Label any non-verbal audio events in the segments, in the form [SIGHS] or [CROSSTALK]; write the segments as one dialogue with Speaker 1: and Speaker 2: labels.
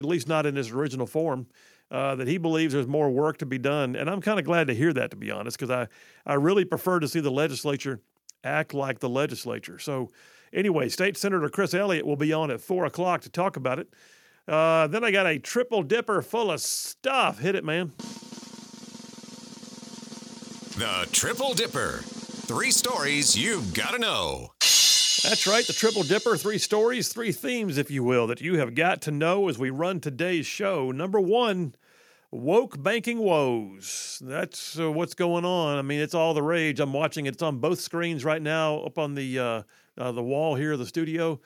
Speaker 1: at least not in its original form. Uh, that he believes there's more work to be done, and I'm kind of glad to hear that, to be honest, because I I really prefer to see the legislature act like the legislature. So, anyway, State Senator Chris Elliott will be on at four o'clock to talk about it. Uh, then I got a triple dipper full of stuff. Hit it, man.
Speaker 2: The Triple Dipper. Three stories you've got to know.
Speaker 1: That's right, the Triple Dipper. Three stories, three themes, if you will, that you have got to know as we run today's show. Number one, woke banking woes. That's uh, what's going on. I mean, it's all the rage. I'm watching it. It's on both screens right now, up on the uh, uh, the wall here of the studio.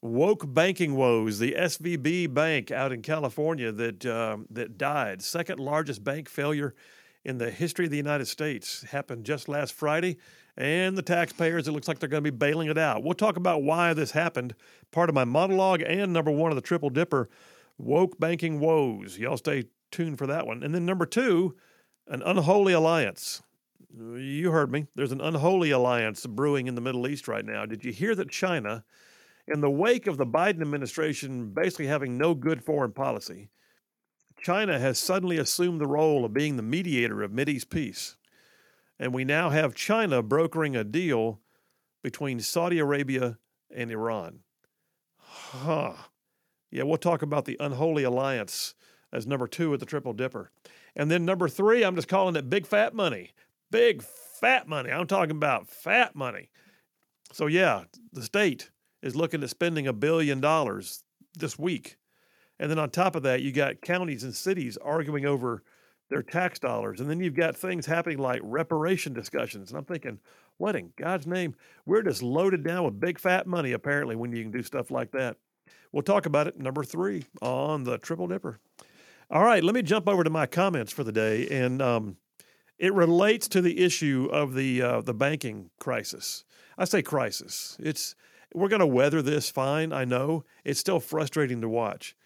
Speaker 1: Woke banking woes. The SVB Bank out in California that uh, that died, second largest bank failure in the history of the United States, happened just last Friday. And the taxpayers, it looks like they're going to be bailing it out. We'll talk about why this happened. Part of my monologue and number one of the Triple Dipper, woke banking woes. Y'all stay tuned for that one. And then number two, an unholy alliance. You heard me. There's an unholy alliance brewing in the Middle East right now. Did you hear that China, in the wake of the Biden administration basically having no good foreign policy, China has suddenly assumed the role of being the mediator of Mideast peace. And we now have China brokering a deal between Saudi Arabia and Iran. Huh. Yeah, we'll talk about the unholy alliance as number two at the Triple Dipper. And then number three, I'm just calling it big fat money. Big fat money. I'm talking about fat money. So, yeah, the state is looking at spending a billion dollars this week and then on top of that, you got counties and cities arguing over their tax dollars. And then you've got things happening like reparation discussions. And I'm thinking, what in God's name? We're just loaded down with big fat money, apparently, when you can do stuff like that. We'll talk about it number three on the Triple Dipper. All right, let me jump over to my comments for the day. And um, it relates to the issue of the, uh, the banking crisis. I say crisis. It's we're going to weather this fine, I know. It's still frustrating to watch.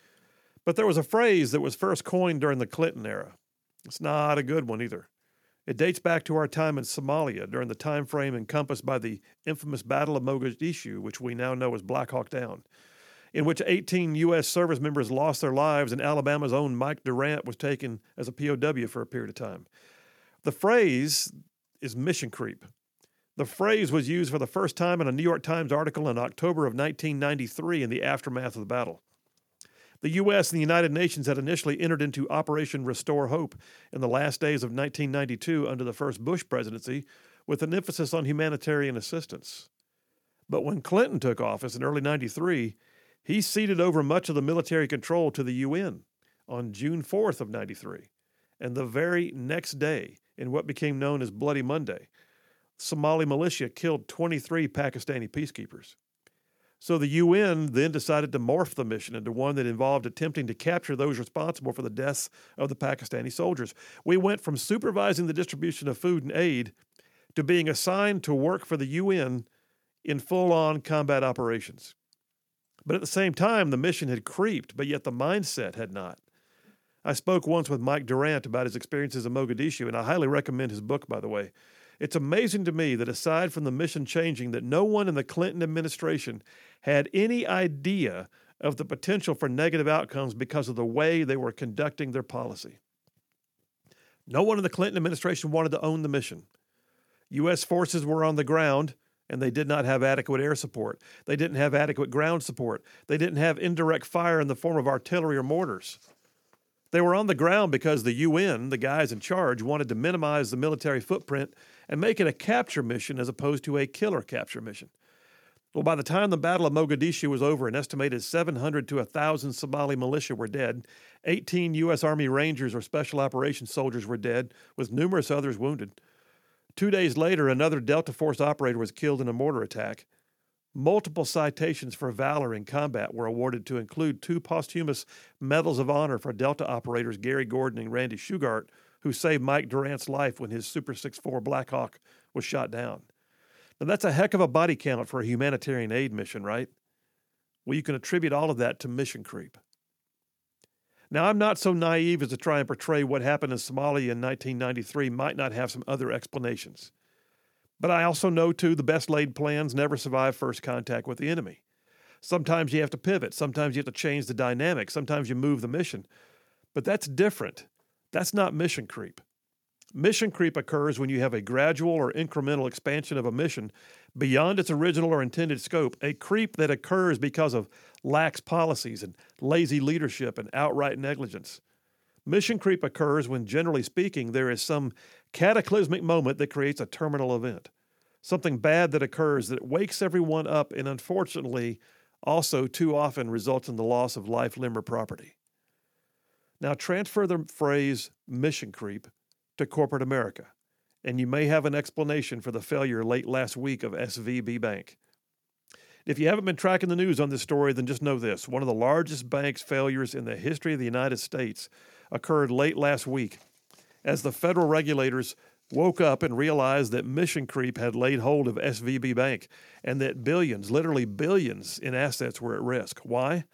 Speaker 1: But there was a phrase that was first coined during the Clinton era. It's not a good one either. It dates back to our time in Somalia during the time frame encompassed by the infamous Battle of Mogadishu, which we now know as Black Hawk Down, in which 18 U.S. service members lost their lives and Alabama's own Mike Durant was taken as a POW for a period of time. The phrase is mission creep. The phrase was used for the first time in a New York Times article in October of 1993 in the aftermath of the battle. The U.S. and the United Nations had initially entered into Operation Restore Hope in the last days of 1992 under the first Bush presidency, with an emphasis on humanitarian assistance. But when Clinton took office in early 93, he ceded over much of the military control to the UN on June 4th of 93. And the very next day, in what became known as Bloody Monday, Somali militia killed 23 Pakistani peacekeepers. So the UN then decided to morph the mission into one that involved attempting to capture those responsible for the deaths of the Pakistani soldiers. We went from supervising the distribution of food and aid to being assigned to work for the UN in full on combat operations. But at the same time, the mission had creeped, but yet the mindset had not. I spoke once with Mike Durant about his experiences in Mogadishu, and I highly recommend his book, by the way. It's amazing to me that aside from the mission changing, that no one in the Clinton administration had any idea of the potential for negative outcomes because of the way they were conducting their policy. No one in the Clinton administration wanted to own the mission. U.S. forces were on the ground and they did not have adequate air support. They didn't have adequate ground support. They didn't have indirect fire in the form of artillery or mortars. They were on the ground because the UN, the guys in charge, wanted to minimize the military footprint and make it a capture mission as opposed to a killer capture mission. Well, by the time the Battle of Mogadishu was over, an estimated 700 to 1,000 Somali militia were dead. 18 U.S. Army Rangers or Special Operations soldiers were dead, with numerous others wounded. Two days later, another Delta Force operator was killed in a mortar attack. Multiple citations for valor in combat were awarded to include two posthumous Medals of Honor for Delta operators Gary Gordon and Randy Shughart, who saved Mike Durant's life when his Super 6.4 Blackhawk was shot down. Now, that's a heck of a body count for a humanitarian aid mission, right? Well, you can attribute all of that to mission creep. Now, I'm not so naive as to try and portray what happened in Somalia in 1993 might not have some other explanations. But I also know, too, the best laid plans never survive first contact with the enemy. Sometimes you have to pivot. Sometimes you have to change the dynamic. Sometimes you move the mission. But that's different. That's not mission creep. Mission creep occurs when you have a gradual or incremental expansion of a mission beyond its original or intended scope, a creep that occurs because of lax policies and lazy leadership and outright negligence. Mission creep occurs when, generally speaking, there is some cataclysmic moment that creates a terminal event, something bad that occurs that wakes everyone up and unfortunately also too often results in the loss of life, limb, or property. Now, transfer the phrase mission creep to corporate America, and you may have an explanation for the failure late last week of SVB Bank. If you haven't been tracking the news on this story, then just know this one of the largest bank's failures in the history of the United States occurred late last week as the federal regulators woke up and realized that mission creep had laid hold of SVB Bank and that billions, literally billions, in assets were at risk. Why?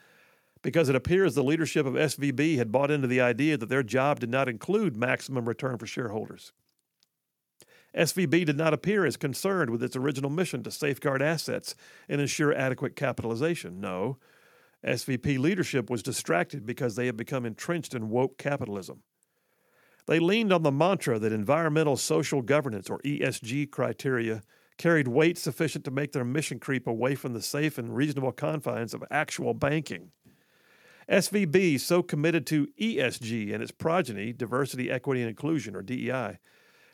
Speaker 1: Because it appears the leadership of SVB had bought into the idea that their job did not include maximum return for shareholders. SVB did not appear as concerned with its original mission to safeguard assets and ensure adequate capitalization. No, SVB leadership was distracted because they had become entrenched in woke capitalism. They leaned on the mantra that environmental social governance, or ESG criteria, carried weight sufficient to make their mission creep away from the safe and reasonable confines of actual banking. SVB, so committed to ESG and its progeny, diversity, equity, and inclusion, or DEI,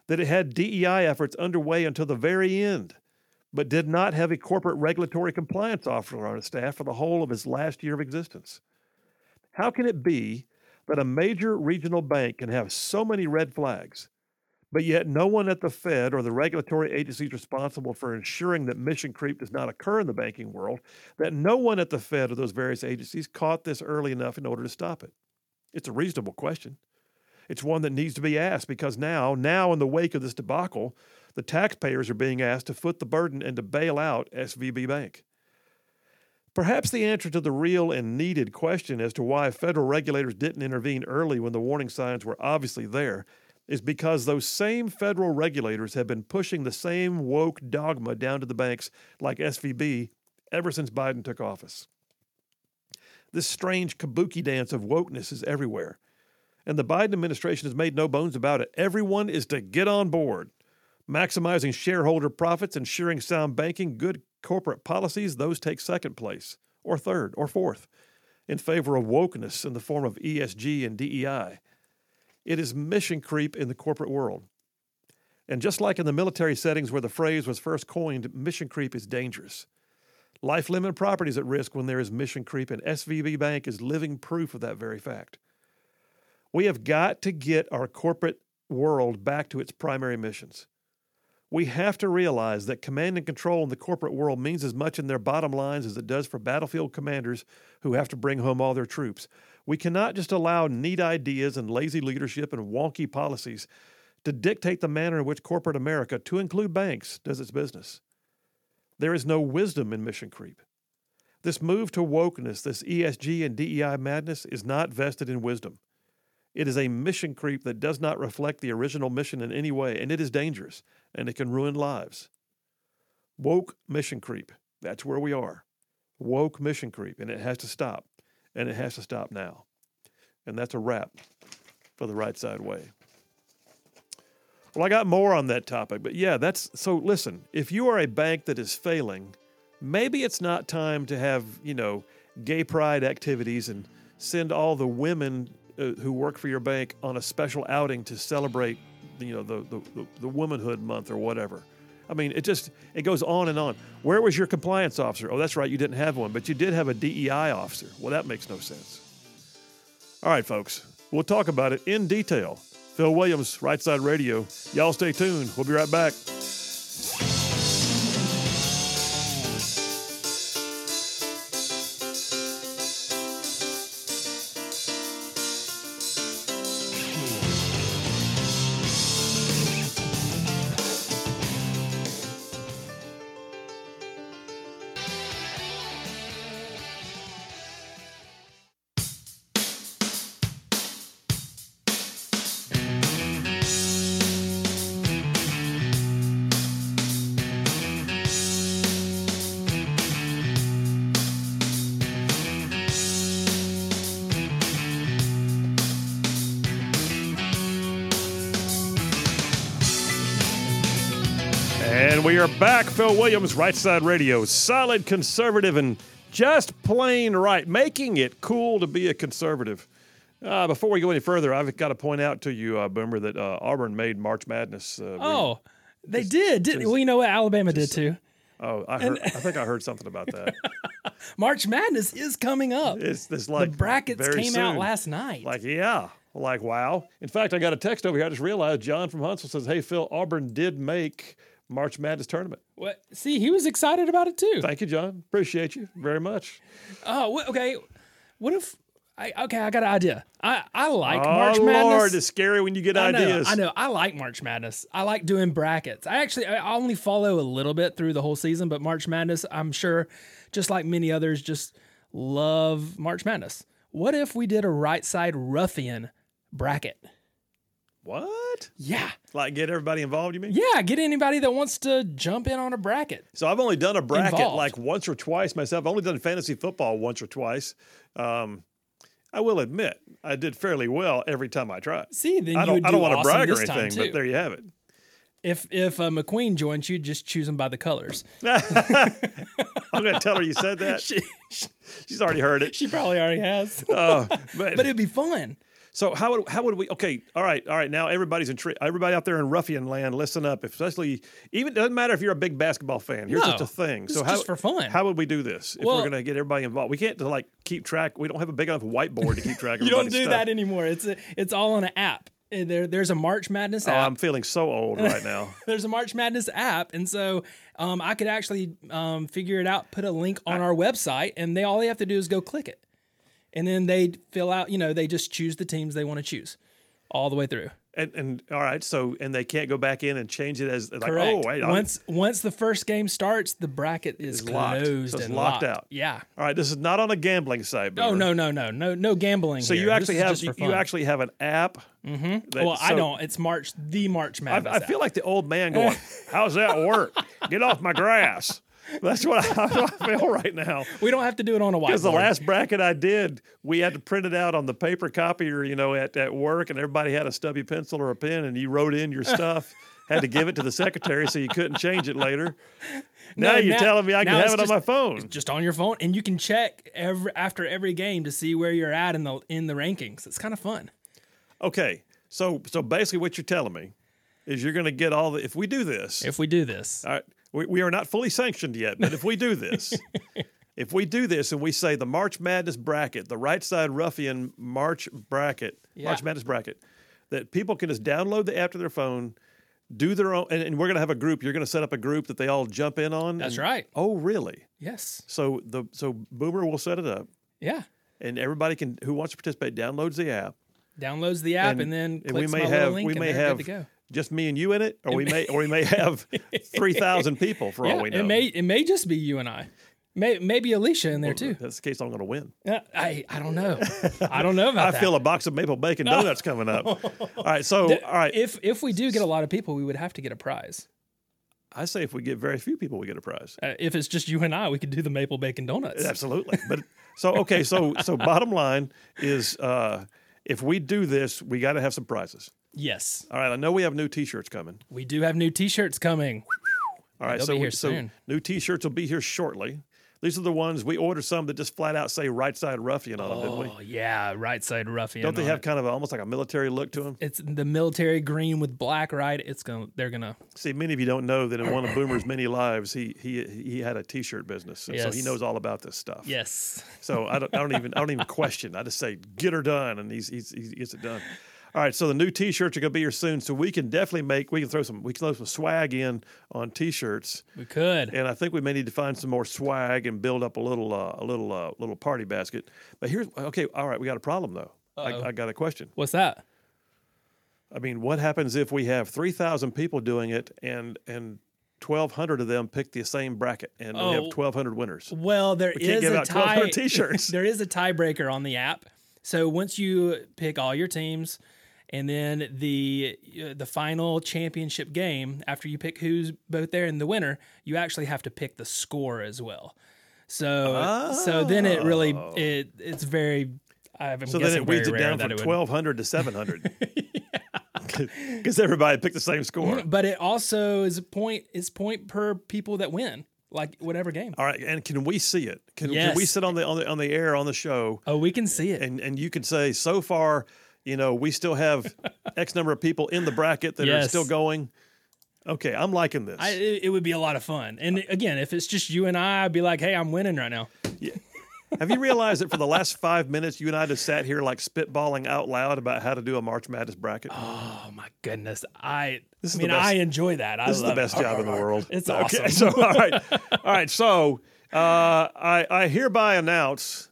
Speaker 1: that it had DEI efforts underway until the very end, but did not have a corporate regulatory compliance officer on its staff for the whole of its last year of existence. How can it be that a major regional bank can have so many red flags but yet, no one at the Fed or the regulatory agencies responsible for ensuring that mission creep does not occur in the banking world, that no one at the Fed or those various agencies caught this early enough in order to stop it. It's a reasonable question. It's one that needs to be asked because now, now in the wake of this debacle, the taxpayers are being asked to foot the burden and to bail out SVB Bank. Perhaps the answer to the real and needed question as to why federal regulators didn't intervene early when the warning signs were obviously there is because those same federal regulators have been pushing the same woke dogma down to the banks like SVB ever since Biden took office. This strange kabuki dance of wokeness is everywhere. And the Biden administration has made no bones about it. Everyone is to get on board. Maximizing shareholder profits, ensuring sound banking, good corporate policies, those take second place, or third, or fourth, in favor of wokeness in the form of ESG and DEI. It is mission creep in the corporate world. And just like in the military settings where the phrase was first coined, mission creep is dangerous. Life limit property is at risk when there is mission creep, and SVB Bank is living proof of that very fact. We have got to get our corporate world back to its primary missions. We have to realize that command and control in the corporate world means as much in their bottom lines as it does for battlefield commanders who have to bring home all their troops. We cannot just allow neat ideas and lazy leadership and wonky policies to dictate the manner in which corporate America, to include banks, does its business. There is no wisdom in mission creep. This move to wokeness, this ESG and DEI madness, is not vested in wisdom. It is a mission creep that does not reflect the original mission in any way, and it is dangerous, and it can ruin lives. Woke mission creep. That's where we are. Woke mission creep, and it has to stop and it has to stop now. And that's a wrap for the right side way. Well, I got more on that topic, but yeah, that's so listen, if you are a bank that is failing, maybe it's not time to have, you know, gay pride activities and send all the women uh, who work for your bank on a special outing to celebrate, you know, the, the, the womanhood month or whatever. I mean, it just it goes on and on. Where was your compliance officer? Oh, that's right, you didn't have one, but you did have a DEI officer. Well, that makes no sense. All right, folks, we'll talk about it in detail. Phil Williams, Right Side Radio. Y'all stay tuned. We'll be right back. Williams, Right Side Radio, solid conservative and just plain right, making it cool to be a conservative. Uh, before we go any further, I've got to point out to you, uh, Boomer, that uh, Auburn made March Madness. Uh,
Speaker 3: Oh, they did. did well, you know what? Alabama did too.
Speaker 1: oh, I heard. I think I heard something about that. [LAUGHS]
Speaker 3: March Madness is coming up.
Speaker 1: It's this like
Speaker 3: the brackets came out last night.
Speaker 1: Like, yeah. Like, wow. In fact, I got a text over here. I just realized John from Huntsville says, Hey, Phil, Auburn did make March Madness tournament.
Speaker 3: what? See, he was excited about it too.
Speaker 1: Thank you, John. Appreciate you very much.
Speaker 3: Oh, okay. What if? I, okay, I got an idea. I, I like
Speaker 1: oh,
Speaker 3: March
Speaker 1: Lord,
Speaker 3: Madness.
Speaker 1: it's scary when you get
Speaker 3: I know,
Speaker 1: ideas.
Speaker 3: I know. I like March Madness. I like doing brackets. I actually I only follow a little bit through the whole season, but March Madness, I'm sure, just like many others, just love March Madness. What if we did a right side ruffian bracket?
Speaker 1: What?
Speaker 3: Yeah.
Speaker 1: Like, get everybody involved, you mean?
Speaker 3: Yeah, get anybody that wants to jump in on a bracket.
Speaker 1: So I've only done a bracket
Speaker 3: Involved.
Speaker 1: like once or twice myself. I've only done fantasy football once or twice. Um, I will admit, I did fairly well every time I tried.
Speaker 3: See, then
Speaker 1: I
Speaker 3: you
Speaker 1: don't,
Speaker 3: would
Speaker 1: I
Speaker 3: do
Speaker 1: don't want to
Speaker 3: awesome
Speaker 1: brag or anything, but there you have it.
Speaker 3: If if uh, McQueen joins you, just choose them by the colors. [LAUGHS]
Speaker 1: I'm going to tell her you said that. [LAUGHS]
Speaker 3: she,
Speaker 1: She's already heard it.
Speaker 3: she probably already has,
Speaker 1: Oh, [LAUGHS] but,
Speaker 3: but it'd be fun.
Speaker 1: So how would how would we? Okay, all right, all right. Now everybody's in. Everybody out there in ruffian land, listen up. Especially even doesn't matter if you're a big basketball fan. Here's
Speaker 3: No,
Speaker 1: just a thing. So how
Speaker 3: just for fun.
Speaker 1: How would we do this if
Speaker 3: Well-
Speaker 1: we're going to get everybody involved? We can't like keep track. We don't have a big enough whiteboard to keep track. of [LAUGHS]
Speaker 3: You don't do
Speaker 1: stuff.
Speaker 3: that anymore. It's a, it's all on an app. Uh, There, there's a March Madness
Speaker 1: Oh,
Speaker 3: app.
Speaker 1: I'm feeling so old right now. [LAUGHS]
Speaker 3: there's a March Madness app, and so um, I could actually um, figure it out, put a link on our website, and they all they have to do is go click it, and then they fill out. You know, they just choose the teams they want to choose, all the way through.
Speaker 1: And, and all right, so and they can't go back in and change it as like
Speaker 3: Correct.
Speaker 1: oh wait I'm-
Speaker 3: once once the first game starts, the bracket is
Speaker 1: locked.
Speaker 3: closed
Speaker 1: So it's
Speaker 3: and
Speaker 1: locked
Speaker 3: locked.
Speaker 1: out.
Speaker 3: Yeah.
Speaker 1: all right this is not on a gambling site.
Speaker 3: Oh
Speaker 1: Boomer.
Speaker 3: no no no no no gambling.
Speaker 1: So
Speaker 3: here.
Speaker 1: you actually
Speaker 3: is
Speaker 1: have you, you actually have an app. Mm-hmm.
Speaker 3: Well, I don't. It's March the March
Speaker 1: I,
Speaker 3: Madness.
Speaker 1: I feel like the old man going, "How's that work? [LAUGHS] Get off my grass." That's what I, [LAUGHS] I feel right now.
Speaker 3: we don't have to do it on a whiteboard.
Speaker 1: Because the last bracket I did, we had to print it out on the paper copier, you know, at, at work, and everybody had a stubby pencil or a pen, and you wrote in your [LAUGHS] stuff. had to give it to the secretary so you couldn't change it later. [LAUGHS] Now
Speaker 3: No,
Speaker 1: you're
Speaker 3: now-
Speaker 1: telling me I can have it on my phone.
Speaker 3: just on your phone, and you can check every after every game to see where you're at in the in the rankings. It's kind of fun.
Speaker 1: Okay, so so basically, what you're telling me is you're going to get all the. If we do this,
Speaker 3: If we do this,
Speaker 1: All right. We, we are not fully sanctioned yet, but if we do this, [LAUGHS] if we do this and we say the March Madness bracket, the right side ruffian March bracket, March Madness bracket, that people can just download the app to their phone, do their own, and, and we're going to have a group. You're going to set up a group that they all jump in on.
Speaker 3: That's
Speaker 1: and-
Speaker 3: right.
Speaker 1: Oh, really?
Speaker 3: yes,
Speaker 1: So the so Boomer will set it up,
Speaker 3: yeah.
Speaker 1: and everybody can who wants to participate downloads the app.
Speaker 3: Downloads the app and, then
Speaker 1: and we
Speaker 3: clicks
Speaker 1: may have
Speaker 3: link
Speaker 1: we
Speaker 3: and
Speaker 1: may
Speaker 3: they're
Speaker 1: have
Speaker 3: good to go.
Speaker 1: Just me and you in it, or we may or we may have [LAUGHS] three thousand people for all we know.
Speaker 3: it may it may just be you and I. May, maybe Alicia in there too.
Speaker 1: If that's the case. I'm going to win.
Speaker 3: Yeah, I I don't know. I don't know about [LAUGHS]
Speaker 1: I
Speaker 3: that.
Speaker 1: feel a box of maple bacon donuts coming up. [LAUGHS] All right, so all right.
Speaker 3: if if we do get a lot of people, we would have to get a prize.
Speaker 1: I say if we get very few people, we get a prize.
Speaker 3: Uh, if it's just you and I, we could do the maple bacon donuts.
Speaker 1: Absolutely. But so okay, so so bottom line is uh, if we do this, we got to have some prizes.
Speaker 3: Yes,
Speaker 1: All right, I know we have new T-shirts coming.
Speaker 3: we do have new T-shirts coming.
Speaker 1: All right,
Speaker 3: They'll
Speaker 1: so
Speaker 3: be here
Speaker 1: so
Speaker 3: soon.
Speaker 1: new T-shirts will be here shortly. These are the ones we ordered some that just flat out say right side ruffian on them, didn't we?
Speaker 3: Oh yeah, right side ruffian.
Speaker 1: Don't they
Speaker 3: on
Speaker 1: have
Speaker 3: it.
Speaker 1: kind of a, almost like a military look to them?
Speaker 3: It's the military green with black, right? It's gonna. They're gonna.
Speaker 1: See, many of you don't know that in one of Boomer's many lives, he he he had a T-shirt business, and so he
Speaker 3: Yes.
Speaker 1: knows all about this stuff.
Speaker 3: Yes.
Speaker 1: So I don't, I don't even I don't even question. I just say get her done, and he's, he's he gets it done. All right, so the new T-shirts are gonna be here soon, so we can definitely make we can throw some we can throw some swag in on T-shirts,
Speaker 3: We could.
Speaker 1: and I think we may need to find some more swag and build up a little uh, a little uh, little party basket. But here's okay, all right, we got a problem though. I, I got a question.
Speaker 3: What's that?
Speaker 1: I mean, what happens if we have three thousand people doing it, and and twelve hundred of them pick the same bracket, and we have
Speaker 3: Oh.
Speaker 1: twelve hundred winners?
Speaker 3: Well, there
Speaker 1: can't
Speaker 3: is a tie.
Speaker 1: t-shirts. [LAUGHS]
Speaker 3: there is a tiebreaker on the app. So once you pick all your teams, and then the uh, the final championship game, after you pick who's both there and the winner, you actually have to pick the score as well. So so then it really it it's very. I'm
Speaker 1: Oh. So then it weeds it down from
Speaker 3: it would-
Speaker 1: twelve hundred to seven hundred. [LAUGHS] [LAUGHS] because everybody picked the same score.
Speaker 3: but it also is a point. Is point per people that win, like whatever game.
Speaker 1: All right, and can we see it? Can, can we sit on the on the on the air on the show
Speaker 3: Oh, we can see it.
Speaker 1: and and you can say so far, you know, we still have [LAUGHS] X number of people in the bracket that are still going. Okay, I'm liking this.
Speaker 3: I, it, would be a lot of fun. And again, if it's just you and I, I'd be like, "Hey, I'm winning right now." Yeah.
Speaker 1: have you realized that for the last five minutes, you and I just sat here like spitballing out loud about how to do a March Madness bracket?
Speaker 3: Oh my goodness, I.
Speaker 1: This is
Speaker 3: I mean,
Speaker 1: best-
Speaker 3: I enjoy that. I
Speaker 1: This is the best
Speaker 3: it.
Speaker 1: job in the world. [LAUGHS]
Speaker 3: It's
Speaker 1: Okay,
Speaker 3: awesome.
Speaker 1: so all right, [LAUGHS] all right. So uh, I I hereby announce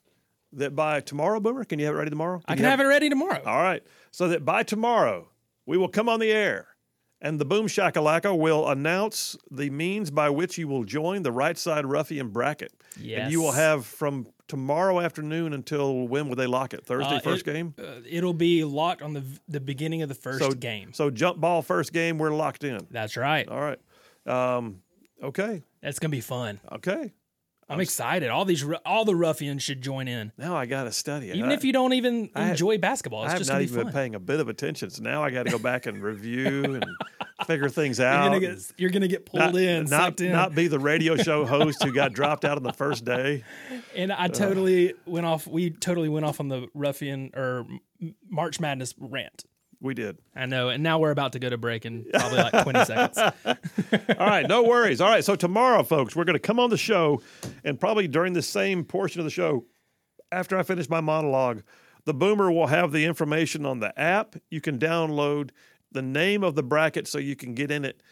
Speaker 1: that by tomorrow, Boomer, can you have it ready tomorrow?
Speaker 3: I can have it ready tomorrow.
Speaker 1: All right. So that by tomorrow, we will come on the air and the Boom Shakalaka will announce the means by which you will join the right side ruffian bracket. Yes. And you will have from tomorrow afternoon until when will they lock it? Thursday,
Speaker 3: Uh,
Speaker 1: first
Speaker 3: it-
Speaker 1: game?
Speaker 3: Uh, it'll be locked on the the beginning of the first
Speaker 1: So,
Speaker 3: game.
Speaker 1: So jump ball first game, we're locked in.
Speaker 3: That's right.
Speaker 1: All right. Um, okay.
Speaker 3: That's gonna be fun.
Speaker 1: Okay.
Speaker 3: I'm excited. All these all the ruffians should join in,
Speaker 1: Now I got to study it.
Speaker 3: even
Speaker 1: I-
Speaker 3: if you don't even
Speaker 1: I-
Speaker 3: enjoy basketball.
Speaker 1: I
Speaker 3: It's
Speaker 1: have
Speaker 3: just
Speaker 1: not
Speaker 3: be
Speaker 1: even been paying a bit of attention. So now I got to go back and review [LAUGHS] and figure things
Speaker 3: You're
Speaker 1: out.
Speaker 3: gonna get you're gonna get pulled
Speaker 1: not,
Speaker 3: in,
Speaker 1: not,
Speaker 3: sucked in,
Speaker 1: not be the radio show [LAUGHS] host who got dropped out on the first day.
Speaker 3: and I uh. totally went off. We totally went off on the ruffian or March Madness rant.
Speaker 1: We did.
Speaker 3: I know, and now we're about to go to break in probably like 20 [LAUGHS] seconds. [LAUGHS]
Speaker 1: All right, no worries. All right, so tomorrow, folks, we're going to come on the show, and probably during the same portion of the show, after I finish my monologue, the Boomer will have the information on the app. You can download the name of the bracket so you can get in it.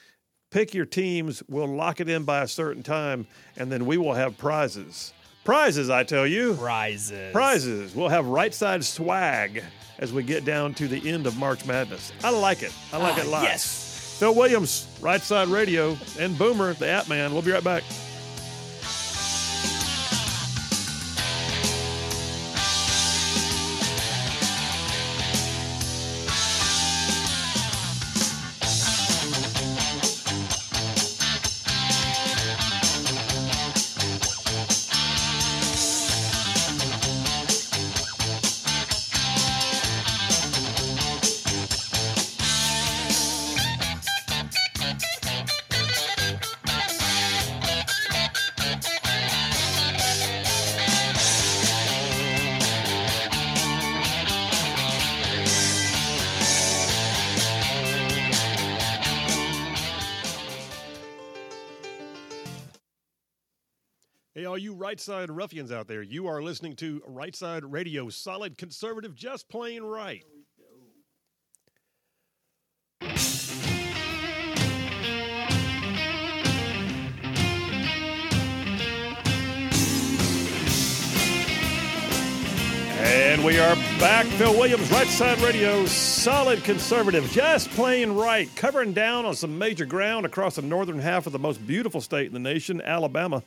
Speaker 1: Pick your teams. We'll lock it in by a certain time, and then we will have prizes. Prizes, I tell you.
Speaker 3: Prizes.
Speaker 1: Prizes. We'll have right side swag as we get down to the end of March Madness. I like it. I like
Speaker 3: Ah,
Speaker 1: it live.
Speaker 3: yes.
Speaker 1: Phil Williams, Right Side Radio, and Boomer, the App Man. We'll be right back. Right side ruffians out there, you are listening to Right Side Radio, solid conservative, just plain right. And we are back. Phil Williams, Right Side Radio, solid conservative, just plain right, covering down on some major ground across the northern half of the most beautiful state in the nation, Alabama.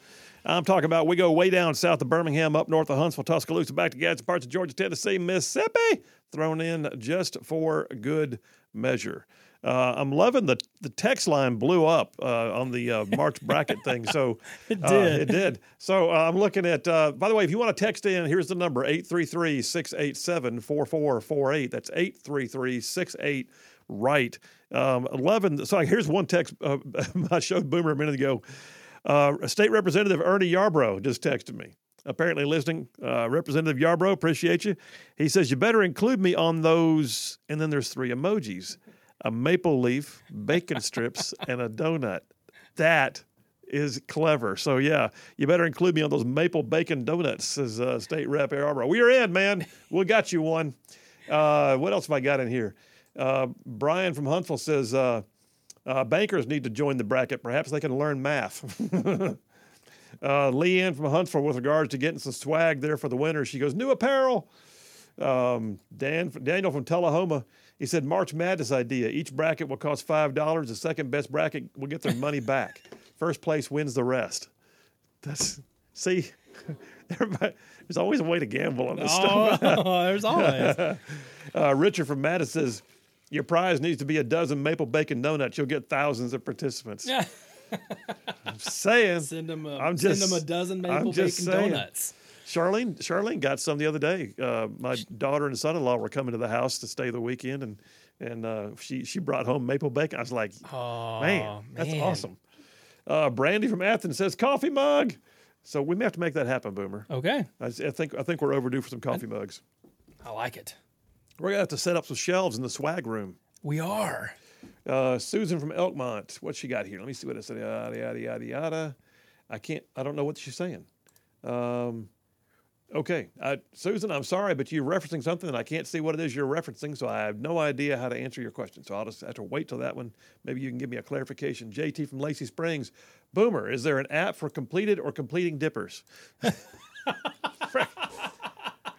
Speaker 1: I'm talking about we go way down south of Birmingham, up north of Huntsville, Tuscaloosa, back to Gadsden, parts of Georgia, Tennessee, Mississippi, thrown in just for good measure. Uh, I'm loving the the text line blew up uh, on the uh, March bracket thing. So [LAUGHS]
Speaker 3: It
Speaker 1: uh,
Speaker 3: did.
Speaker 1: it did. So uh, I'm looking at. Uh, by the way, if you want to text in, here's the number 833-687-4448. That's 833-68 right. Um, 11. So here's one text uh, [LAUGHS] I showed Boomer a minute ago. Uh, State Representative Ernie Yarbrough just texted me. Apparently listening. Uh, Representative Yarbrough, appreciate you. He says you better include me on those. And then there's three emojis: a maple leaf, bacon strips, [LAUGHS] and a donut. That is clever. So yeah, you better include me on those maple bacon donuts, says uh, State Rep Yarbrough. We are in, man. We got you one. Uh, what else have I got in here? Uh, Brian from Huntsville says uh, uh, bankers need to join the bracket. Perhaps they can learn math. [LAUGHS] uh, Leanne from Huntsville, with regards to getting some swag there for the winter, she goes new apparel. Um, Dan Daniel from Tullahoma, he said March Madness idea. Each bracket will cost five dollars. The second best bracket will get their money back. First place wins the rest. That's see, [LAUGHS] everybody. There's always a way to gamble on this stuff.
Speaker 3: Oh, [LAUGHS] there's always.
Speaker 1: Uh, Richard from Madison says, Your prize needs to be a dozen maple bacon donuts. You'll get thousands of participants.
Speaker 3: Yeah.
Speaker 1: I'm saying.
Speaker 3: Send them a,
Speaker 1: I'm
Speaker 3: send them a dozen
Speaker 1: I'm
Speaker 3: maple
Speaker 1: just
Speaker 3: bacon
Speaker 1: saying.
Speaker 3: donuts.
Speaker 1: Charlene, Charlene got some the other day. Uh, my daughter and son-in-law were coming to the house to stay the weekend, and and uh, she she brought home maple bacon. I was like,
Speaker 3: Oh,
Speaker 1: man, that's
Speaker 3: man.
Speaker 1: awesome. Uh, Brandy from Athens says coffee mug. So we may have to make that happen, Boomer.
Speaker 3: Okay,
Speaker 1: I, I think I think we're overdue for some coffee mugs.
Speaker 3: I like it.
Speaker 1: We're gonna have to set up some shelves in the swag room.
Speaker 3: We are.
Speaker 1: Uh, Susan from Elkmont, what she got here? Let me see what it said. Yada yada yada yada. I can't. I don't know what she's saying. Um, okay, uh, Susan, I'm sorry, but you're referencing something and I can't see what it is you're referencing, so I have no idea how to answer your question. So I'll just have to wait till that one. Maybe you can give me a clarification. JT from Lacey Springs, Boomer, is there an app for completed or completing dippers? [LAUGHS]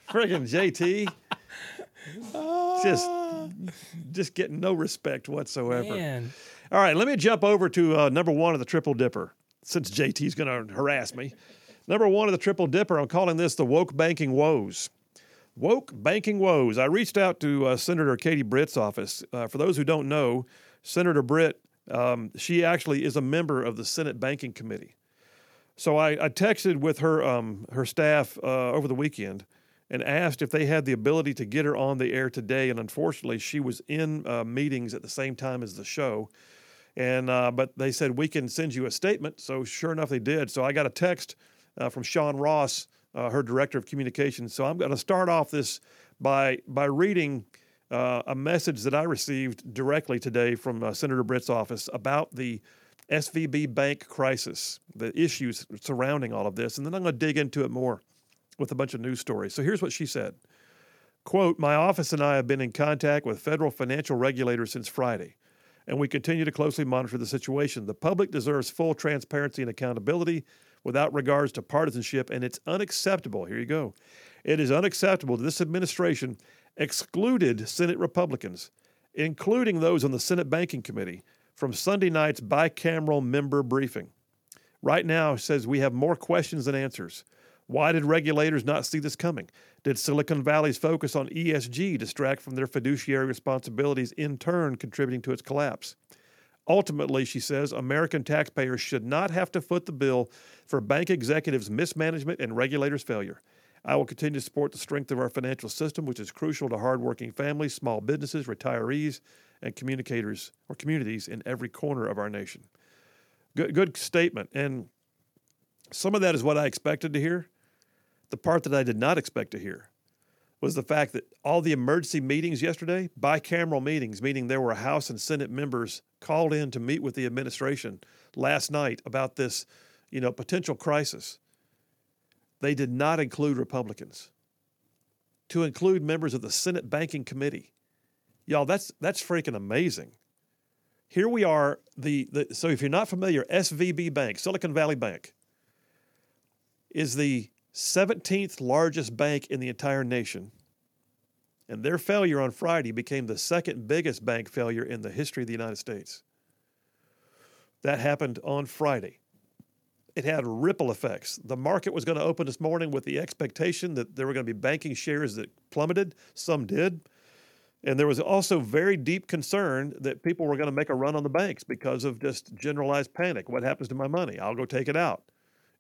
Speaker 1: Friggin' JT. Just, just getting no respect whatsoever.
Speaker 3: Man,
Speaker 1: All right, let me jump over to uh, number one of the Triple Dipper, since JT's going to harass me. Number one of the Triple Dipper, I'm calling this the woke banking woes. Woke banking woes. I reached out to uh, Senator Katie Britt's office. Uh, for those who don't know, Senator Britt, um, she actually is a member of the Senate Banking Committee. So I, I texted with her um, her staff uh, over the weekend and asked if they had the ability to get her on the air today. And unfortunately, she was in uh, meetings at the same time as the show. And uh, but they said we can send you a statement. So sure enough, they did. So I got a text uh, from Sean Ross, uh, her director of communications. So I'm going to start off this by by reading uh, a message that I received directly today from uh, Senator Britt's office about the SVB bank crisis, the issues surrounding all of this, and then I'm going to dig into it more with a bunch of news stories. So here's what she said. Quote, my office and I have been in contact with federal financial regulators since Friday, and we continue to closely monitor the situation. The public deserves full transparency and accountability without regards to partisanship, and it's unacceptable. Here you go. It is unacceptable that this administration excluded Senate Republicans, including those on the Senate Banking Committee, from Sunday night's bicameral member briefing. Right now, says we have more questions than answers. Why did regulators not see this coming? Did Silicon Valley's focus on ESG distract from their fiduciary responsibilities, in turn contributing to its collapse? Ultimately, she says, American taxpayers should not have to foot the bill for bank executives' mismanagement and regulators' failure. I will continue to support the strength of our financial system, which is crucial to hardworking families, small businesses, retirees, and communicators or communities in every corner of our nation. Good, good statement. And some of that is what I expected to hear. The part that I did not expect to hear was the fact that all the emergency meetings yesterday, bicameral meetings, meaning there were House and Senate members called in to meet with the administration last night about this, you know, potential crisis. They did not include Republicans. To include members of the Senate Banking Committee. Y'all, that's that's freaking amazing. Here we are, the, the so if you're not familiar, SVB Bank, Silicon Valley Bank, is the 17th largest bank in the entire nation. And their failure on Friday became the second biggest bank failure in the history of the United States. That happened on Friday. It had ripple effects. The market was going to open this morning with the expectation that there were going to be banking shares that plummeted. Some did. And there was also very deep concern that people were going to make a run on the banks because of just generalized panic. What happens to my money? I'll go take it out.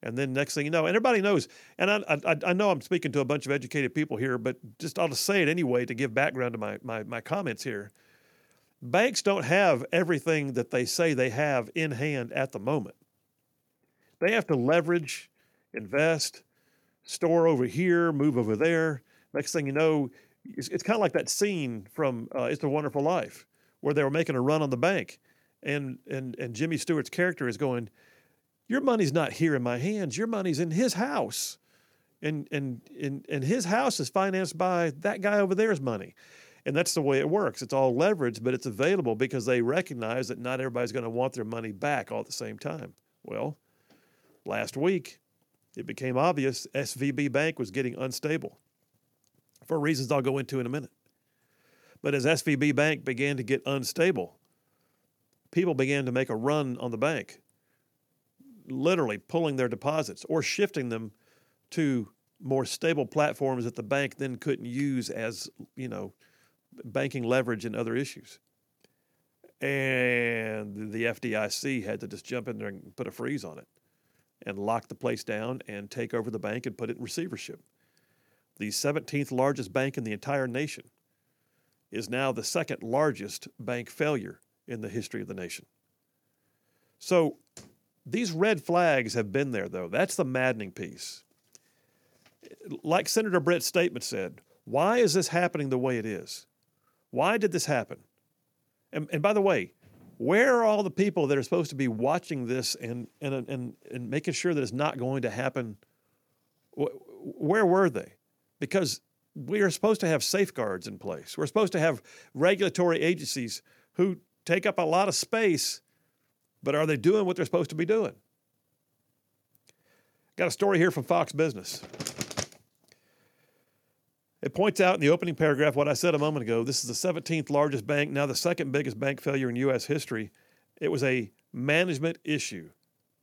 Speaker 1: And then next thing you know, and everybody knows, and I, I, I know I'm speaking to a bunch of educated people here, but just I'll just say it anyway to give background to my, my, my comments here. Banks don't have everything that they say they have in hand at the moment. They have to leverage, invest, store over here, move over there. Next thing you know, it's, it's kind of like that scene from uh, It's a Wonderful Life where they were making a run on the bank, and and and Jimmy Stewart's character is going, "Your money's not here in my hands. Your money's in his house, and and and and his house is financed by that guy over there's money." And that's the way it works. It's all leveraged, but it's available because they recognize that not everybody's going to want their money back all at the same time. Well, last week, it became obvious SVB Bank was getting unstable for reasons I'll go into in a minute. But as SVB Bank began to get unstable, people began to make a run on the bank, literally pulling their deposits or shifting them to more stable platforms that the bank then couldn't use as, you know, banking leverage and other issues. And the FDIC had to just jump in there and put a freeze on it and lock the place down and take over the bank and put it in receivership. The 17th largest bank in the entire nation is now the second largest bank failure in the history of the nation. So these red flags have been there, though. That's the maddening piece. Like Senator Britt's statement said, why is this happening the way it is? Why did this happen? And, and by the way, where are all the people that are supposed to be watching this and, and, and, and making sure that it's not going to happen? Where were they? Because we are supposed to have safeguards in place. We're supposed to have regulatory agencies who take up a lot of space, but are they doing what they're supposed to be doing? Got a story here from Fox Business. It points out in the opening paragraph what I said a moment ago. This is the 17th largest bank, now the second biggest bank failure in U.S. history. It was a management issue.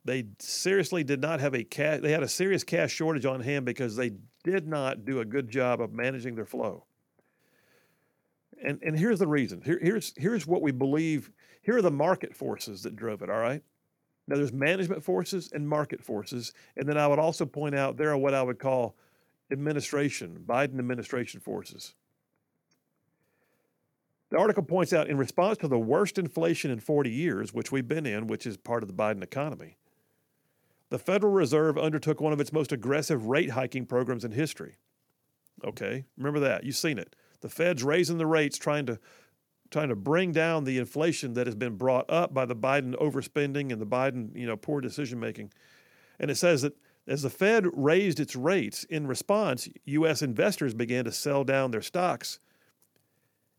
Speaker 1: They seriously did not have a cash, they had a serious cash shortage on hand because they did not do a good job of managing their flow. And, and here's the reason. Here, here's, here's what we believe. Here are the market forces that drove it, all right? Now, there's management forces and market forces. And then I would also point out there are what I would call administration, Biden administration forces. The article points out in response to the worst inflation in 40 years, which we've been in, which is part of the Biden economy, the Federal Reserve undertook one of its most aggressive rate hiking programs in history. Okay, remember that. You've seen it. The Fed's raising the rates, trying to trying to bring down the inflation that has been brought up by the Biden overspending and the Biden, you know, poor decision making. And it says that as the Fed raised its rates in response, U.S. investors began to sell down their stocks,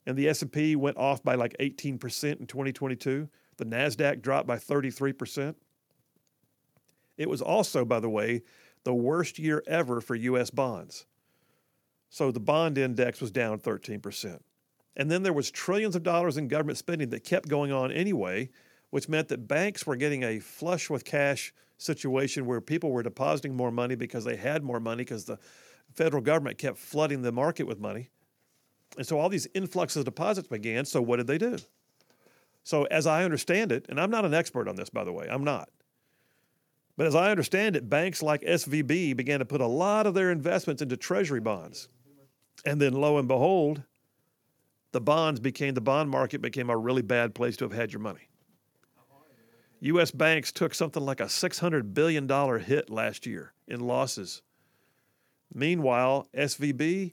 Speaker 1: and the S&P went off by like 18% in 2022. The Nasdaq dropped by 33%. It was also, by the way, the worst year ever for U.S. bonds. So the bond index was down 13%. And then there was trillions of dollars in government spending that kept going on anyway, which meant that banks were getting a flush with cash situation where people were depositing more money because they had more money because the federal government kept flooding the market with money. And so all these influxes of deposits began. So what did they do? So as I understand it, and I'm not an expert on this, by the way, I'm not. But as I understand it, banks like SVB began to put a lot of their investments into treasury bonds. And then lo and behold, the bonds became the bond market became a really bad place to have had your money. U.S. banks took something like a $600 billion hit last year in losses. Meanwhile, SVB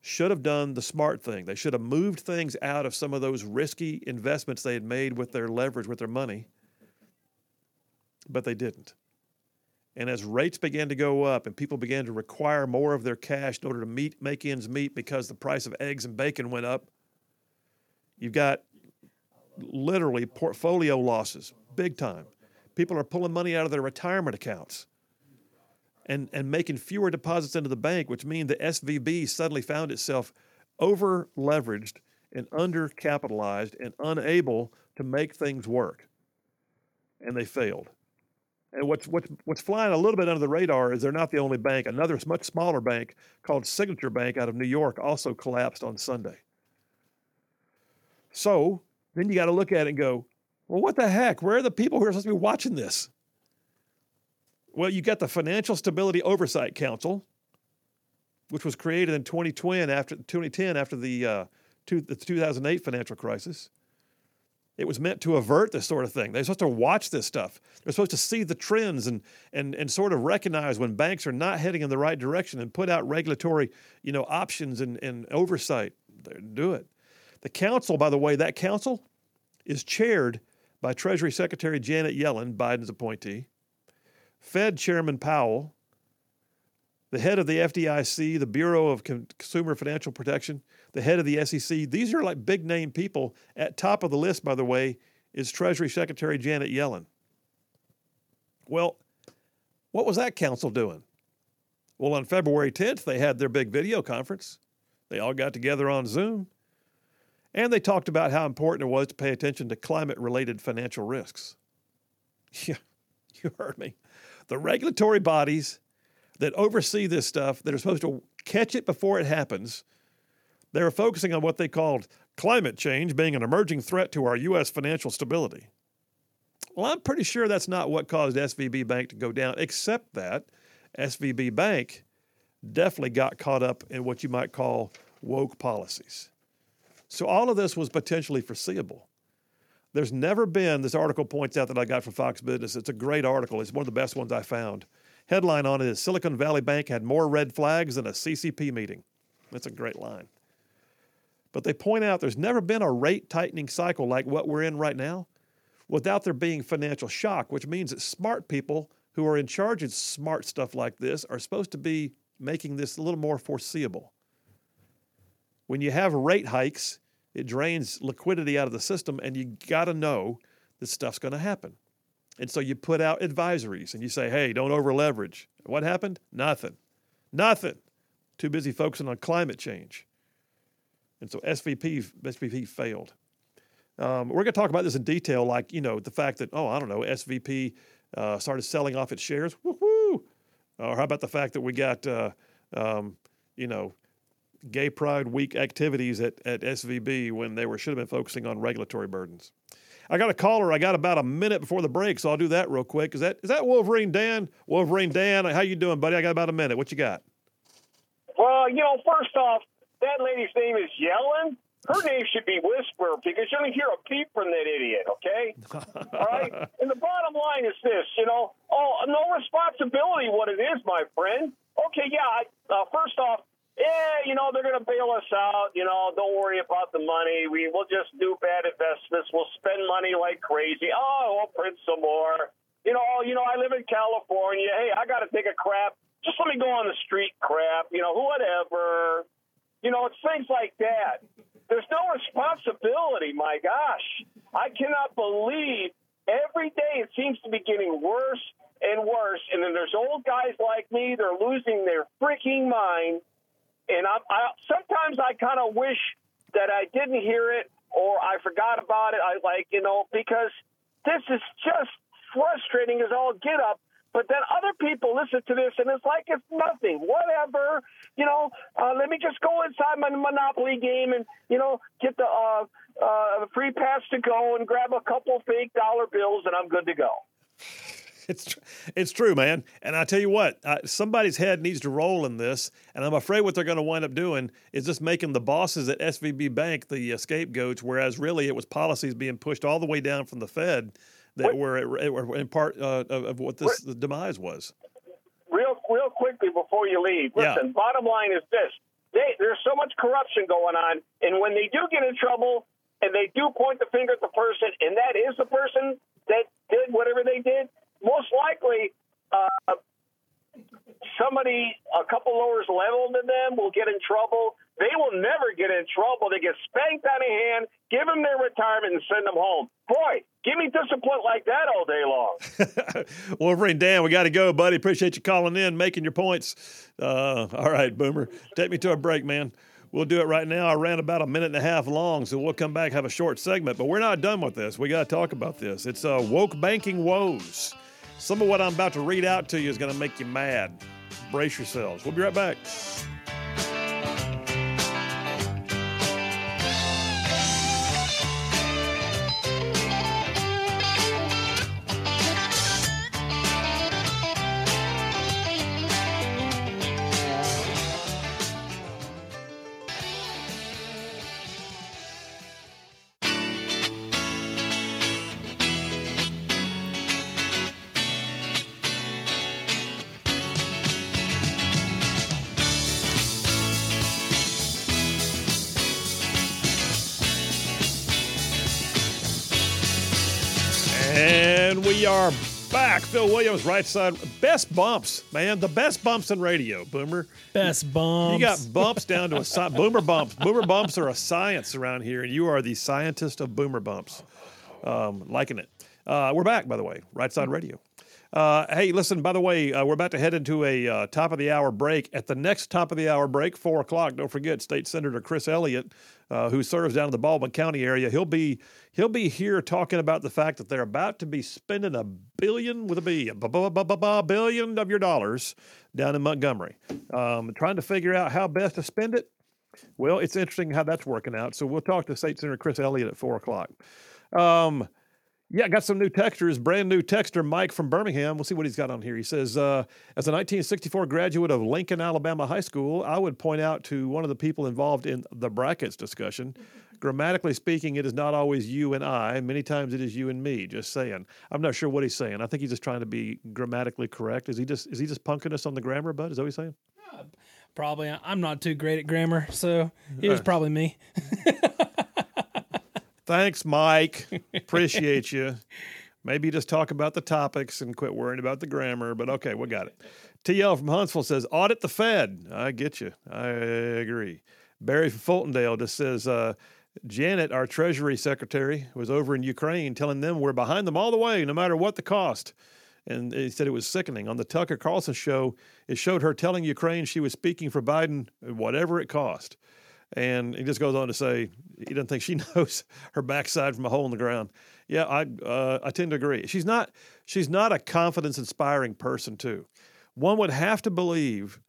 Speaker 1: should have done the smart thing. They should have moved things out of some of those risky investments they had made with their leverage, with their money, but they didn't. And as rates began to go up and people began to require more of their cash in order to meet, make ends meet because the price of eggs and bacon went up, you've got literally portfolio losses, big time. People are pulling money out of their retirement accounts and, and making fewer deposits into the bank, which means the SVB suddenly found itself over leveraged and undercapitalized and unable to make things work. And they failed. And what's, what's, what's flying a little bit under the radar is they're not the only bank. Another much smaller bank called Signature Bank out of New York also collapsed on Sunday. So then you got to look at it and go, well, what the heck? Where are the people who are supposed to be watching this? Well, you got the Financial Stability Oversight Council, which was created in 2010 after 2010 after the, uh, two, the 2008 financial crisis. It was meant to avert this sort of thing. They're supposed to watch this stuff. They're supposed to see the trends and and and sort of recognize when banks are not heading in the right direction and put out regulatory, you know, options and, and oversight. They do it. The council, by the way, that council is chaired by Treasury Secretary Janet Yellen, Biden's appointee, Fed Chairman Powell, the head of the FDIC, the Bureau of Consumer Financial Protection, the head of the SEC. These are like big name people. At top of the list, by the way, is Treasury Secretary Janet Yellen. Well, what was that council doing? Well, on February 10th, they had their big video conference. They all got together on Zoom. And they talked about how important it was to pay attention to climate related financial risks. [LAUGHS] Yeah, you heard me. The regulatory bodies that oversee this stuff, that are supposed to catch it before it happens, they were focusing on what they called climate change being an emerging threat to our U.S. financial stability. Well, I'm pretty sure that's not what caused SVB Bank to go down, except that SVB Bank definitely got caught up in what you might call woke policies. So all of this was potentially foreseeable. There's never been, this article points out that I got from Fox Business. It's a great article. It's one of the best ones I found. Headline on it is Silicon Valley Bank had more red flags than a CCP meeting. That's a great line. But they point out there's never been a rate tightening cycle like what we're in right now without there being financial shock, which means that smart people who are in charge of smart stuff like this are supposed to be making this a little more foreseeable. When you have rate hikes, it drains liquidity out of the system, and you got to know that stuff's going to happen. And so you put out advisories and you say, hey, don't over leverage. What happened? Nothing. Nothing. Too busy focusing on climate change. And so SVB, SVB failed. Um, we're going to talk about this in detail, like, you know, the fact that, oh, I don't know, SVB uh, started selling off its shares. Woohoo! Or how about the fact that we got, uh, um, you know, Gay Pride Week activities at, at SVB when they were should have been focusing on regulatory burdens. I got a caller. I got about a minute before the break, so I'll do that real quick. Is that is that Wolverine Dan? Wolverine Dan, how you doing, buddy? I got about a minute. What you got?
Speaker 4: Well, you know, first off, that lady's name is Yellen. Her name should be Whisper because you only hear a peep from that idiot, okay? [LAUGHS] All right? And the bottom line is this, you know, oh, no responsibility what it is, my friend. Okay, yeah, I, uh, first off, yeah, you know, they're going to bail us out. You know, don't worry about the money. We will just do bad investments. We'll spend money like crazy. Oh, we'll print some more. You know, you know, I live in California. Hey, I got to take a crap. Just let me go on the street crap. You know, whatever. You know, it's things like that. There's no responsibility. My gosh, I cannot believe every day it seems to be getting worse and worse. And then there's old guys like me. They're losing their freaking mind and I, I sometimes I kind of wish that I didn't hear it or I forgot about it. I like you know because this is just frustrating as all get up. But then other people listen to this and it's like it's nothing. Whatever, you know. Uh, let me just go inside my Monopoly game and you know get the uh, uh, free pass to go and grab a couple fake dollar bills and I'm good to go. [LAUGHS]
Speaker 1: it's it's true, man. And I tell you what, uh, somebody's head needs to roll in this, and I'm afraid what they're going to wind up doing is just making the bosses at SVB Bank the uh, scapegoats, whereas really it was policies being pushed all the way down from the Fed that what? were, were in part uh, of, of, what this the demise was.
Speaker 4: Real, real quickly before you leave, listen. Yeah. Bottom line is this: they, there's so much corruption going on, and when they do get in trouble, and they do point the finger at the person, and that is the person that did whatever they did, most likely uh, somebody a couple lowers level than them will get in trouble. They will never get in trouble. They get spanked on the hand, give them their retirement, and send them home. Boy, give me discipline like that all day long. [LAUGHS]
Speaker 1: Wolverine Dan, we got to go, buddy. Appreciate you calling in, making your points. Uh, all right, Boomer, take me to a break, man. We'll do it right now. I ran about a minute and a half long, so we'll come back have a short segment. But we're not done with this. We got to talk about this. It's uh, woke banking woes. Some of what I'm about to read out to you is going to make you mad. Brace yourselves. We'll be right back. Are back. Phil Williams, right side. Best bumps, man. The best bumps in radio, Boomer.
Speaker 3: Best bumps.
Speaker 1: You got bumps down to a sci- boomer bumps. Boomer bumps are a science around here, and you are the scientist of boomer bumps. Um, liking it. Uh, we're back, by the way. Right side radio. Uh, hey, listen, by the way, uh, we're about to head into a uh, top of the hour break. At the next top of the hour break, 4 o'clock, don't forget State Senator Chris Elliott, uh, who serves down in the Baldwin County area. He'll be he'll be here talking about the fact that they're about to be spending a billion with a B, a billion of your dollars down in Montgomery. Um, trying to figure out how best to spend it. Well, it's interesting how that's working out. So we'll talk to State Senator Chris Elliott at 4 o'clock. Um, yeah, I got some new texters. Brand new texter, Mike from Birmingham. We'll see what he's got on here. He says, uh, as a 1964 graduate of Lincoln, Alabama High School, I would point out to one of the people involved in the brackets discussion, [LAUGHS] Grammatically speaking, it is not always you and I. Many times it is you and me. Just saying. I'm not sure what he's saying. I think he's just trying to be grammatically correct. Is he just is he just punking us on the grammar, bud? Is that what he's saying?
Speaker 3: Probably. I'm not too great at grammar, so it was probably me. [LAUGHS]
Speaker 1: Thanks, Mike. [LAUGHS] Appreciate you. Maybe just talk about the topics and quit worrying about the grammar. But okay, we got it. TL from Huntsville says, audit the Fed. I get you. I agree. Barry from Fultondale just says, uh, Janet, our Treasury Secretary, was over in Ukraine telling them we're behind them all the way, no matter what the cost. And he said it was sickening. On the Tucker Carlson show, it showed her telling Ukraine she was speaking for Biden, whatever it cost. And he just goes on to say he doesn't think she [LAUGHS] knows her backside from a hole in the ground. Yeah, I uh, I tend to agree. She's not she's not a confidence inspiring person too. One would have to believe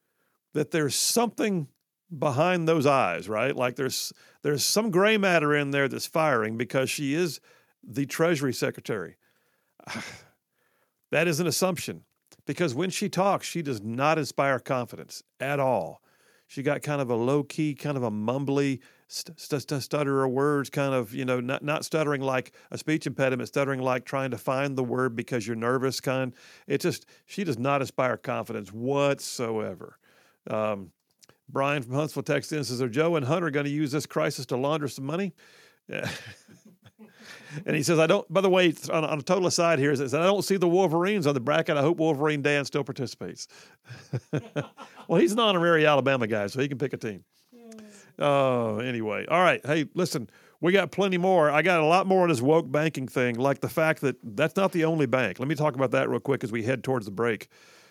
Speaker 1: that there's something behind those eyes, right? Like there's there's some gray matter in there that's firing because she is the Treasury Secretary. [SIGHS] that is an assumption because when she talks, she does not inspire confidence at all. She got kind of a low key, kind of a mumbly, st- st- stutterer words, kind of, you know, not, not stuttering like a speech impediment, stuttering like trying to find the word because you're nervous, kind. It just, she does not inspire confidence whatsoever. Um, Brian from Huntsville Texas says, Are Joe and Hunter going to use this crisis to launder some money? [LAUGHS] Yeah. And he says, I don't, by the way, on, on a total aside here, says, I don't see the Wolverines on the bracket. I hope Wolverine Dan still participates. [LAUGHS] well, he's an honorary Alabama guy, so he can pick a team. Oh, uh, anyway. All right. Hey, listen, we got plenty more. I got a lot more on this woke banking thing, like the fact that that's not the only bank. Let me talk about that real quick as we head towards the break.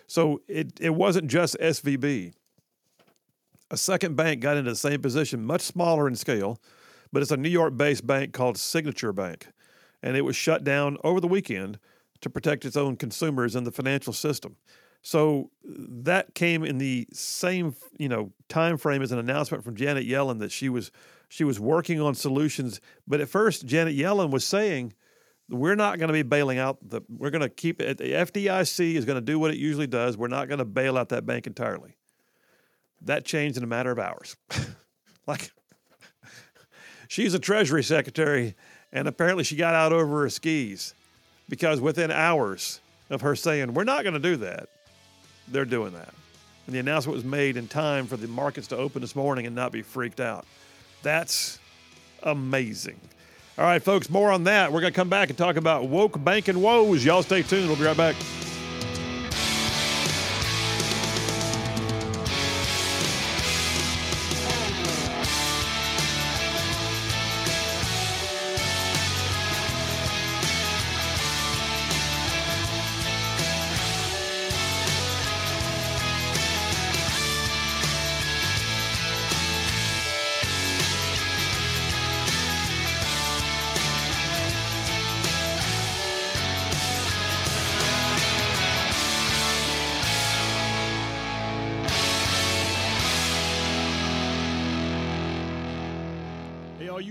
Speaker 1: So it, it wasn't just SVB a second bank got into the same position, much smaller in scale, but it's a New York based bank called Signature Bank. And it was shut down over the weekend to protect its own consumers and the financial system. So that came in the same, you know, time frame as an announcement from Janet Yellen that she was she was working on solutions. But at first, Janet Yellen was saying, "We're not going to be bailing out the. We're going to keep it. The FDIC is going to do what it usually does. We're not going to bail out that bank entirely." That changed in a matter of hours. [LAUGHS] like, [LAUGHS] she's a Treasury Secretary, and apparently she got out over her skis because within hours of her saying, We're not going to do that, they're doing that. And the announcement was made in time for the markets to open this morning and not be freaked out. That's amazing. All right, folks, more on that. We're going to come back and talk about woke banking woes. Y'all stay tuned. We'll be right back.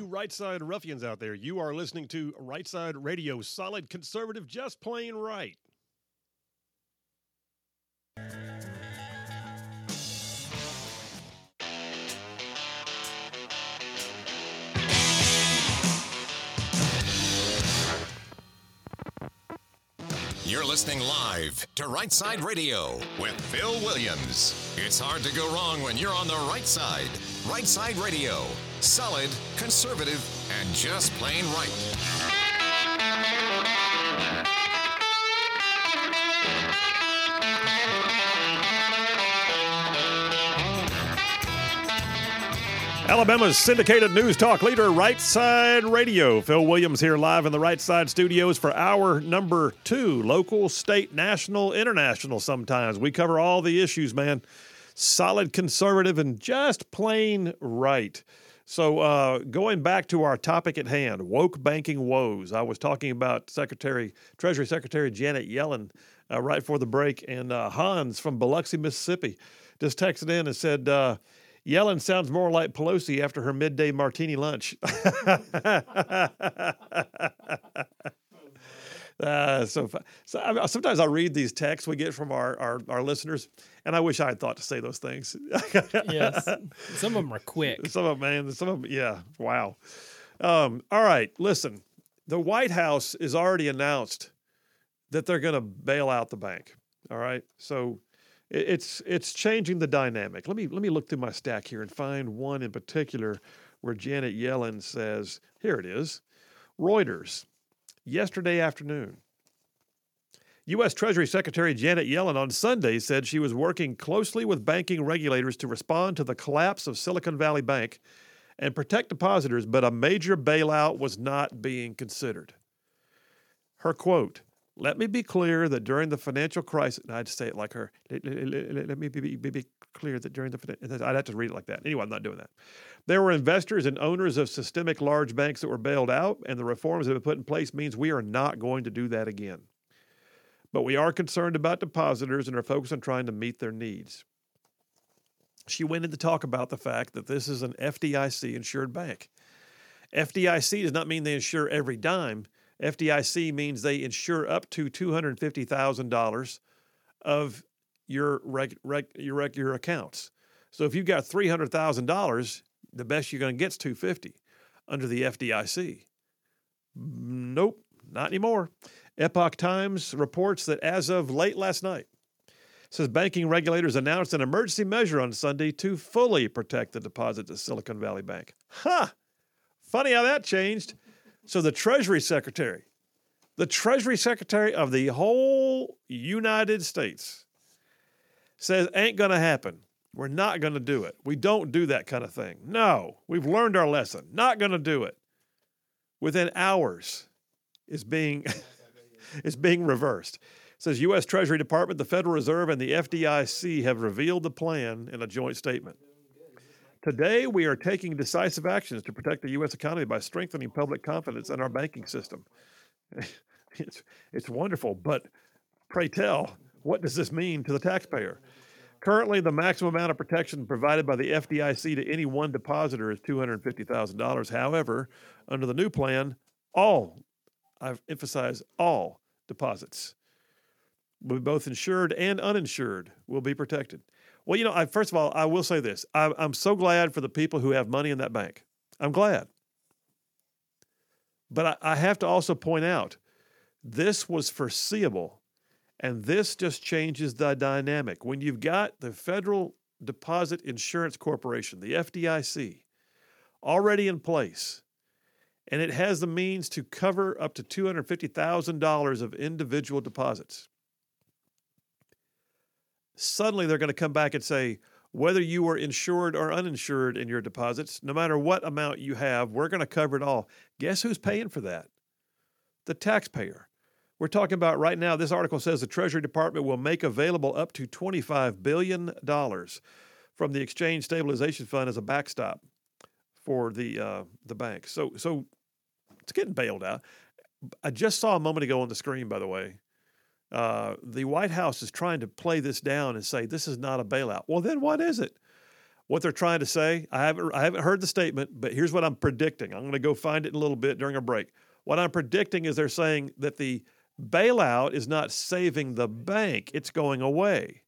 Speaker 1: Right side ruffians out there, you are listening to Right Side Radio, solid conservative, just plain right.
Speaker 2: You're listening live to Right Side Radio with Phil Williams. It's hard to go wrong when you're on the right side. Right Side Radio, solid, conservative, and just plain right.
Speaker 1: Alabama's syndicated news talk leader, Right Side Radio. Phil Williams here live in the Right Side studios for hour number two local, state, national, international sometimes. We cover all the issues, man. Solid conservative and just plain right. So, uh, going back to our topic at hand, woke banking woes. I was talking about Secretary, Treasury Secretary Janet Yellen uh, right before the break, and uh, Hans from Biloxi, Mississippi, just texted in and said, uh, Yellen sounds more like Pelosi after her midday martini lunch. [LAUGHS] Uh, so, so I, sometimes I read these texts we get from our, our, our listeners, and I wish I had thought to say those things.
Speaker 3: yes, [LAUGHS] some of them are quick.
Speaker 1: Some of them, man. Some of them, yeah. Wow. Um, all right, listen. The White House is already announced that they're going to bail out the bank. All right, so it, it's it's changing the dynamic. Let me let me look through my stack here and find one in particular where Janet Yellen says, "Here it is." Reuters, yesterday afternoon. U.S. Treasury Secretary Janet Yellen on Sunday said she was working closely with banking regulators to respond to the collapse of Silicon Valley Bank and protect depositors, but a major bailout was not being considered. Her quote, let me be clear that during the financial crisis, and I'd say it like her, let, let, let me be, be, be, clear that during the, I'd have to read it like that. Anyway, I'm not doing that. There were investors and owners of systemic large banks that were bailed out, and the reforms that have been put in place means we are not going to do that again. But we are concerned about depositors and are focused on trying to meet their needs. She went in to talk about the fact that this is an FDIC insured bank. FDIC does not mean they insure every dime. FDIC means they insure up to $250,000 of your, reg, reg, your, reg, your accounts. So if you've got $300,000, the best you're going to get is 250 under the FDIC. Nope, not anymore. Epoch Times reports that as of late last night, says banking regulators announced an emergency measure on Sunday to fully protect the deposits at Silicon Valley Bank. Huh. Funny how that changed. So the Treasury Secretary, the Treasury Secretary of the whole United States, says ain't going to happen. We're not going to do it. We don't do that kind of thing. No, we've learned our lesson. Not going to do it. Within hours is being [LAUGHS] is being reversed. It says U.S. Treasury Department, the Federal Reserve, and the FDIC have revealed the plan in a joint statement. Today, we are taking decisive actions to protect the U.S. economy by strengthening public confidence in our banking system. [LAUGHS] It's, it's wonderful, but pray tell, what does this mean to the taxpayer? Currently, the maximum amount of protection provided by the FDIC to any one depositor is $250,000. However, under the new plan, all, I've emphasized all deposits, both insured and uninsured, will be protected. Well, you know, I, first of all, I will say this I, I'm so glad for the people who have money in that bank. I'm glad. But I, I have to also point out this was foreseeable. And this just changes the dynamic. When you've got the Federal Deposit Insurance Corporation, the FDIC, already in place, and it has the means to cover up to $250,000 of individual deposits. Suddenly, they're going to come back and say, whether you are insured or uninsured in your deposits, no matter what amount you have, we're going to cover it all. Guess who's paying for that? The taxpayer. We're talking about right now, this article says the Treasury Department will make available up to $25 billion from the Exchange Stabilization Fund as a backstop for the uh, the bank. So so it's getting bailed out. I just saw a moment ago on the screen, by the way. Uh, the White House is trying to play this down and say this is not a bailout. Well, then what is it? What they're trying to say, I haven't I haven't heard the statement, but here's what I'm predicting. I'm going to go find it in a little bit during a break. What I'm predicting is they're saying that the bailout is not saving the bank; it's going away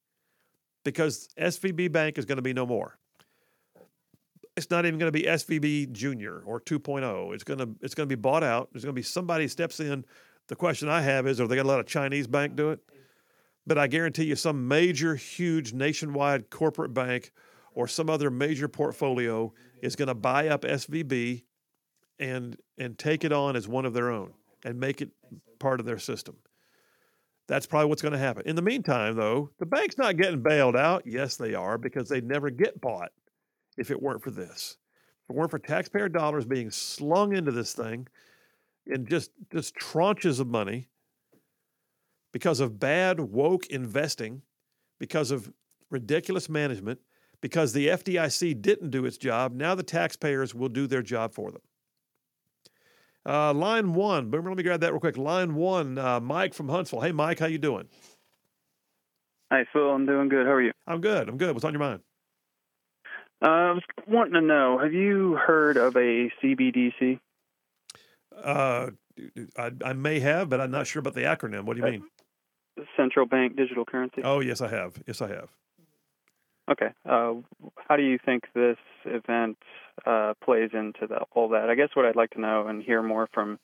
Speaker 1: because SVB Bank is going to be no more it's not even going to be SVB Junior or 2.0. It's going to it's going to be bought out. There's going to be somebody steps in. The question I have is, are they going to let a Chinese bank do it? But I guarantee you, some major, huge nationwide corporate bank or some other major portfolio is going to buy up SVB and and take it on as one of their own and make it part of their system. That's probably what's going to happen. In the meantime, though, the bank's not getting bailed out. Yes, they are because they'd never get bought if it weren't for this. If it weren't for taxpayer dollars being slung into this thing in just, just tranches of money because of bad, woke investing, because of ridiculous management, because the FDIC didn't do its job, now the taxpayers will do their job for them. Uh, line one, Boomer, let me grab that real quick. Line one, uh, Mike from Huntsville. Hey, Mike, how you doing?
Speaker 5: Hi, Phil. I'm doing good. How are you?
Speaker 1: I'm good. I'm good. What's on your mind?
Speaker 5: Uh, I was wanting to know have you heard of a CBDC?
Speaker 1: Uh, I, I may have, but I'm not sure about the acronym. What do you mean?
Speaker 5: Central bank digital currency.
Speaker 1: Oh, yes, I have. Yes, I have.
Speaker 5: Okay. Uh, how do you think this event uh, plays into the, all that. I guess what I'd like to know and hear more from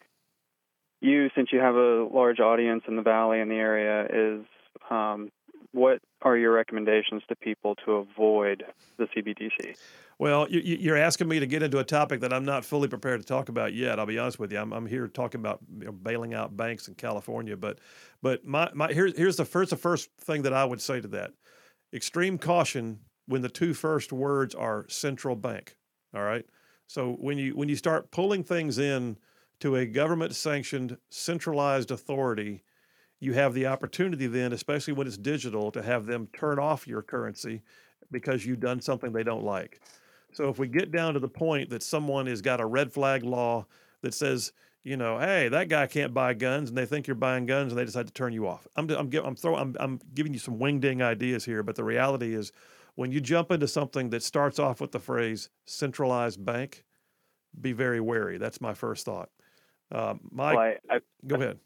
Speaker 5: you, since you have a large audience in the valley and the area, is um, what are your recommendations to people to avoid the CBDC?
Speaker 1: Well, you, are asking me to get into a topic that I'm not fully prepared to talk about yet. I'll be honest with you. I'm, I'm here talking about bailing out banks in California, but but my, my here's here's the first the first thing that I would say to that: extreme caution when the two first words are central bank. All right. So when you when you start pulling things in to a government sanctioned centralized authority, you have the opportunity then, especially when it's digital, to have them turn off your currency because you've done something they don't like. So if we get down to the point that someone has got a red flag law that says, you know, hey, that guy can't buy guns, and they think you're buying guns, and they decide to turn you off. I'm I'm I'm throwing I'm, I'm giving you some wingding ideas here, but the reality is, when you jump into something that starts off with the phrase centralized bank, be very wary. That's my first thought. Uh, Mike, well, I, I, go ahead.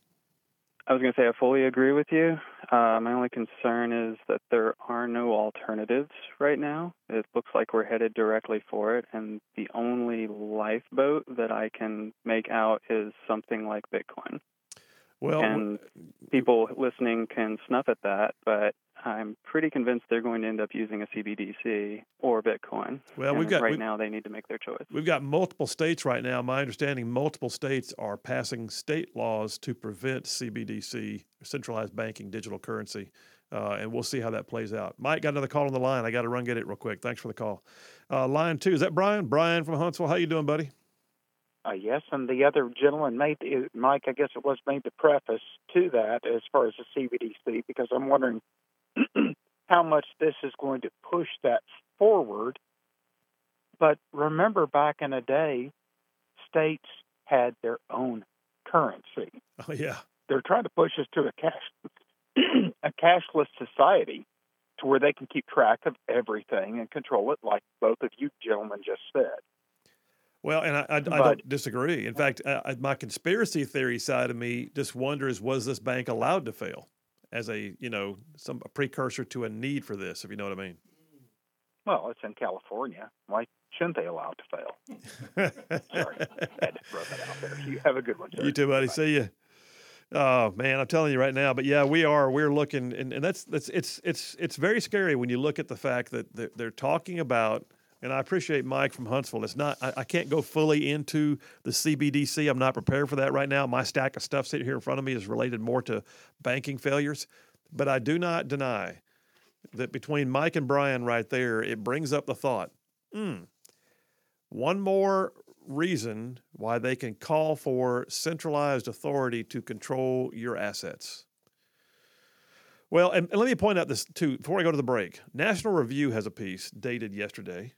Speaker 5: I was going to say I fully agree with you. Uh, my only concern is that there are no alternatives right now. It looks like we're headed directly for it, and the only lifeboat that I can make out is something like Bitcoin. Well, and people listening can snuff at that, but I'm pretty convinced they're going to end up using a CBDC or Bitcoin. Well, and we've got right now they need to make their choice.
Speaker 1: We've got multiple states right now. My understanding, multiple states are passing state laws to prevent CBDC, centralized banking, digital currency, uh, and we'll see how that plays out. Mike got another call on the line. I got to run get it real quick. Thanks for the call. Uh, line two is that Brian? Brian from Huntsville. How you doing, buddy?
Speaker 6: Uh, yes, and the other gentleman made Mike. I guess it was made the preface to that as far as the CBDC because I'm wondering [CLEARS THROAT] how much this is going to push that forward. But remember, back in the day, states had their own currency.
Speaker 1: Oh yeah,
Speaker 6: they're trying to push us to a cash [CLEARS THROAT] a cashless society to where they can keep track of everything and control it, like both of you gentlemen just said.
Speaker 1: Well, and I, I, but, I don't disagree. In fact, uh, I, my conspiracy theory side of me just wonders: was this bank allowed to fail as a you know some a precursor to a need for this? If you know what I mean.
Speaker 6: Well, it's in California. Why shouldn't they allow it to fail? [LAUGHS] Sorry, I had to throw that out there. You have a good one. Sir.
Speaker 1: You too, buddy. Bye. See you. Oh man, I'm telling you right now. But yeah, we are. We're looking, and, and that's that's it's it's it's very scary when you look at the fact that they're, they're talking about and I appreciate Mike from Huntsville. It's not I, I, can't go fully into the CBDC. I'm not prepared for that right now. My stack of stuff sitting here in front of me is related more to banking failures, but I do not deny that between Mike and Brian right there, it brings up the thought. Hmm, one more reason why they can call for centralized authority to control your assets. Well, and, and, let me point out this too before I go to the break. National Review has a piece dated yesterday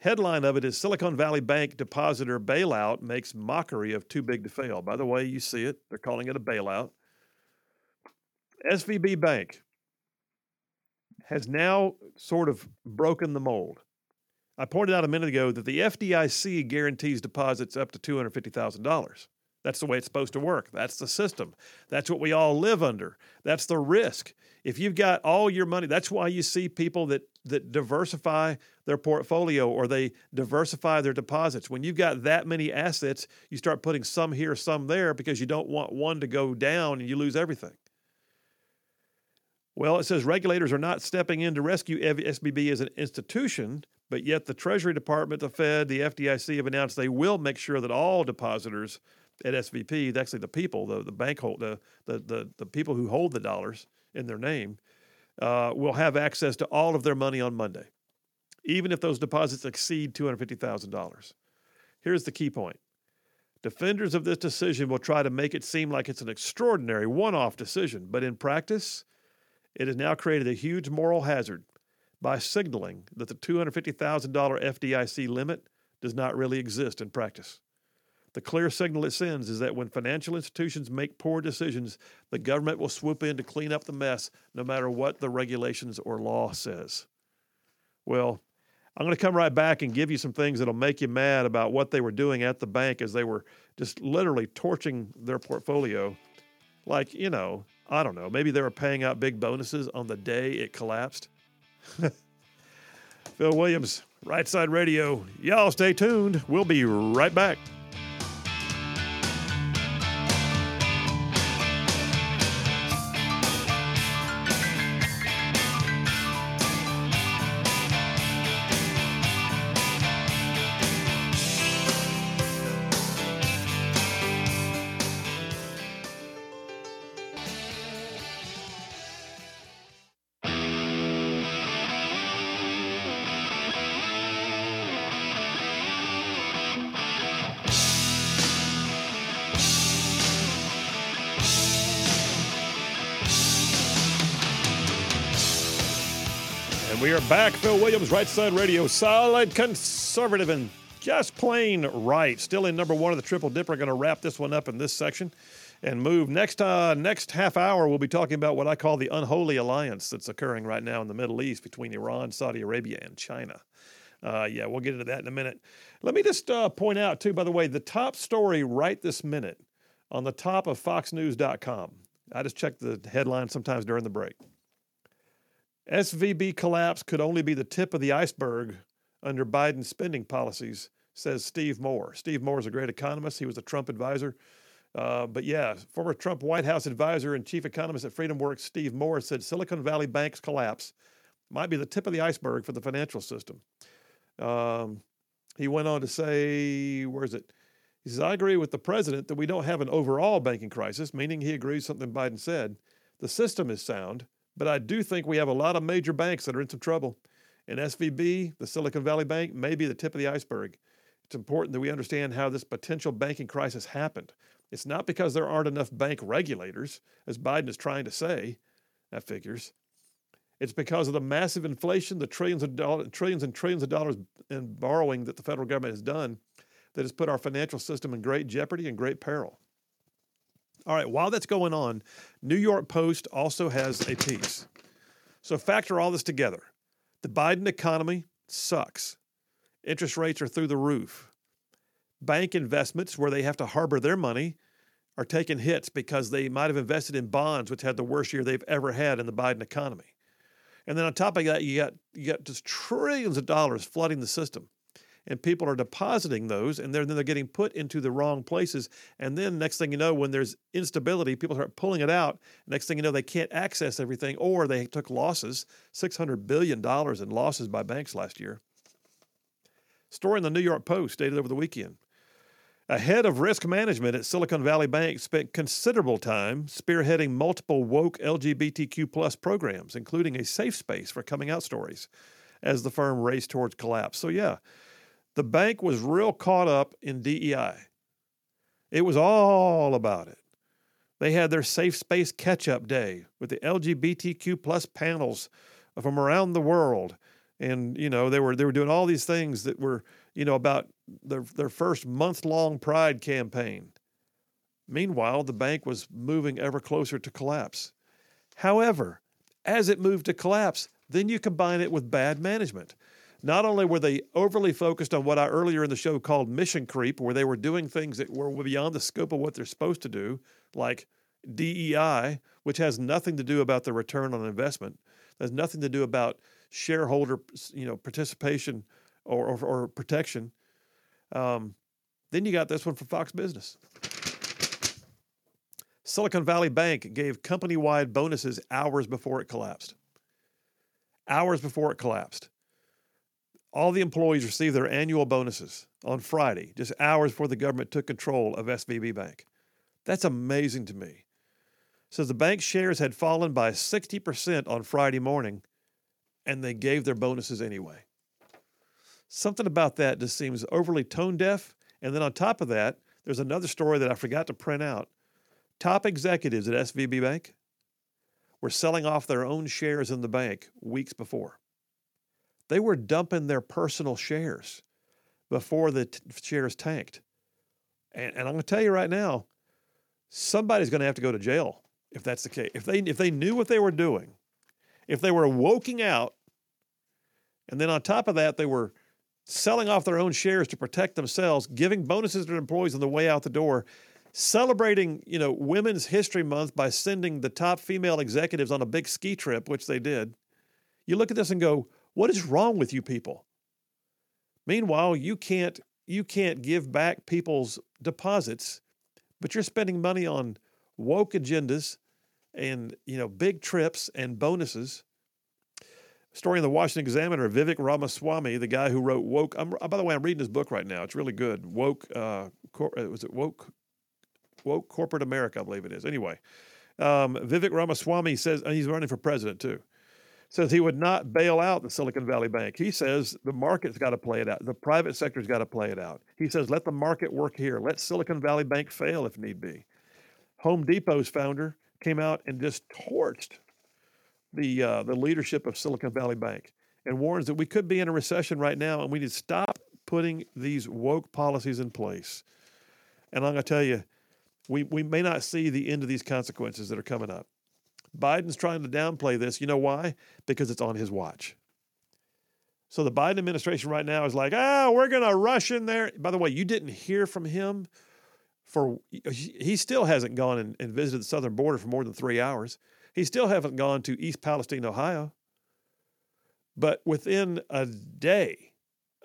Speaker 1: Headline of it is Silicon Valley Bank depositor bailout makes mockery of too big to fail. By the way, you see it. They're calling it a bailout. SVB Bank has now sort of broken the mold. I pointed out a minute ago that the FDIC guarantees deposits up to $250,000. That's the way it's supposed to work. That's the system. That's what we all live under. That's the risk. If you've got all your money, that's why you see people that that diversify their portfolio or they diversify their deposits. When you've got that many assets, you start putting some here, some there because you don't want one to go down and you lose everything. Well, it says regulators are not stepping in to rescue SVB as an institution, but yet the Treasury Department, the Fed, the FDIC have announced they will make sure that all depositors at SVB, actually the people, the, the bank hold, the, the, the, the people who hold the dollars in their name, uh, will have access to all of their money on Monday, even if those deposits exceed $250,000. Here's the key point defenders of this decision will try to make it seem like it's an extraordinary one off decision, but in practice, it has now created a huge moral hazard by signaling that the $250,000 FDIC limit does not really exist in practice. The clear signal it sends is that when financial institutions make poor decisions, the government will swoop in to clean up the mess no matter what the regulations or law says. Well, I'm going to come right back and give you some things that'll make you mad about what they were doing at the bank as they were just literally torching their portfolio. Like, you know, I don't know, maybe they were paying out big bonuses on the day it collapsed. [LAUGHS] Phil Williams, Right Side Radio. Y'all stay tuned. We'll be right back. Phil Williams, Right Side Radio, solid conservative and just plain right. Still in number one of the Triple Dipper. Going to wrap this one up in this section and move next. Uh, next half hour, we'll be talking about what I call the unholy alliance that's occurring right now in the Middle East between Iran, Saudi Arabia, and China. Uh, yeah, we'll get into that in a minute. Let me just uh, point out, too, by the way, the top story right this minute on the top of FoxNews.com. I just check the headline sometimes during the break. SVB collapse could only be the tip of the iceberg under Biden's spending policies, says Steve Moore. Steve Moore is a great economist. He was a Trump advisor. Uh, but yeah, former Trump White House advisor and chief economist at FreedomWorks, Steve Moore, said Silicon Valley Bank's collapse might be the tip of the iceberg for the financial system. Um, he went on to say, where is it? He says, I agree with the president that we don't have an overall banking crisis, meaning he agrees something Biden said. The system is sound, but I do think we have a lot of major banks that are in some trouble. And SVB, the Silicon Valley Bank, may be the tip of the iceberg. It's important that we understand how this potential banking crisis happened. It's not because there aren't enough bank regulators, as Biden is trying to say. That figures. It's because of the massive inflation, the trillions of trillions and trillions of dollars in borrowing that the federal government has done, that has put our financial system in great jeopardy and great peril. All right, while that's going on, New York Post also has a piece. So factor all this together. The Biden economy sucks. Interest rates are through the roof. Bank investments, where they have to harbor their money, are taking hits because they might have invested in bonds, which had the worst year they've ever had in the Biden economy. And then on top of that, you got you got just trillions of dollars flooding the system and people are depositing those and they're, then they're getting put into the wrong places and then next thing you know when there's instability people start pulling it out. Next thing you know they can't access everything or they took losses $600 billion in losses by banks last year. Story in the new york post dated over the weekend. A head of risk management at silicon valley bank spent considerable time spearheading multiple woke lgbtq plus programs including a safe space for coming out stories as the firm raced towards collapse. So yeah the bank was real caught up in DEI. It was all about it. They had their safe space catch up day with the LGBTQ plus panels from around the world. And, you know, they were they were doing all these things that were, you know, about their their first month long pride campaign. Meanwhile, the bank was moving ever closer to collapse. However, as it moved to collapse, then you combine it with bad management. Not only were they overly focused on what I earlier in the show called mission creep, where they were doing things that were beyond the scope of what they're supposed to do, like DEI, which has nothing to do about the return on investment, has nothing to do about shareholder, you know, participation or, or, or protection. Um, then you got this one from Fox Business. Silicon Valley Bank gave company wide bonuses hours before it collapsed. Hours before it collapsed. All the employees received their annual bonuses on Friday, just hours before the government took control of SVB Bank. That's amazing to me. Says the bank shares had fallen by 60% on Friday morning, and they gave their bonuses anyway. Something about that just seems overly tone deaf. And then on top of that, there's another story that I forgot to print out. Top executives at SVB Bank were selling off their own shares in the bank weeks before. They were dumping their personal shares before the t- shares tanked. And, and I'm going to tell you right now, somebody's going to have to go to jail if that's the case. If they if they knew what they were doing, if they were woking out, and then on top of that they were selling off their own shares to protect themselves, giving bonuses to their employees on the way out the door, celebrating you know Women's History Month by sending the top female executives on a big ski trip, which they did. You look at this and go, What is wrong with you people? Meanwhile, you can't you can't give back people's deposits, but you're spending money on woke agendas and you know big trips and bonuses. Story in the Washington Examiner: Vivek Ramaswamy, the guy who wrote "Woke." I'm, by the way, I'm reading his book right now. It's really good. Woke. Uh, cor- uh, was it woke? Woke corporate America, I believe it is. Anyway, um, Vivek Ramaswamy says he's running for president too. Says he would not bail out the Silicon Valley Bank. He says the market's got to play it out. The private sector's got to play it out. He says let the market work here. Let Silicon Valley Bank fail if need be. Home Depot's founder came out and just torched the uh, the leadership of Silicon Valley Bank and warns that we could be in a recession right now and we need to stop putting these woke policies in place. And I'm going to tell you, we, we may not see the end of these consequences that are coming up. Biden's trying to downplay this. You know why? Because it's on his watch. So the Biden administration right now is like, ah, we're going to rush in there. By the way, you didn't hear from him for, he still hasn't gone and, and visited the southern border for more than three hours. He still hasn't gone to East Palestine, Ohio. But within a day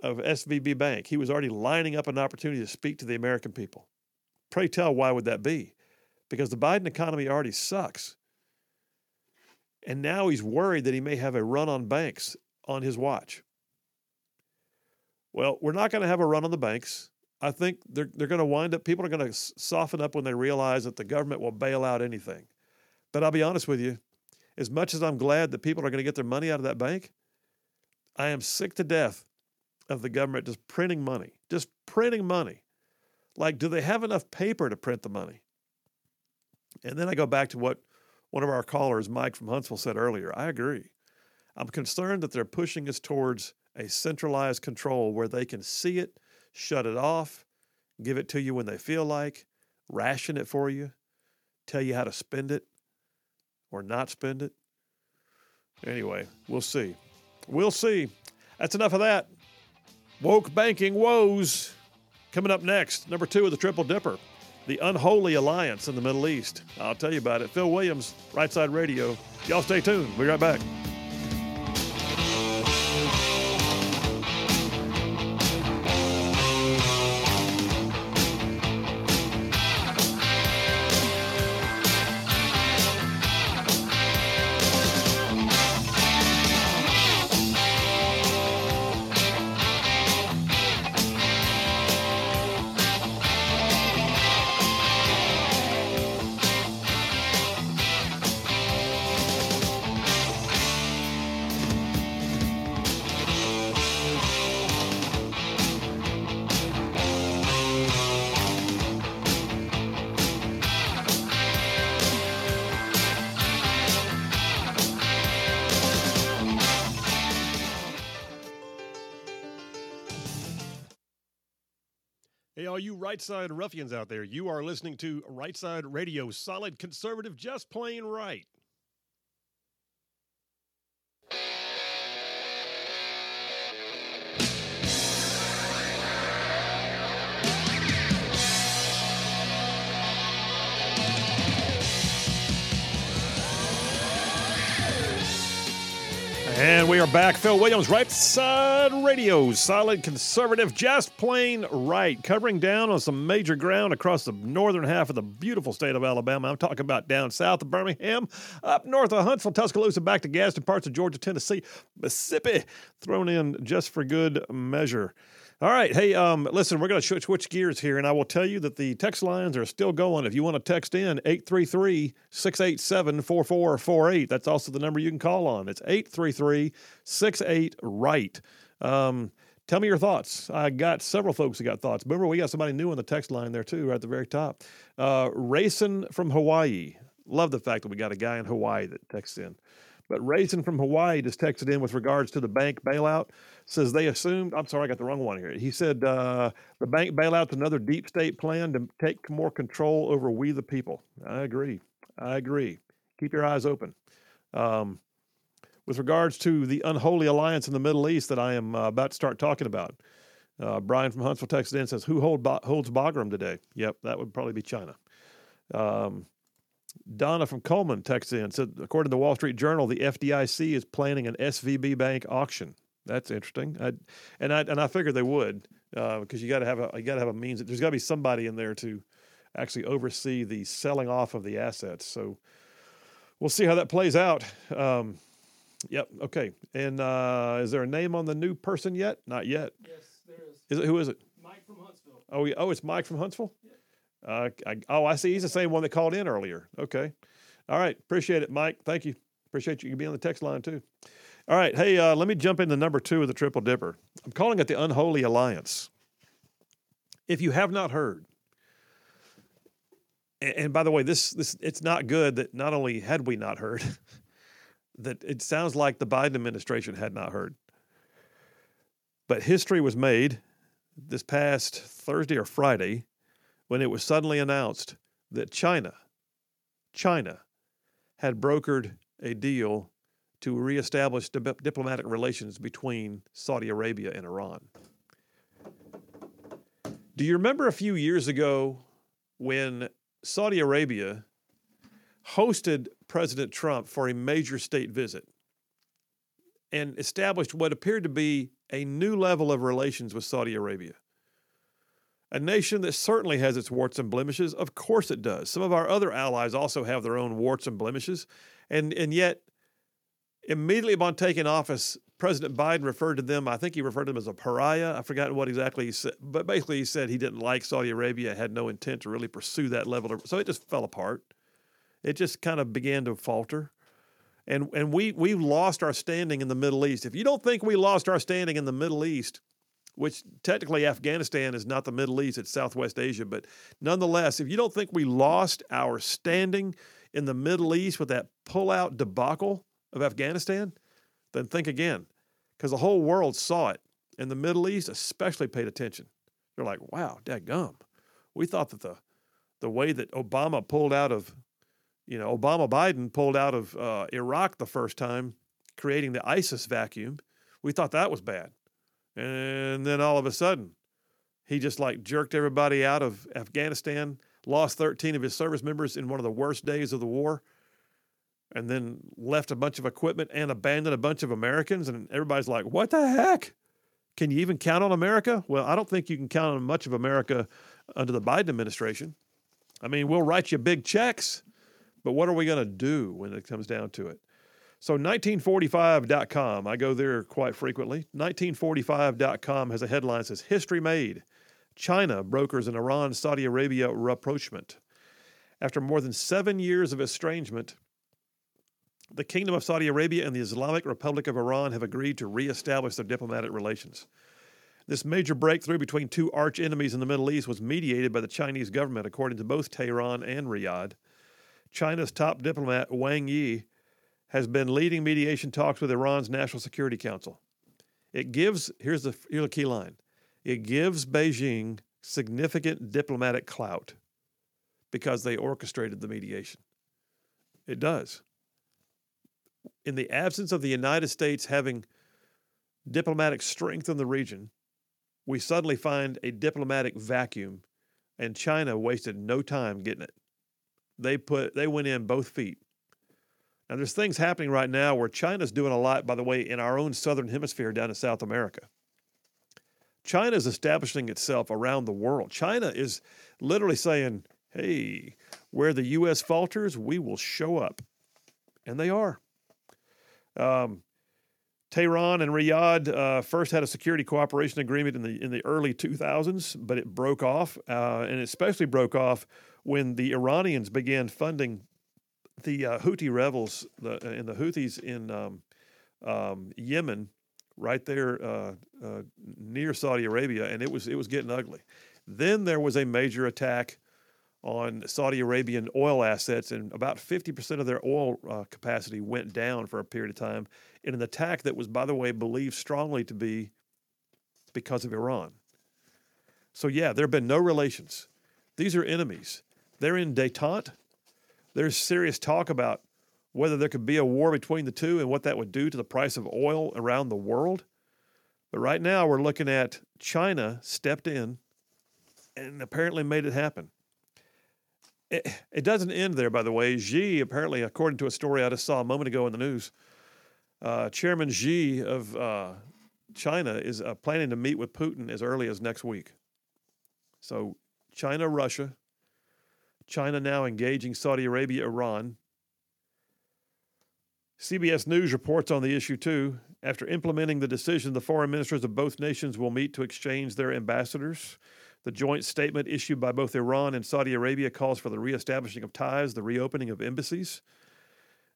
Speaker 1: of SVB Bank, he was already lining up an opportunity to speak to the American people. Pray tell, why would that be? Because the Biden economy already sucks. And now he's worried that he may have a run on banks on his watch. Well, we're not going to have a run on the banks. I think they're, they're going to wind up, people are going to soften up when they realize that the government will bail out anything. But I'll be honest with you, as much as I'm glad that people are going to get their money out of that bank, I am sick to death of the government just printing money, just printing money. Like, do they have enough paper to print the money? And then I go back to what one of our callers, Mike from Huntsville, said earlier. I agree. I'm concerned that they're pushing us towards a centralized control where they can see it, shut it off, give it to you when they feel like, ration it for you, tell you how to spend it or not spend it. Anyway, we'll see. We'll see. That's enough of that. Woke banking woes. Coming up next, number two of the Triple Dipper the unholy alliance in the Middle East. I'll tell you about it. Phil Williams, Right Side Radio. Y'all stay tuned. We'll be right back. Right side ruffians out there, you are listening to Right Side Radio, solid conservative, just plain right. And we are back. Phil Williams, Right Side Radio, solid conservative, just plain right, covering down on some major ground across the northern half of the beautiful state of Alabama. I'm talking about down south of Birmingham, up north of Huntsville, Tuscaloosa, back to Gadsden, parts of Georgia, Tennessee, Mississippi, thrown in just for good measure. All right. Hey, um, listen, we're going to switch gears here, and I will tell you that the text lines are still going. If you want to text in, 833 687 4448. That's also the number you can call on. It's 833 68 Right. Um, tell me your thoughts. I got several folks who got thoughts. Remember, we got somebody new on the text line there, too, right at the very top. Uh, Racing from Hawaii. Love the fact that we got a guy in Hawaii that texts in. But Racing from Hawaii just texted in with regards to the bank bailout says they assumed. I'm sorry, I got the wrong one here. He said uh, the bank bailout's another deep state plan to take more control over we the people. I agree. I agree. Keep your eyes open. Um, with regards to the unholy alliance in the Middle East that I am uh, about to start talking about, uh, Brian from Huntsville, Texas, in says, "Who hold, holds Bagram today?" Yep, that would probably be China. Um, Donna from Cullman texts in said, according to the Wall Street Journal, the FDIC is planning an SVB bank auction. That's interesting. I, and I and I figured they would because uh, you got to have a you got to have a means. There's got to be somebody in there to actually oversee the selling off of the assets. So we'll see how that plays out. Um, yep. Okay. And uh, is there a name on the new person yet? Not yet.
Speaker 3: Yes, there is.
Speaker 1: Is it who is it?
Speaker 3: Mike from Huntsville.
Speaker 1: Oh, yeah. oh, it's Mike from Huntsville. Uh, I, oh, I see. He's the same one that called in earlier. Okay. All right. Appreciate it, Mike. Thank you. Appreciate you being on the text line too. All right. Hey, uh, let me jump into number two of the Triple Dipper. I'm calling it the Unholy Alliance. If you have not heard, and, and by the way, this this it's not good that not only had we not heard, [LAUGHS] that it sounds like the Biden administration had not heard. But history was made this past Thursday or Friday when it was suddenly announced that China, China, had brokered a deal to reestablish dip- diplomatic relations between Saudi Arabia and Iran. Do you remember a few years ago when Saudi Arabia hosted President Trump for a major state visit and established what appeared to be a new level of relations with Saudi Arabia? A nation that certainly has its warts and blemishes. Of course it does. Some of our other allies also have their own warts and blemishes. And, and yet, immediately upon taking office, President Biden referred to them, I think he referred to them as a pariah. I've forgotten what exactly he said, but basically he said he didn't like Saudi Arabia, had no intent to really pursue that level. Of, so it just fell apart. It just kind of began to falter. And, and we, we lost our standing in the Middle East. If you don't think we lost our standing in the Middle East, which technically Afghanistan is not the Middle East, it's Southwest Asia, but nonetheless, if you don't think we lost our standing in the Middle East with that pullout debacle of Afghanistan, then think again, because the whole world saw it, and the Middle East especially paid attention. They're like, "Wow, gum, we thought that the the way that Obama pulled out of, you know, Obama Biden pulled out of uh, Iraq the first time, creating the ISIS vacuum, we thought that was bad, and then all of a sudden, he just like jerked everybody out of Afghanistan, lost 13 of his service members in one of the worst days of the war." and then left a bunch of equipment and abandoned a bunch of Americans. And everybody's like, what the heck? Can you even count on America? Well, I don't think you can count on much of America under the Biden administration. I mean, we'll write you big checks, but what are we going to do when it comes down to it? So 1945.com, I go there quite frequently. 1945.com has a headline that says History Made. China brokers an Iran Saudi Arabia rapprochement. After more than seven years of estrangement, the Kingdom of Saudi Arabia and the Islamic Republic of Iran have agreed to reestablish their diplomatic relations. This major breakthrough between two arch enemies in the Middle East was mediated by the Chinese government, according to both Tehran and Riyadh. China's top diplomat, Wang Yi, has been leading mediation talks with Iran's National Security Council. It gives, here's the, here's the key line it gives Beijing significant diplomatic clout because they orchestrated the mediation. It does in the absence of the United States having diplomatic strength in the region, we suddenly find a diplomatic vacuum, and China wasted no time getting it. They put they went in both feet. Now there's things happening right now where China's doing a lot, by the way, in our own southern hemisphere down in South America. China is establishing itself around the world. China is literally saying, hey, where the U.S. falters, we will show up. And they are. Um, Tehran and Riyadh uh, first had a security cooperation agreement in the in the early 2000s, but it broke off, uh, and it especially broke off when the Iranians began funding the uh, Houthi rebels the, and the Houthis in um, um, Yemen, right there uh, uh, near Saudi Arabia, and it was it was getting ugly. Then there was a major attack on Saudi Arabian oil assets, and about 50% of their oil uh, capacity went down for a period of time in an attack that was, by the way, believed strongly to be because of Iran. So, yeah, there have been no relations. These are enemies. They're in detente. There's serious talk about whether there could be a war between the two and what that would do to the price of oil around the world. But right now, we're looking at China stepped in and apparently made it happen. it, it doesn't end there, by the way. Xi, apparently, according to a story I just saw a moment ago in the news, uh, Chairman Xi of uh, China is uh, planning to meet with Putin as early as next week. So, China, Russia, China now engaging Saudi Arabia, Iran. CBS News reports on the issue too. After implementing the decision, the foreign ministers of both nations will meet to exchange their ambassadors. The joint statement issued by both Iran and Saudi Arabia calls for the reestablishing of ties, the reopening of embassies.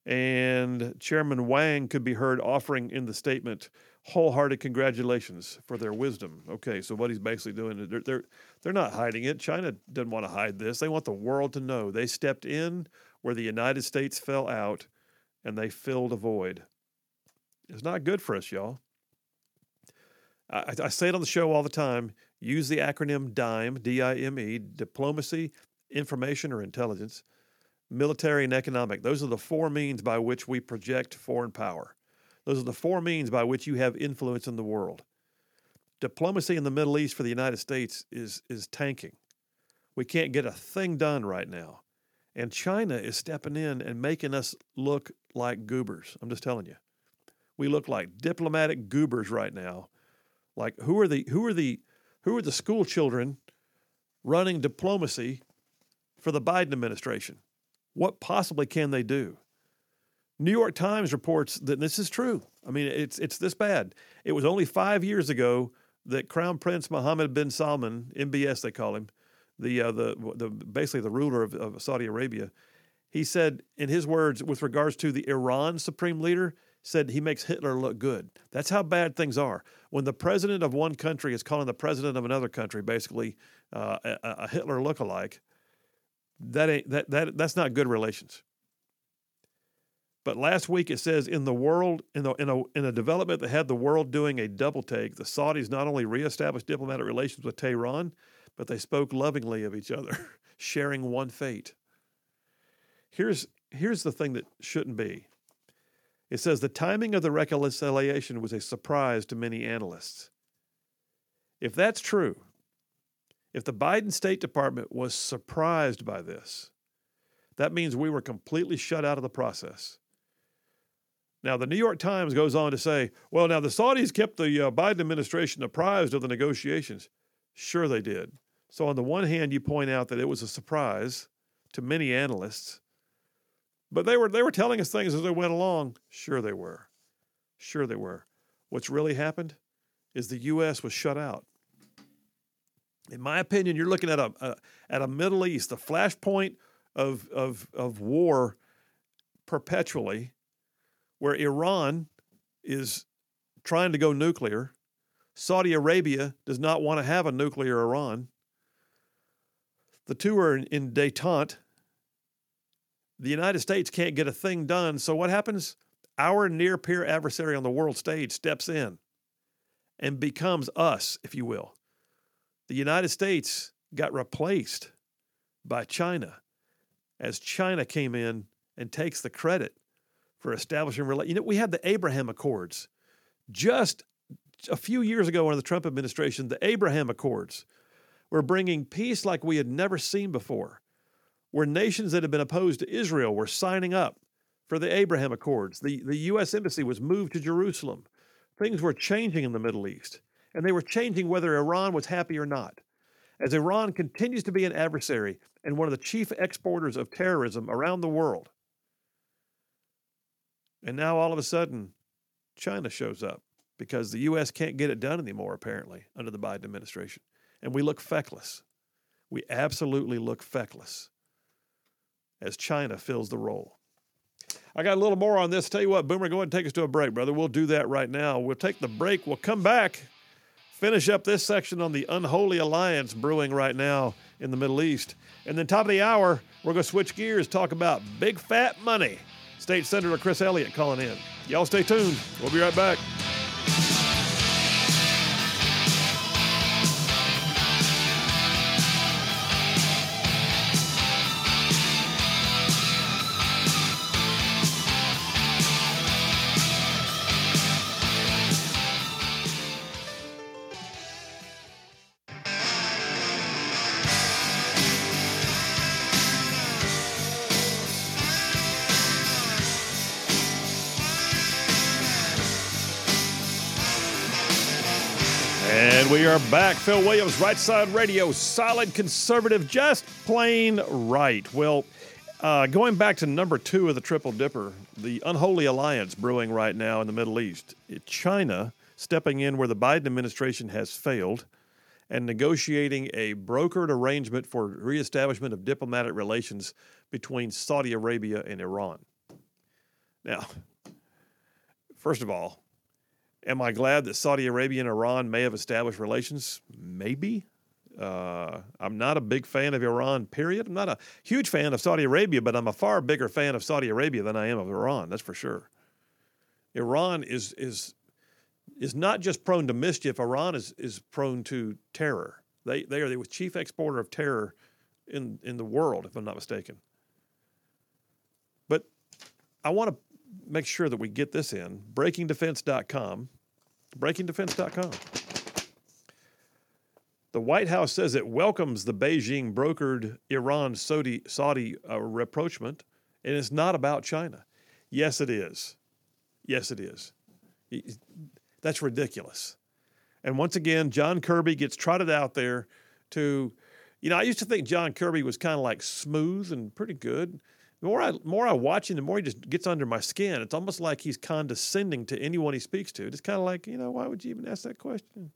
Speaker 1: And Chairman Wang could be heard offering in the statement wholehearted congratulations for their wisdom. Okay, so what he's basically doing, they're, they're, they're not hiding it. China doesn't want to hide this. They want the world to know. They stepped in where the United States fell out and they filled a void. It's not good for us, y'all. I, I say it on the show all the time. Use the acronym DIME, D I M E, diplomacy, information or intelligence, military, and economic. Those are the four means by which we project foreign power. Those are the four means by which you have influence in the world. Diplomacy in the Middle East for the United States is, is tanking. We can't get a thing done right now. And China is stepping in and making us look like goobers. I'm just telling you. We look like diplomatic goobers right now. Like who are the who are the who are the school children running diplomacy for the Biden administration? What possibly can they do? New York Times reports that this is true. I mean, it's it's this bad. It was only five years ago that Crown Prince Mohammed bin Salman, MBS they call him, the uh, the the basically the ruler of, of Saudi Arabia, he said in his words with regards to the Iran supreme leader, said he makes Hitler look good. That's how bad things are. When the president of one country is calling the president of another country basically uh, a, a Hitler lookalike, that ain't that that that's not good relations. But last week it says in the world in a, in a in a development that had the world doing a double take, the Saudis not only reestablished diplomatic relations with Tehran, but they spoke lovingly of each other, [LAUGHS] sharing one fate. Here's here's the thing that shouldn't be. It says the timing of the reconciliation was a surprise to many analysts. If that's true, if the Biden State Department was surprised by this, that means we were completely shut out of the process. Now, the New York Times goes on to say, well, now the Saudis kept the uh, Biden administration apprised of the negotiations. Sure, they did. So, on the one hand, you point out that it was a surprise to many analysts, but they were they were telling us things as they went along. Sure, they were. Sure, they were. What's really happened is the U.S. was shut out. In my opinion, you're looking at a, a at a Middle East, a flashpoint of of of war perpetually, where Iran is trying to go nuclear. Saudi Arabia does not want to have a nuclear Iran. The two are in, in detente the United States can't get a thing done. So what happens? Our near peer adversary on the world stage steps in and becomes us, if you will. The United States got replaced by China as China came in and takes the credit for establishing. You know, we had the Abraham Accords just a few years ago under the Trump administration. The Abraham Accords were bringing peace like we had never seen before where nations that had been opposed to Israel were signing up for the Abraham Accords. The, the U.S. Embassy was moved to Jerusalem. Things were changing in the Middle East, and they were changing whether Iran was happy or not. As Iran continues to be an adversary and one of the chief exporters of terrorism around the world. And now all of a sudden, China shows up because the U.S. can't get it done anymore, apparently, under the Biden administration. And we look feckless. We absolutely look feckless as China fills the role. I got a little more on this. Tell you what, Boomer, go ahead and take us to a break, brother. We'll do that right now. We'll take the break. We'll come back, finish up this section on the unholy alliance brewing right now in the Middle East. And then, top of the hour, we're going to switch gears, talk about big fat money. State Senator Chris Elliott calling in. Y'all stay tuned. We'll be right back. Back. Phil Williams, Right Side Radio, solid conservative, just plain right. Well, uh, going back to number two of the Triple Dipper, the unholy alliance brewing right now in the Middle East. China stepping in where the Biden administration has failed and negotiating a brokered arrangement for reestablishment of diplomatic relations between Saudi Arabia and Iran. Now, first of all, am I glad that Saudi Arabia and Iran may have established relations? Maybe. Uh, I'm not a big fan of Iran, period. I'm not a huge fan of Saudi Arabia, but I'm a far bigger fan of Saudi Arabia than I am of Iran, that's for sure. Iran is, is, is not just prone to mischief, Iran is, is prone to terror. They, they are the chief exporter of terror in, in the world, if I'm not mistaken. But I want to make sure that we get this in. BreakingDefense.com. BreakingDefense.com. The White House says it welcomes the Beijing brokered Iran Saudi, Saudi uh, rapprochement, and it's not about China. Yes, it is. Yes, it is. That's ridiculous. And once again, John Kirby gets trotted out there to, you know, I used to think John Kirby was kind of like smooth and pretty good. The more I more I watch him, the more he just gets under my skin. It's almost like he's condescending to anyone he speaks to. It's kind of like, you know, why would you even ask that question?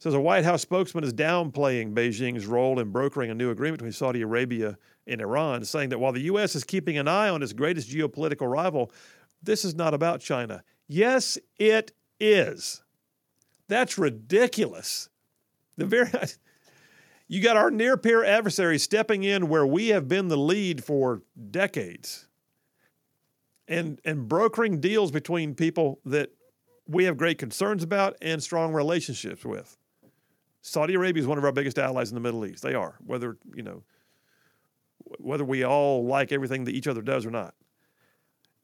Speaker 1: says a White House spokesman is downplaying Beijing's role in brokering a new agreement between Saudi Arabia and Iran, saying that while the U.S. is keeping an eye on its greatest geopolitical rival, this is not about China. Yes, it is. That's ridiculous. The very [LAUGHS] you got our near peer adversary stepping in where we have been the lead for decades and and brokering deals between people that we have great concerns about and strong relationships with. Saudi Arabia is one of our biggest allies in the Middle East. They are, whether you know, whether we all like everything that each other does or not.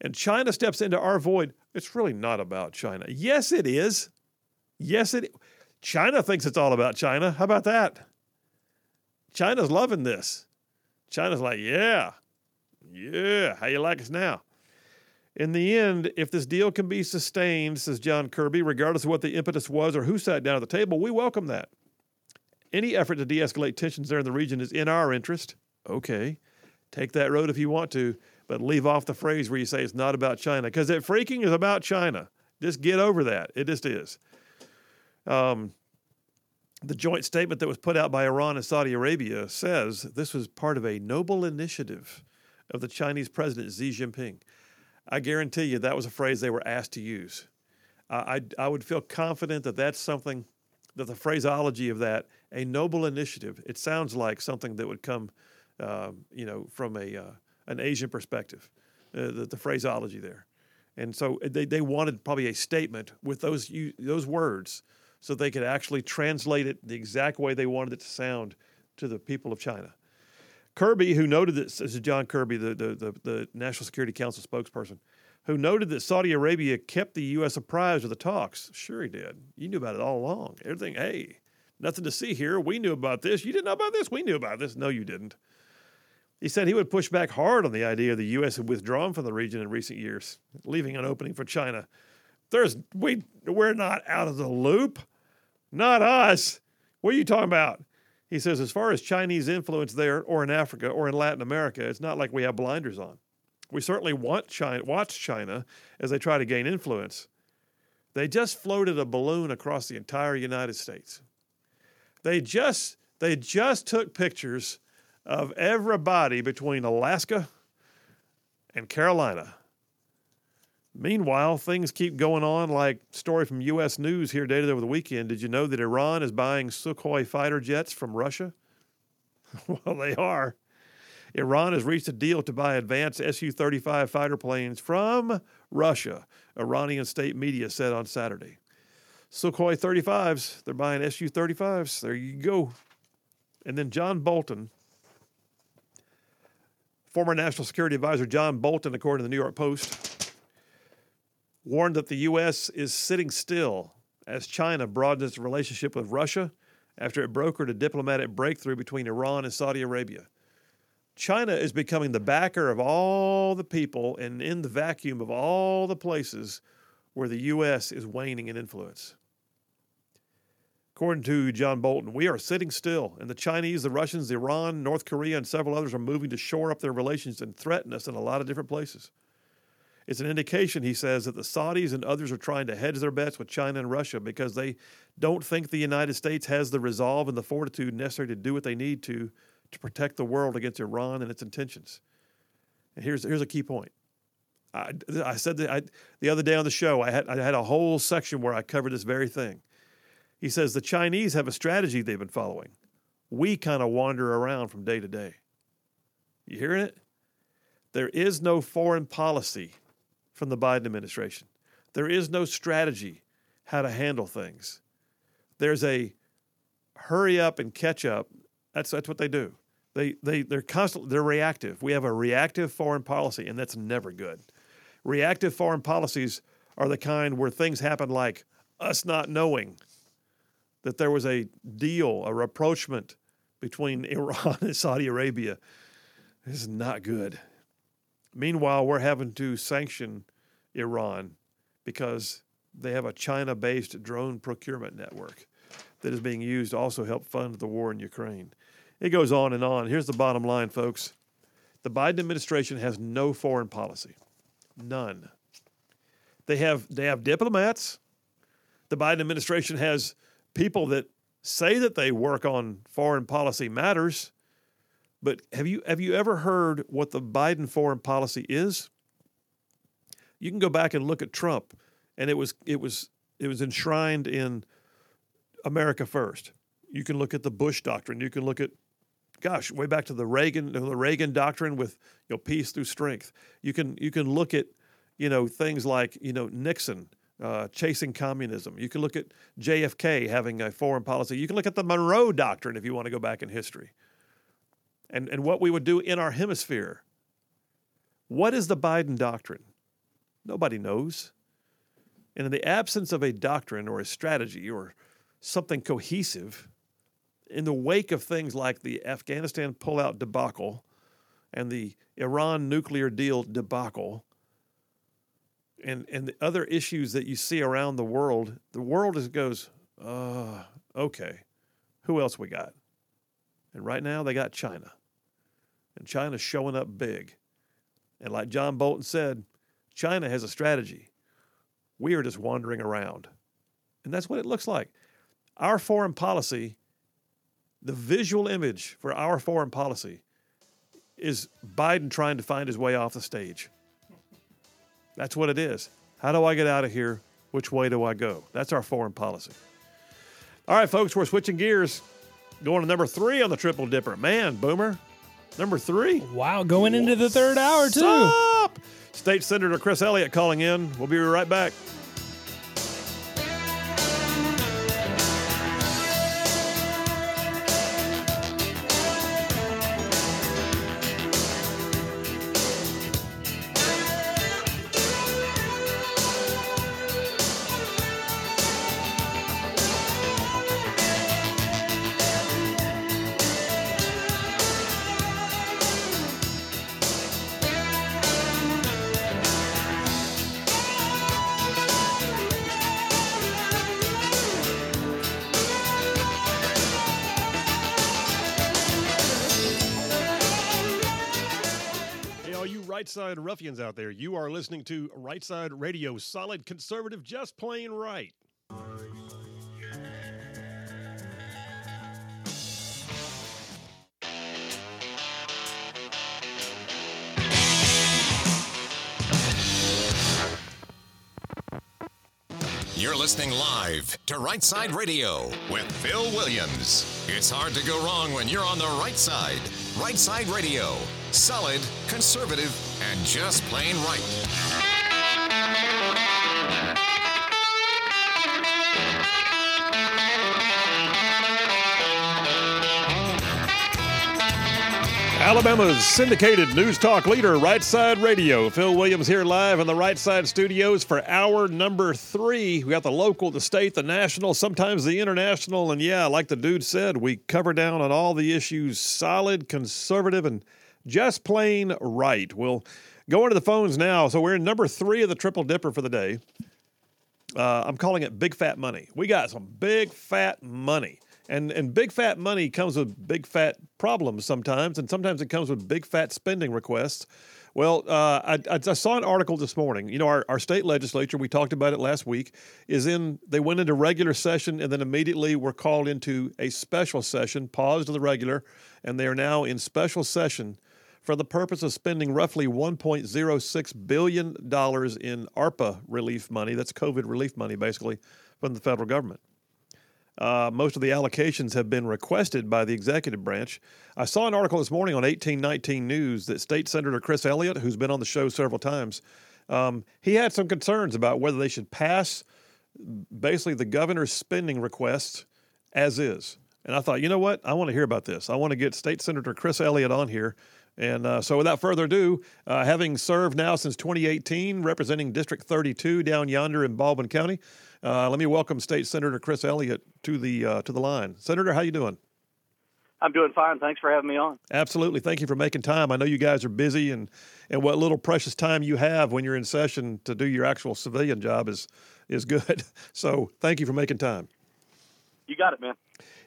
Speaker 1: And China steps into our void. It's really not about China. Yes, it is. Yes, it. China thinks it's all about China. How about that? China's loving this. China's like, yeah, yeah. How you like us now? In the end, if this deal can be sustained, says John Kirby, regardless of what the impetus was or who sat down at the table, we welcome that. Any effort to de escalate tensions there in the region is in our interest. Okay, take that road if you want to, but leave off the phrase where you say it's not about China, because that freaking is about China. Just get over that. It just is. Um, the joint statement that was put out by Iran and Saudi Arabia says this was part of a noble initiative of the Chinese president Xi Jinping. I guarantee you that was a phrase they were asked to use. I, I would feel confident that that's something that the phraseology of that a noble initiative. It sounds like something that would come, uh, you know, from a uh, an Asian perspective. Uh, the, the, phraseology there, and so they, they wanted probably a statement with those those words, so they could actually translate it the exact way they wanted it to sound to the people of China. Kirby, who noted that this is John Kirby, the, the, the, the National Security Council spokesperson, who noted that Saudi Arabia kept the U.S. apprised of the talks. Sure, he did. You knew about it all along. Everything, hey, Nothing to see here. We knew about this. You didn't know about this. We knew about this. No, you didn't. He said he would push back hard on the idea the U.S. had withdrawn from the region in recent years, leaving an opening for China. There's we we're not out of the loop. Not us. What are you talking about? He says, as far as Chinese influence there or in Africa or in Latin America, it's not like we have blinders on. We certainly want China, watch China as they try to gain influence. They just floated a balloon across the entire United States. They just they just took pictures of everybody between Alaska and Carolina. Meanwhile, things keep going on like story from US News here dated over the weekend. Did you know that Iran is buying Sukhoi fighter jets from Russia? [LAUGHS] well, they are. Iran has reached a deal to buy advanced Su 35 fighter planes from Russia, Iranian state media said on Saturday. Sukhoi 35s. They're buying Su 35s. There you go. And then John Bolton, former National Security Advisor John Bolton, according to the New York Post, warned that the U.S. is sitting still as China broadens its relationship with Russia after it brokered a diplomatic breakthrough between Iran and Saudi Arabia. China is becoming the backer of all the people and in the vacuum of all the places where the U.S. is waning in influence. According to John Bolton, we are sitting still, and the Chinese, the Russians, Iran, North Korea, and several others are moving to shore up their relations and threaten us in a lot of different places. It's an indication, he says, that the Saudis and others are trying to hedge their bets with China and Russia because they don't think the United States has the resolve and the fortitude necessary to do what they need to to protect the world against Iran and its intentions. And here's here's a key point. I, I said that I, the other day on the show. I had I had a whole section where I covered this very thing. He says the Chinese have a strategy they've been following. We kind of wander around from day to day. You hearing it? There is no foreign policy from the Biden administration. There is no strategy how to handle things. There's a hurry up and catch up. That's that's what they do. They they they're constantly they're reactive. We have a reactive foreign policy, and that's never good. Reactive foreign policies are the kind where things happen like us not knowing that there was a deal, a rapprochement between [LAUGHS] Iran and Saudi Arabia. This is not good. Meanwhile, we're having to sanction Iran because they have a China based drone procurement network that is being used to also help fund the war in Ukraine. It goes on and on. Here's the bottom line, folks the Biden administration has no foreign policy, none. They have, they have diplomats. The Biden administration has people that say that they work on foreign policy matters. But have you have you ever heard what the Biden foreign policy is? You can go back and look at Trump, and it was it was it was enshrined in America first. You can look at the Bush doctrine. You can look at, gosh, way back to the Reagan the Reagan doctrine with you know peace through strength. You can you can look at you know things like you know Nixon uh, chasing communism. You can look at JFK having a foreign policy. You can look at the Monroe Doctrine if you want to go back in history. And, and what we would do in our hemisphere. What is the Biden Doctrine? Nobody knows. And in the absence of a doctrine or a strategy or something cohesive, in the wake of things like the Afghanistan pullout debacle and the Iran nuclear deal debacle, and and the other issues that you see around the world, the world is goes, uh, okay, who else we got? And right now they got China, and China's showing up big, and like John Bolton said, China has a strategy. We are just wandering around, and that's what it looks like. Our foreign policy, the visual image for our foreign policy, is Biden trying to find his way off the stage. That's what it is. How do I get out of here? Which way do I go? That's our foreign policy. All right, folks, we're switching gears. Going to number three on the Triple Dipper. Man, Boomer, number three.
Speaker 3: Wow, going into the third hour, too.
Speaker 1: Stop! State Senator Chris Elliott calling in. We'll be right back.
Speaker 7: Ruffians out there, you are listening to Right Side Radio, solid conservative, just plain right.
Speaker 2: You're listening live to Right Side Radio with Phil Williams. It's hard to go wrong when you're on the right side. Right Side Radio. Solid, conservative, and just plain right.
Speaker 1: Alabama's syndicated news talk leader, Right Side Radio. Phil Williams here live in the Right Side studios for hour number three. We got the local, the state, the national, sometimes the international. And yeah, like the dude said, we cover down on all the issues solid, conservative, and just plain right. We'll go into the phones now. So we're in number three of the Triple Dipper for the day. Uh, I'm calling it big fat money. We got some big fat money. And, and big fat money comes with big fat problems sometimes, and sometimes it comes with big fat spending requests. Well, uh, I, I, saw an article this morning. You know, our, our state legislature, we talked about it last week, is in, they went into regular session and then immediately were called into a special session, paused the regular, and they are now in special session for the purpose of spending roughly $1.06 billion in ARPA relief money. That's COVID relief money, basically, from the federal government. Uh, most of the allocations have been requested by the executive branch. I saw an article this morning on 1819 News that State Senator Chris Elliott, who's been on the show several times, um, he had some concerns about whether they should pass basically the governor's spending requests as is. And I thought, you know what? I want to hear about this. I want to get State Senator Chris Elliott on here. And uh, so, without further ado, uh, having served now since 2018, representing District 32 down yonder in Baldwin County, uh, let me welcome State Senator Chris Elliott to the uh, to the line. Senator, how you doing?
Speaker 8: I'm doing fine. Thanks for having me on.
Speaker 1: Absolutely. Thank you for making time. I know you guys are busy, and and what little precious time you have when you're in session to do your actual civilian job is is good. [LAUGHS] So thank you for making time.
Speaker 8: You got it, man.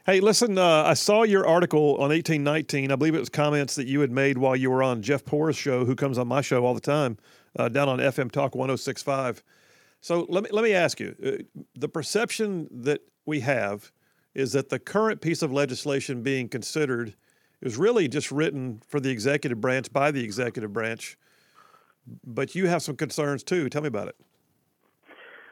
Speaker 1: Hey, listen, uh, I saw your article on 1819. I believe it was comments that you had made while you were on Jeff Poor's show, who comes on my show all the time, uh, down on FM Talk 1065. So let me let me ask you: uh, the perception that we have is that the current piece of legislation being considered is really just written for the executive branch by the executive branch, but you have some concerns too. Tell me about it.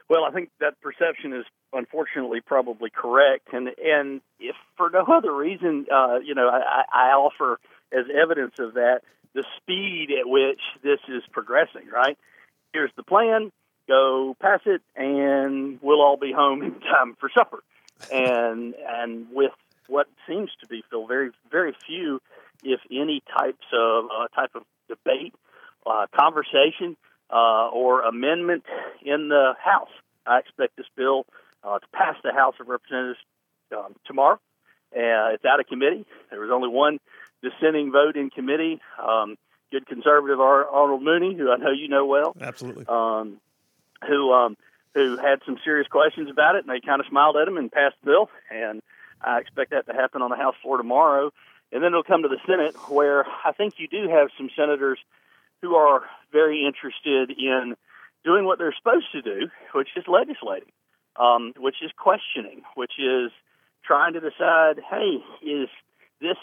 Speaker 8: Well, I think that perception is unfortunately probably correct, and and if for no other reason, uh, you know, I, I offer as evidence of that the speed at which this is progressing. Right here's the plan go pass it, and we'll all be home [LAUGHS] in time for supper. And and with what seems to be still very very few, if any, types of uh, type of debate, uh, conversation, uh, or amendment in the House. I expect this bill uh, to pass the House of Representatives um, tomorrow. Uh, it's out of committee. There was only one dissenting vote in committee. Um, good conservative Arnold Mooney, who I know you know well.
Speaker 1: Absolutely.
Speaker 8: Um, who um, who had some serious questions about it, and they kind of smiled at him and passed the bill. And I expect that to happen on the House floor tomorrow. And then it'll come to the Senate, where I think you do have some senators who are very interested in doing what they're supposed to do, which is legislating, um, which is questioning, which is trying to decide, hey, is this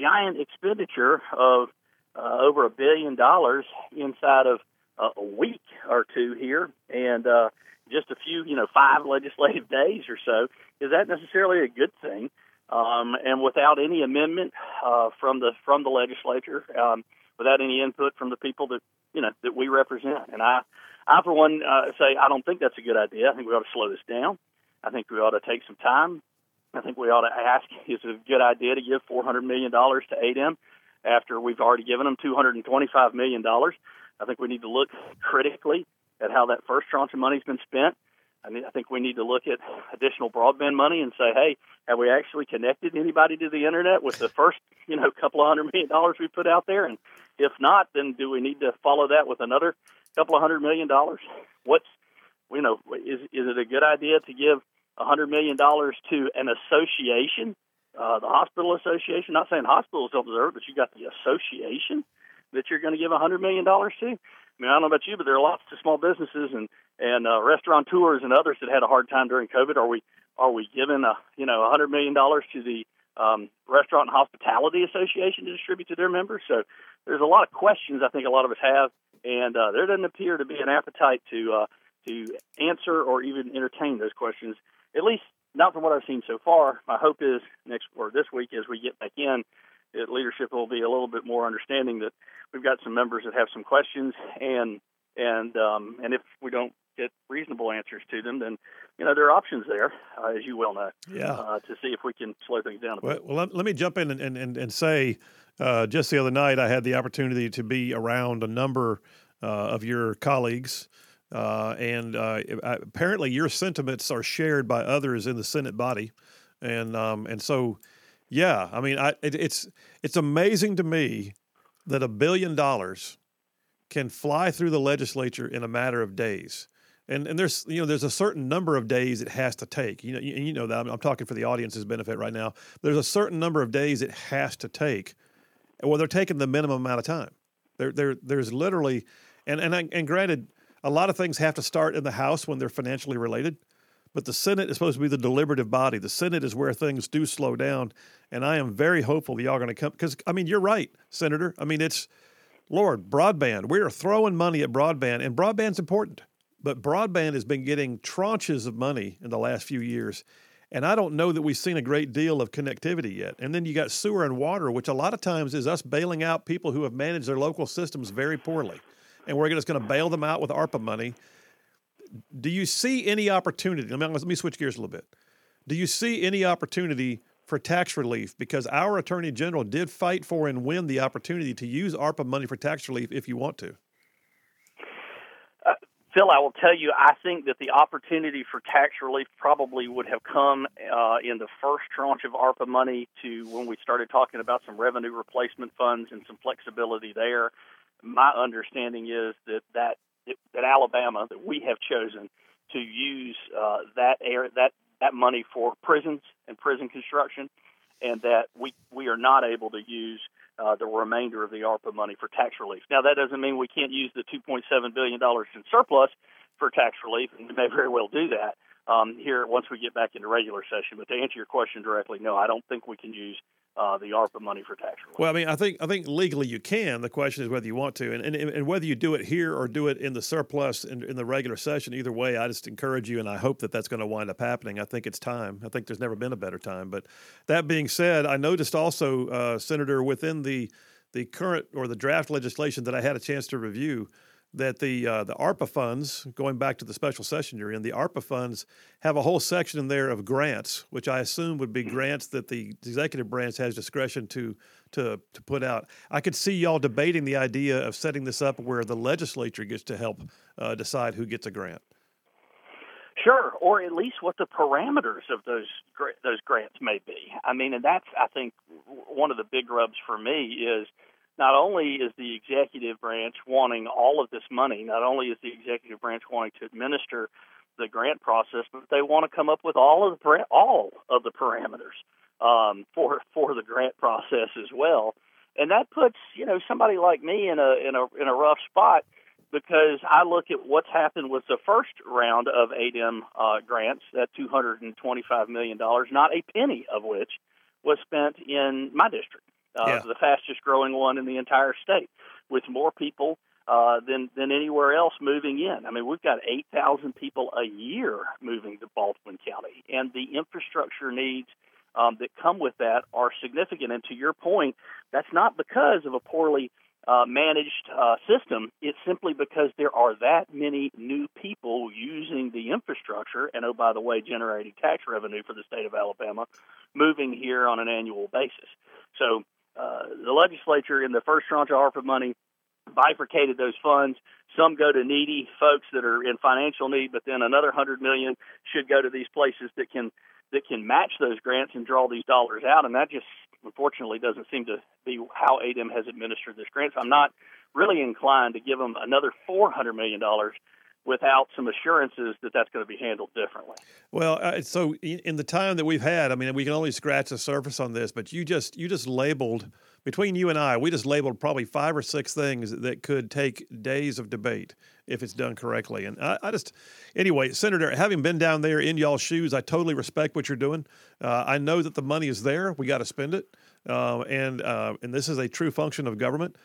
Speaker 8: giant expenditure of uh, over a billion dollars inside of a week or two here and uh, just a few, you know, five [LAUGHS] legislative days or so, is that necessarily a good thing? Um, and without any amendment uh, from the from the legislature, um, without any input from the people that you know that we represent, and I, I for one uh, say I don't think that's a good idea. I think we ought to slow this down. I think we ought to take some time. I think we ought to ask: [LAUGHS] Is it a good idea to give four hundred million dollars to ADEM after we've already given them two hundred and twenty-five million dollars? I think we need to look critically at how that first tranche of money's been spent. I mean, I think we need to look at additional broadband money and say, hey, have we actually connected anybody to the internet with the first, you know, couple of hundred million dollars we put out there? And if not, then do we need to follow that with another couple of hundred million dollars? What's, you know, is is it a good idea to give a hundred million dollars to an association, uh, the hospital association? Not saying hospitals don't deserve it, but you got the association that you're going to give a hundred million dollars to? I mean, I don't know about you, but there are lots of small businesses and and uh, restaurateurs and others that had a hard time during COVID. Are we are we giving a you know a hundred million dollars to the um, Restaurant and Hospitality Association to distribute to their members? So there's a lot of questions I think a lot of us have, and uh, there doesn't appear to be an appetite to uh, to answer or even entertain those questions. At least not from what I've seen so far. My hope is next or this week as we get back in it, leadership will be a little bit more understanding that we've got some members that have some questions, and and um, and if we don't get reasonable answers to them, then you know there are options there, uh, as you well know,
Speaker 1: yeah.
Speaker 8: uh, to see if we can slow things down a
Speaker 1: well,
Speaker 8: bit.
Speaker 1: Well, let, let me jump in and and, and say, uh, just the other night I had the opportunity to be around a number uh, of your colleagues. Uh, and uh, apparently, your sentiments are shared by others in the Senate body, and um, and so yeah, I mean, I, it, it's it's amazing to me that a billion dollars can fly through the legislature in a matter of days. And and there's you know there's a certain number of days it has to take. You know, you, you know that I'm, I'm talking for the audience's benefit right now. There's a certain number of days it has to take. Well, they're taking the minimum amount of time. There, there, there's literally, and and I- and granted, a lot of things have to start in the House when they're financially related. But the Senate is supposed to be the deliberative body. The Senate is where things do slow down, and I am very hopeful that y'all are going to come. Because I mean, you're right, Senator. I mean, it's Lord broadband. We are throwing money at broadband, and broadband's important. But broadband has been getting tranches of money in the last few years, and I don't know that we've seen a great deal of connectivity yet. And then you got sewer and water, which a lot of times is us bailing out people who have managed their local systems very poorly, and we're just going to bail them out with ARPA money do you see any opportunity? Let me, let me switch gears a little bit. Do you see any opportunity for tax relief? Because our attorney general did fight for and win the opportunity to use ARPA money for tax relief if you want to.
Speaker 8: Phil, I will tell you, I think that the opportunity for tax relief probably would have come uh, in the first tranche of ARPA money to when we started talking about some revenue replacement funds and some flexibility there. My understanding is that that, that Alabama, that we have chosen to use uh, that air that that money for prisons and prison construction, and that we we are not able to use uh, the remainder of the ARPA money for tax relief. Now, that doesn't mean we can't use the $2.7 billion in surplus for tax relief, and we may very well do that um, here once we get back into regular session. But to answer your question directly, no, I don't think we can use uh, the ARPA money for tax relief.
Speaker 1: Well, I mean, I think I think legally you can. The question is whether you want to, and and, and whether you do it here or do it in the surplus in, in the regular session. Either way, I just encourage you, and I hope that that's going to wind up happening. I think it's time. I think there's never been a better time. But that being said, I noticed also, uh, Senator, within the the current or the draft legislation that I had a chance to review, that the uh, the ARPA funds, going back to the special session you're in, the ARPA funds have a whole section in there of grants, which I assume would be grants that the executive branch has discretion to to to put out. I could see y'all debating the idea of setting this up where the legislature gets to help uh, decide who gets a grant.
Speaker 8: Sure, or at least what the parameters of those those grants may be. I mean, and that's I think one of the big rubs for me is not only is the executive branch wanting all of this money, not only is the executive branch wanting to administer the grant process, but they want to come up with all of the all of the parameters um, for for the grant process as well. And that puts you know somebody like me in a in a in a rough spot because I look at what's happened with the first round of ADEM uh, grants, that $225 million, not a penny of which was spent in my district, uh,
Speaker 1: Yeah.
Speaker 8: the fastest growing one in the entire state, with more people uh, than, than anywhere else moving in. I mean, we've got 8,000 people a year moving to Baldwin County, and the infrastructure needs um, that come with that are significant. And to your point, that's not because of a poorly uh, managed uh, system. It's simply because there are that many new people using the infrastructure, and oh, by the way, generating tax revenue for the state of Alabama, moving here on an annual basis. So uh, the legislature, in the first tranche of ARPA money, bifurcated those funds. Some go to needy folks that are in financial need, but then another hundred million should go to these places that can that can match those grants and draw these dollars out. And that just unfortunately doesn't seem to be how ADEM has administered this grant. So I'm not really inclined to give them another four hundred million dollars without some assurances that that's going to be handled differently.
Speaker 1: Well, uh, so in, the time that we've had, I mean, we can only scratch the surface on this, but you just you just labeled between you and I, we just labeled probably five or six things that could take days of debate if it's done correctly. And I, I just, anyway, Senator, having been down there in y'all's shoes, I totally respect what you're doing. Uh, I know that the money is there; we got to spend it, uh, and uh, and this is a true function of government.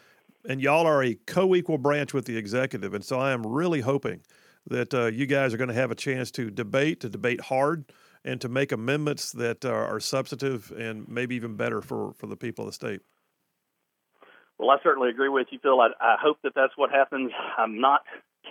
Speaker 1: And y'all are a co-equal branch with the executive, and so I am really hoping that uh, you guys are going to have a chance to debate, to debate hard, and to make amendments that are, are substantive and maybe even better for, for the people of the state.
Speaker 8: Well, I certainly agree with you, Phil. I, I hope that that's what happens. I'm not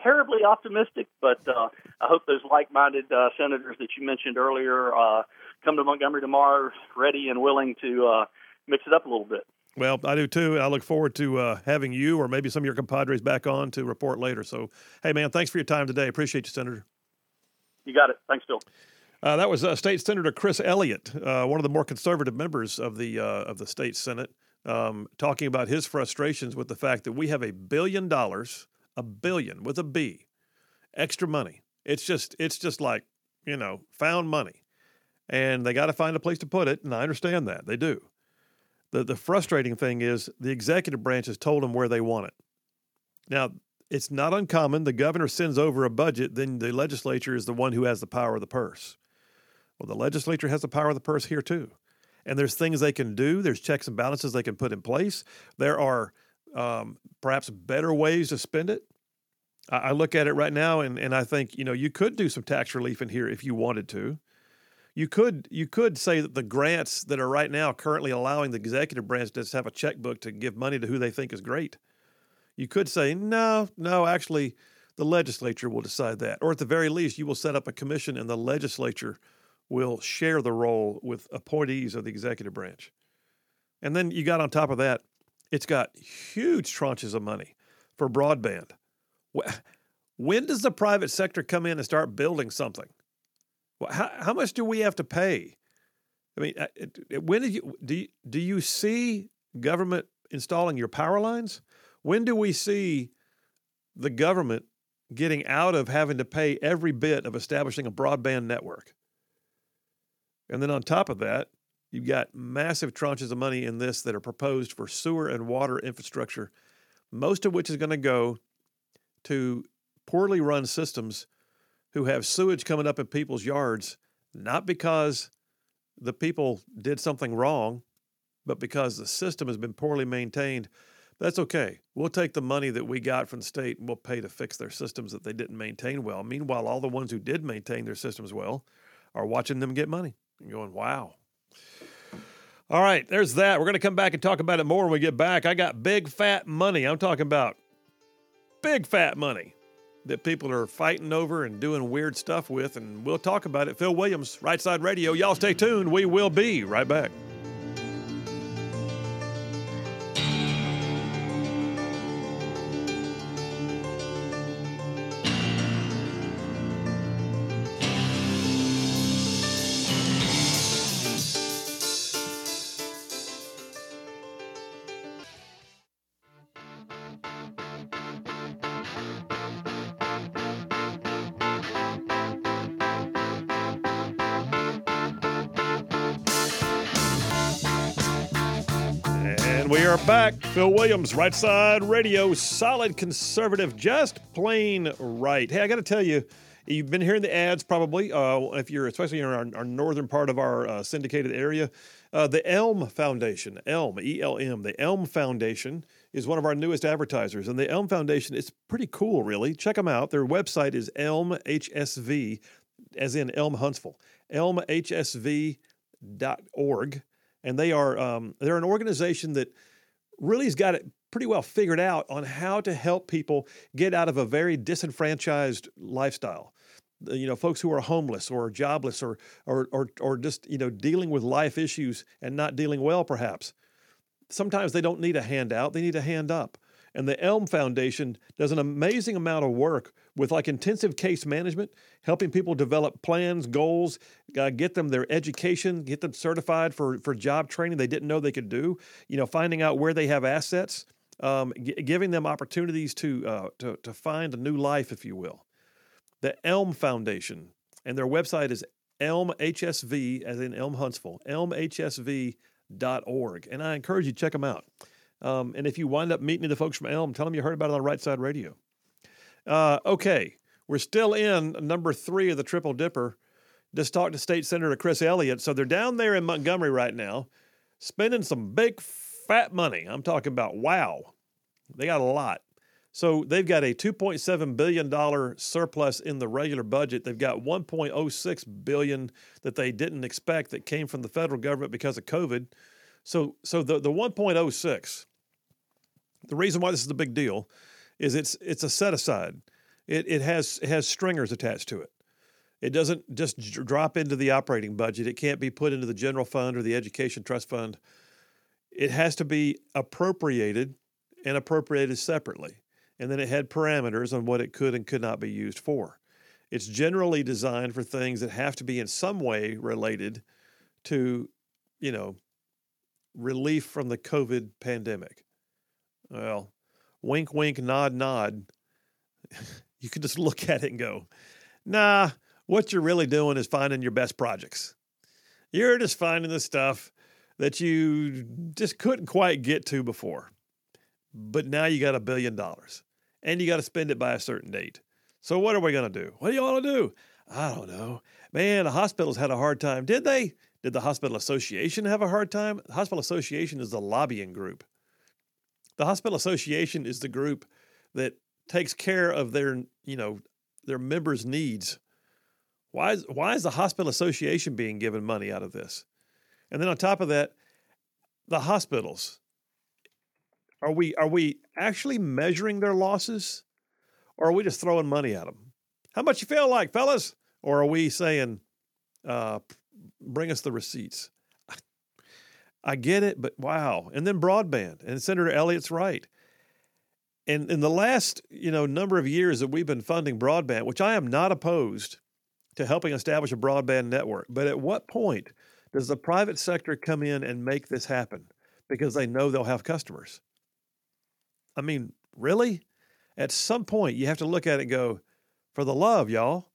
Speaker 8: terribly optimistic, but uh, I hope those like-minded uh, senators that you mentioned earlier uh, come to Montgomery tomorrow, ready and willing to uh, mix it up a little bit.
Speaker 1: Well, I do too. I look forward to uh, having you or maybe some of your compadres back on to report later. So, hey, man, thanks for your time today. Appreciate you, Senator.
Speaker 8: You got it. Thanks, Phil.
Speaker 1: Uh, that was uh, State Senator Chris Elliott, uh, one of the more conservative members of the uh, of the state Senate, um, talking about his frustrations with the fact that we have a billion dollars, a billion with a B, extra money It's just it's just like you know found money, and they got to find a place to put it. And I understand that they do. The the frustrating thing is the executive branch has told them where they want it. Now it's not uncommon. The governor sends over a budget, then the legislature is the one who has the power of the purse. Well, the legislature has the power of the purse here too. And there's things they can do, there's checks and balances they can put in place. There are um, perhaps better ways to spend it. I, I look at it right now and, and I think, you know, you could do some tax relief in here if you wanted to. You could you could say that the grants that are right now currently allowing the executive branch to just have a checkbook to give money to who they think is great. You could say, no, no, actually, the legislature will decide that. Or at the very least, you will set up a commission and the legislature will share the role with appointees of the executive branch. And then you got on top of that, it's got huge tranches of money for broadband. When does the private sector come in and start building something? How, how much do we have to pay? I mean, uh, when did you do, you do you see government installing your power lines? When do we see the government getting out of having to pay every bit of establishing a broadband network? And then on top of that, you've got massive tranches of money in this that are proposed for sewer and water infrastructure, most of which is going to go to poorly run systems who have sewage coming up in people's yards, not because the people did something wrong, but because the system has been poorly maintained. That's okay. We'll take the money that we got from the state and we'll pay to fix their systems that they didn't maintain well. Meanwhile, all the ones who did maintain their systems well are watching them get money and going, wow. All right, there's that. We're going to come back and talk about it more when we get back. I got big fat money. I'm talking about big fat money that people are fighting over and doing weird stuff with, and we'll talk about it. Phil Williams, Right Side Radio. Y'all stay tuned. We will be right back. Williams, Right Side Radio, solid conservative, just plain right. Hey, I got to tell you, you've been hearing the ads probably, uh, if you're especially in our, our northern part of our uh, syndicated area. Uh, the Elm Foundation, Elm, E L M, the Elm Foundation is one of our newest advertisers. And the Elm Foundation is pretty cool, really. Check them out. Their website is elmhsv, as in Elm Huntsville, elmhsv.org and they are um, they're an organization that really has got it pretty well figured out on how to help people get out of a very disenfranchised lifestyle. Uh, you know, folks who are homeless or jobless or or or or just you know dealing with life issues and not dealing well, perhaps. Sometimes they don't need a handout; they need a hand up. And the Elm Foundation does an amazing amount of work with like intensive case management, helping people develop plans, goals, uh, get them their education, get them certified for, for job training they didn't know they could do, you know, finding out where they have assets, um, g- giving them opportunities to, uh, to, to find a new life, if you will. The Elm Foundation, and their website is elmhsv, as in Elm Huntsville, elmhsv.org. And I encourage you to check them out. Um, and if you wind up meeting the folks from Elm, tell them you heard about it on Right Side Radio. Uh, okay, we're still in number three of the Triple Dipper. Just talked to State Senator Chris Elliott. So they're down there in Montgomery right now, spending some big fat money. I'm talking about wow, they got a lot. So they've got a 2.7 billion dollar surplus in the regular budget. They've got 1.06 billion that they didn't expect that came from the federal government because of COVID. So so the the 1.06. The reason why this is a big deal is it's it's a set aside. It it has it has stringers attached to it. It doesn't just drop into the operating budget. It can't be put into the general fund or the education trust fund. It has to be appropriated and appropriated separately. And then it had parameters on what it could and could not be used for. It's generally designed for things that have to be in some way related to, you know, relief from the COVID pandemic. Well, wink, wink, nod, nod. [LAUGHS] you can just look at it and go, Nah, what you're really doing is finding your best projects. You're just finding the stuff that you just couldn't quite get to before. But now you got a billion dollars and you got to spend it by a certain date. So what are we going to do? What do you want to do? I don't know. Man, the hospitals had a hard time. Did they? Did the Hospital Association have a hard time? The Hospital Association is the lobbying group. The Hospital Association is the group that takes care of their, you know, their members' needs. Why is, why is the Hospital Association being given money out of this? And then on top of that, the hospitals. Are we are we actually measuring their losses, or are we just throwing money at them? How much you feel like, fellas? Or are we saying, uh, bring us the receipts? I get it, but wow. And then broadband. And Senator Elliott's right. And in the last, you know, number of years that we've been funding broadband, which I am not opposed to helping establish a broadband network, but at what point does the private sector come in and make this happen because they know they'll have customers? I mean, really? At some point, you have to look at it and go, for the love, y'all,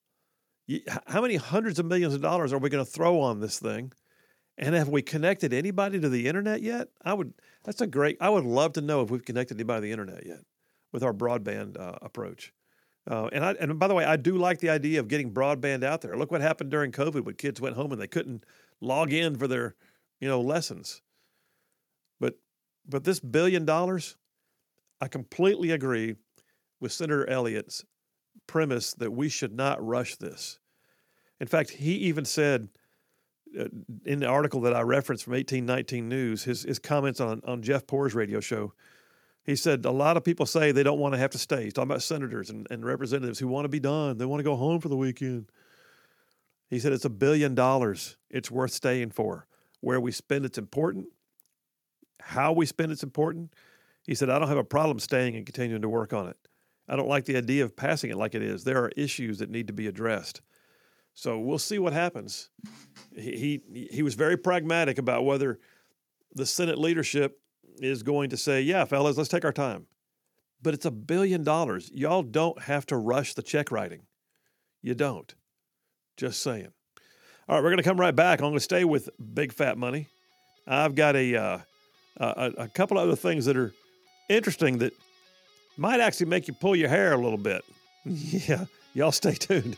Speaker 1: how many hundreds of millions of dollars are we going to throw on this thing? And have we connected anybody to the internet yet? I would. That's a great. I would love to know if we've connected anybody to the internet yet with our broadband uh, approach. Uh, and I, and by the way, I do like the idea of getting broadband out there. Look what happened during COVID when kids went home and they couldn't log in for their, you know, lessons. But but this billion dollars, I completely agree with Senator Elliott's premise that we should not rush this. In fact, he even said Uh, in the article that I referenced from 1819 News, his, his comments on, on Jeff Poor's radio show, he said, A lot of people say they don't want to have to stay. He's talking about senators and, and representatives who want to be done. They want to go home for the weekend. He said, It's a billion dollars. It's worth staying for. Where we spend it's important. How we spend it's important. He said, I don't have a problem staying and continuing to work on it. I don't like the idea of passing it like it is. There are issues that need to be addressed. So we'll see what happens. He, he, he was very pragmatic about whether the Senate leadership is going to say, yeah, fellas, let's take our time. But it's a billion dollars. Y'all don't have to rush the check writing. You don't. Just saying. All right, we're going to come right back. I'm going to stay with big fat money. I've got a, uh, a, a couple other things that are interesting that might actually make you pull your hair a little bit. [LAUGHS] yeah, y'all stay tuned.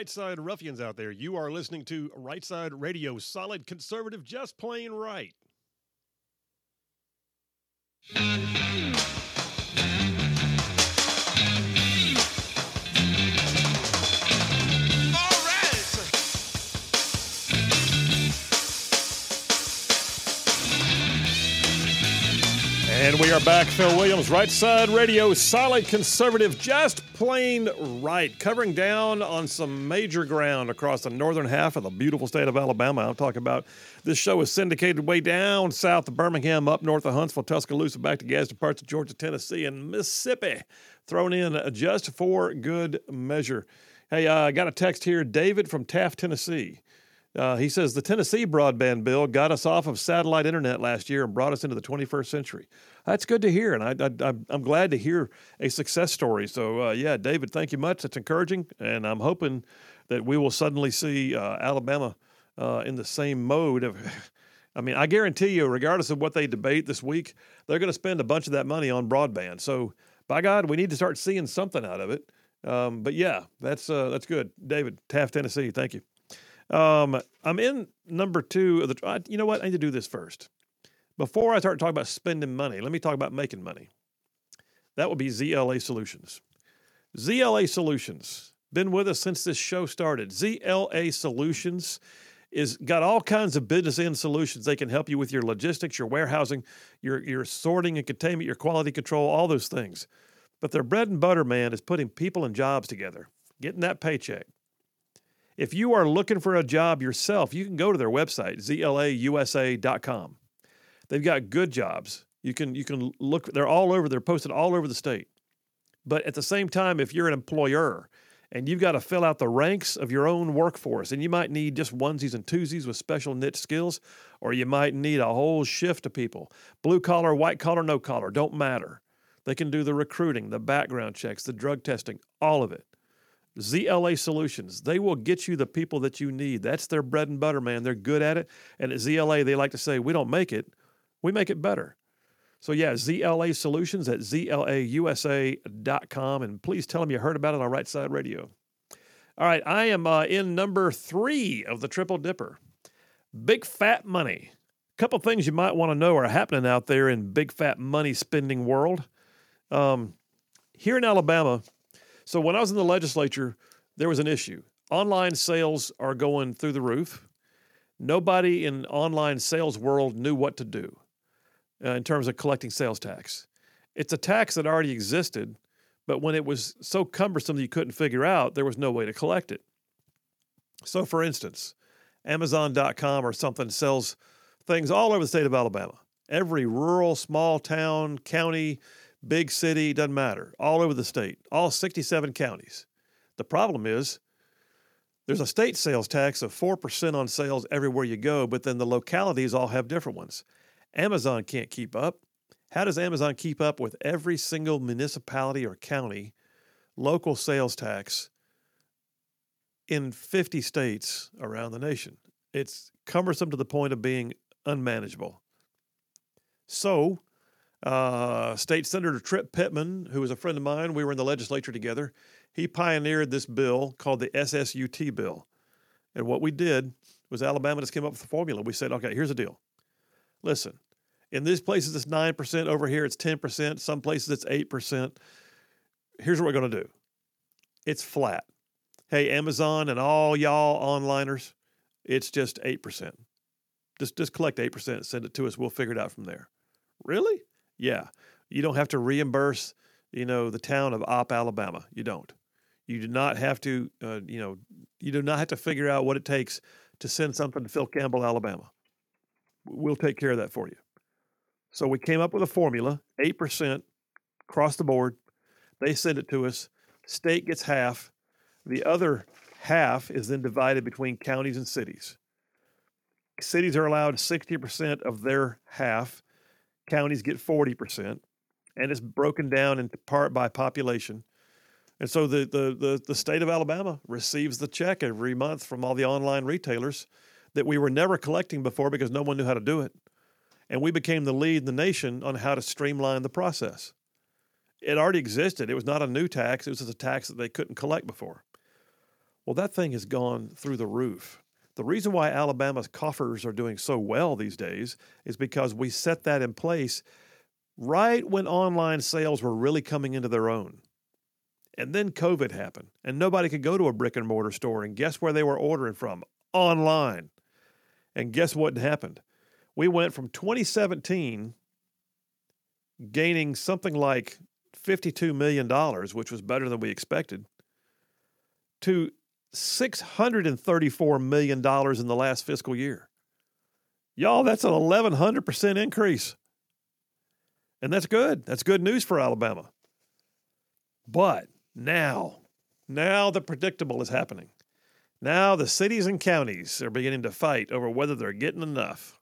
Speaker 7: Right side ruffians out there, you are listening to Right Side Radio, solid conservative, just plain right.
Speaker 1: And we are back. Phil Williams, Right Side Radio, solid conservative, just plain right, covering down on some major ground across the northern half of the beautiful state of Alabama. I'm talking about this show is syndicated way down south of Birmingham, up north of Huntsville, Tuscaloosa, back to Gadsden parts of Georgia, Tennessee, and Mississippi, thrown in just for good measure. Hey, uh, I got a text here, David from Taft, Tennessee. Uh, he says the Tennessee broadband bill got us off of satellite internet last year and brought us into the 21st century. That's good to hear, and I, I'm glad to hear a success story. So, uh, yeah, David, thank you much. That's encouraging, and I'm hoping that we will suddenly see uh, Alabama uh, in the same mode of. [LAUGHS] I mean, I guarantee you, regardless of what they debate this week, they're going to spend a bunch of that money on broadband. So, by God, we need to start seeing something out of it. Um, but yeah, that's uh, that's good, David Taft, Tennessee. Thank you. Um, I'm in number two of the. You know what? I need to do this first Before I start talking about spending money, let me talk about making money. That would be ZLA Solutions. ZLA Solutions, been with us since this show started. ZLA Solutions is got all kinds of business end solutions. They can help you with your logistics, your warehousing, your your sorting and containment, your quality control, all those things. But their bread and butter, man, is putting people and jobs together, getting that paycheck. If you are looking for a job yourself, you can go to their website, zlausa.com. They've got good jobs. You can you can look they're all over, they're posted all over the state. But at the same time, if you're an employer and you've got to fill out the ranks of your own workforce, and you might need just onesies and twosies with special niche skills, or you might need a whole shift of people blue collar, white collar, no collar, don't matter. They can do the recruiting, the background checks, the drug testing, all of it. ZLA Solutions, they will get you the people that you need. That's their bread and butter, man. They're good at it. And at ZLA, they like to say, we don't make it, we make it better. So, yeah, ZLA Solutions at zlausa.com. And please tell them you heard about it on Right Side Radio. All right, I am uh, in number three of the Triple Dipper Big Fat Money. A couple things you might want to know are happening out there in big fat money spending world. Um, here in Alabama, so when I was in the legislature, there was an issue. Online sales are going through the roof. Nobody in online sales world knew what to do uh, in terms of collecting sales tax. It's a tax that already existed, but when it was so cumbersome that you couldn't figure out, there was no way to collect it. So, for instance, Amazon.com or something sells things all over the state of Alabama. Every rural, small town, county, big city, doesn't matter, all over the state, all 67 counties. The problem is there's a state sales tax of 4% on sales everywhere you go, but then the localities all have different ones. Amazon can't keep up. How does Amazon keep up with every single municipality or county local sales tax in 50 states around the nation? It's cumbersome to the point of being unmanageable. So, uh, State Senator Trip Pittman, who was a friend of mine, we were in the legislature together, he pioneered this bill called the SSUT bill. And what we did was Alabama just came up with a formula. We said, okay, here's the deal. Listen, in these places it's 9%, over here it's 10%, some places it's 8%. Here's what we're going to do it's flat. Hey, Amazon and all y'all onliners, it's just 8%. Just, just collect 8% and send it to us. We'll figure it out from there. Really? Yeah. You don't have to reimburse, you know, the town of Opp, Alabama. You don't. You do not have to, uh, you know, you do not have to figure out what it takes to send something to Phil Campbell, Alabama. We'll take care of that for you. So we came up with a formula 8% across the board. They send it to us. State gets half. The other half is then divided between counties and cities. Cities are allowed 60% of their half, counties get 40%, and it's broken down in part by population. And so the, the, the, the state of Alabama receives the check every month from all the online retailers that we were never collecting before because no one knew how to do it. And we became the lead in the nation on how to streamline the process. It already existed. It was not a new tax, it was just a tax that they couldn't collect before. Well, that thing has gone through the roof. The reason why Alabama's coffers are doing so well these days is because we set that in place right when online sales were really coming into their own. And then COVID happened, and nobody could go to a brick and mortar store. And guess where they were ordering from? Online. And guess what happened? We went from 2017 gaining something like $52 million, which was better than we expected, to $634 million in the last fiscal year. Y'all, that's an 1,100% increase. And that's good. That's good news for Alabama. But now, now the predictable is happening. Now the cities and counties are beginning to fight over whether they're getting enough.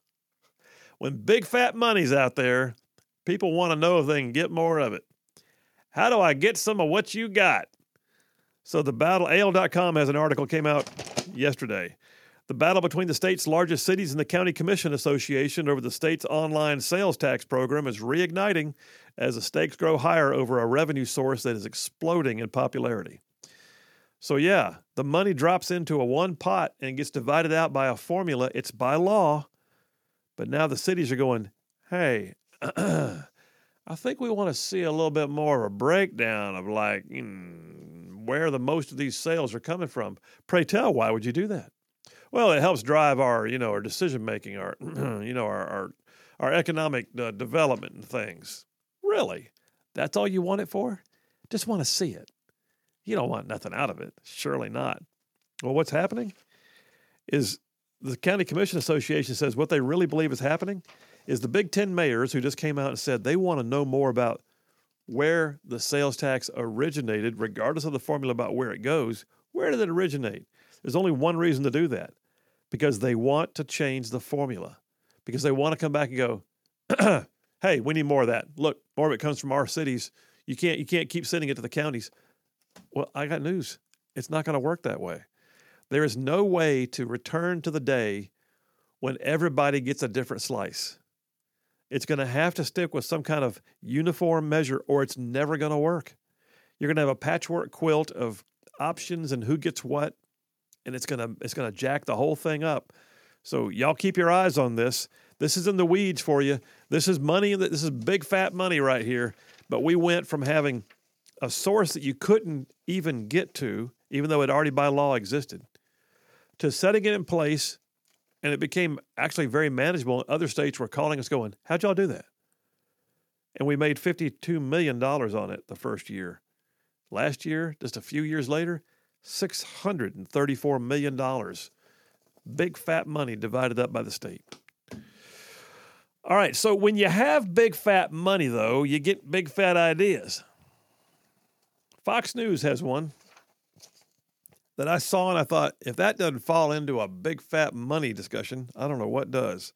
Speaker 1: When big fat money's out there, people want to know if they can get more of it. How do I get some of what you got? So the battle, AL.com has an article came out yesterday. The battle between the state's largest cities and the County Commission Association over the state's online sales tax program is reigniting as the stakes grow higher over a revenue source that is exploding in popularity. So, yeah, the money drops into a one pot and gets divided out by a formula. It's by law. But now the cities are going, hey, [CLEARS THROAT] I think we want to see a little bit more of a breakdown of like mm, where the most of these sales are coming from. Pray tell, why would you do that? Well, it helps drive our, you know, our decision making, our, [CLEARS THROAT] you know, our our, our economic uh, development and things. Really, that's all you want it for? Just want to see it. You don't want nothing out of it. Surely not. Well, what's happening is the County Commission Association says what they really believe is happening is the Big Ten mayors who just came out and said they want to know more about where the sales tax originated, regardless of the formula about where it goes. Where did it originate? There's only one reason to do that because they want to change the formula, because they want to come back and go, [CLEARS THROAT] hey, we need more of that. Look, more of it comes from our cities. You can't, you can't keep sending it to the counties. Well, I got news. It's not going to work that way. There is no way to return to the day when everybody gets a different slice. It's going to have to stick with some kind of uniform measure or it's never going to work. You're going to have a patchwork quilt of options and who gets what and it's going to it's going to jack the whole thing up. So y'all keep your eyes on this. This is in the weeds for you. This is money this is big fat money right here, but we went from having a source that you couldn't even get to even though it already by law existed to setting it in place and it became actually very manageable. Other states were calling us going, How'd y'all do that? And we made $52 million on it the first year. Last year, just a few years later, $634 million. Big fat money divided up by the state. All right, so when you have big fat money, though, you get big fat ideas. Fox News has one that I saw and I thought, if that doesn't fall into a big fat money discussion, I don't know what does.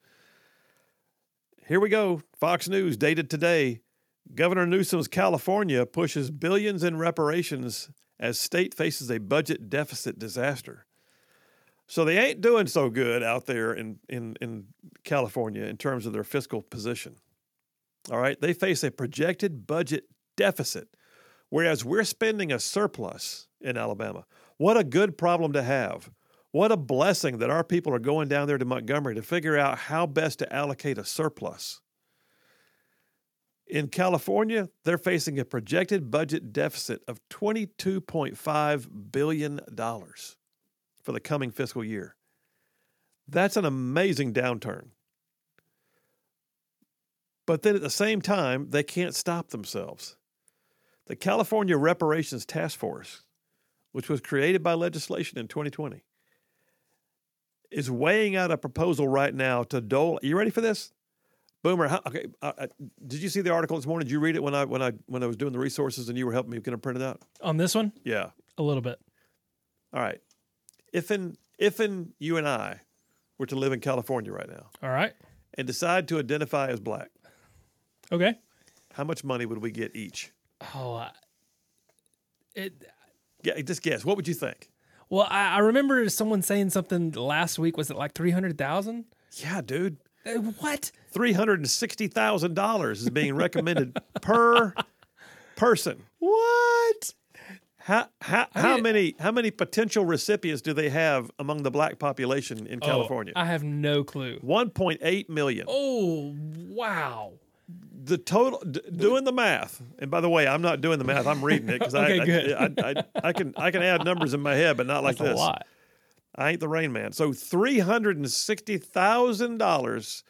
Speaker 1: Here we go. Fox News dated today. Governor Newsom's California pushes billions in reparations as state faces a budget deficit disaster. So they ain't doing so good out there in, in, in California in terms of their fiscal position. All right. They face a projected budget deficit, whereas we're spending a surplus in Alabama. What a good problem to have. What a blessing that our people are going down there to Montgomery to figure out how best to allocate a surplus. In California, they're facing a projected budget deficit of $22.5 billion for the coming fiscal year. That's an amazing downturn. But then at the same time, they can't stop themselves. The California Reparations Task Force which was created by legislation in 2020, is weighing out a proposal right now to dole. You ready for this? Boomer, how, okay. Uh, uh, did you see the article this morning? Did you read it when I when I when I was doing the resources and you were helping me going to print it out?
Speaker 3: On this one?
Speaker 1: Yeah,
Speaker 3: a little bit.
Speaker 1: All right. If in if in you and I were to live in California right now,
Speaker 3: all right,
Speaker 1: and decide to identify as black,
Speaker 3: okay,
Speaker 1: how much money would we get each?
Speaker 3: Oh, uh, it
Speaker 1: just guess. What would you think?
Speaker 3: Well, I, I remember someone saying something last week. Was it like three hundred thousand?
Speaker 1: Yeah, dude.
Speaker 3: Uh, what?
Speaker 1: Three hundred and sixty thousand dollars is being recommended [LAUGHS] per person.
Speaker 3: What?
Speaker 1: How how, how many how many potential recipients do they have among the black population in
Speaker 3: oh,
Speaker 1: California?
Speaker 3: I have no clue.
Speaker 1: One point eight million.
Speaker 3: Oh wow!
Speaker 1: The total d- doing the math and by the way i'm not doing the math i'm reading it because [LAUGHS]
Speaker 3: okay,
Speaker 1: I. I, I, I, can i can add numbers in my head but not like
Speaker 3: That's
Speaker 1: this.
Speaker 3: a lot.
Speaker 1: i ain't the rain man. So $360000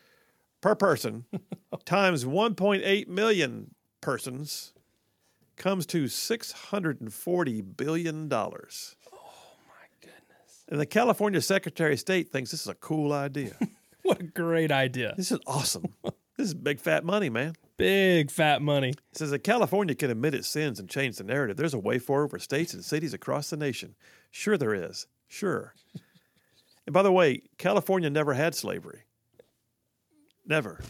Speaker 1: per person [LAUGHS] times 1.8 million persons comes to 640 billion dollars.
Speaker 3: Oh my goodness.
Speaker 1: And the california secretary of state thinks this is a cool idea [LAUGHS] [LAUGHS]
Speaker 3: what a great idea
Speaker 1: this is awesome this is big fat money, man.
Speaker 3: Big fat money. It
Speaker 1: says that California can admit its sins and change the narrative. There's a way forward for states and cities across the nation. Sure, there is. Sure. and by the way, California never had slavery. Never.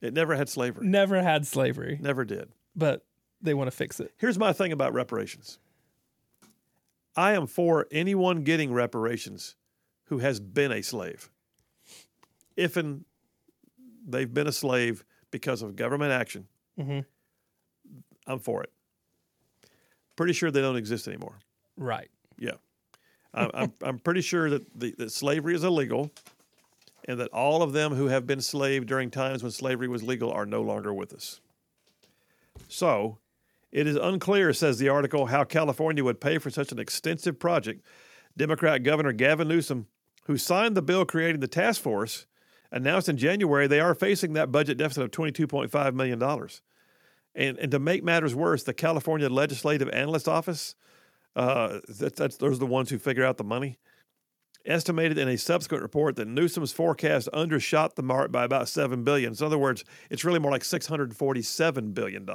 Speaker 1: It never had slavery.
Speaker 3: Never had slavery.
Speaker 1: Never did.
Speaker 3: But they want to fix it.
Speaker 1: Here's my thing about reparations I am for anyone getting reparations who has been a slave. If and they've been a slave because of government action,
Speaker 3: mm-hmm.
Speaker 1: I'm for it. Pretty sure they don't exist anymore.
Speaker 3: Right.
Speaker 1: Yeah. I'm, I'm, [LAUGHS] I'm pretty sure that, the, that slavery is illegal. and that all of them who have been slave during times when slavery was legal are no longer with us. So, it is unclear, says the article, how California would pay for such an extensive project. Democrat Governor Gavin Newsom, who signed the bill creating the task force, announced in January they are facing that budget deficit of $22.5 million. And, and to make matters worse, the California Legislative Analyst Office, uh, that, that's, those are the ones who figure out the money, estimated in a subsequent report that Newsom's forecast undershot the mark by about 7 billion. So in other words, it's really more like $647 billion.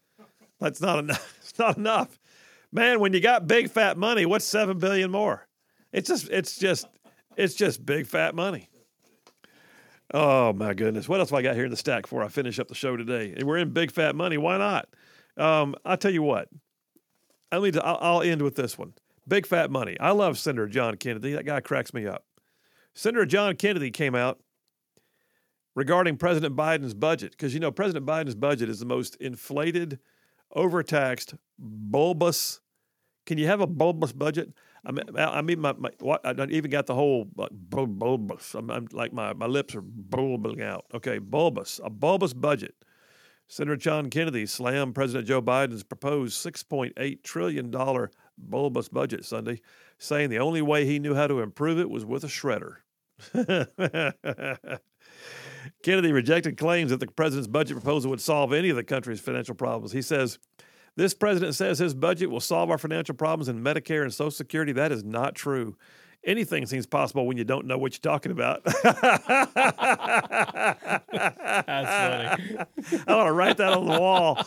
Speaker 1: [LAUGHS] That's not enough. [LAUGHS] It's not enough. Man, when you got big fat money, what's 7 billion more? It's just it's just it's just big fat money. Oh my goodness! What else have I got here in the stack before I finish up the show today? And we're in big fat money. Why not? Um, I'll tell you what. I mean, I'll, I'll end with this one. Big fat money. I love Senator John Kennedy. That guy cracks me up. Senator John Kennedy came out regarding President Biden's budget because you know President Biden's budget is the most inflated, overtaxed, bulbous. Can you have a bulbous budget? I mean, I mean, my, my I even got the whole like, bulbous. I'm, I'm, like my, my lips are bulbing out. Okay, bulbous, a bulbous budget. Senator John Kennedy slammed President Joe Biden's proposed $6.8 trillion bulbous budget Sunday, saying the only way he knew how to improve it was with a shredder. [LAUGHS] Kennedy rejected claims that the president's budget proposal would solve any of the country's financial problems. He says, This president says his budget will solve our financial problems in Medicare and Social Security. That is not true. Anything seems possible when you don't know what you're talking about.
Speaker 3: That's funny. [LAUGHS]
Speaker 1: I want to write that on the wall.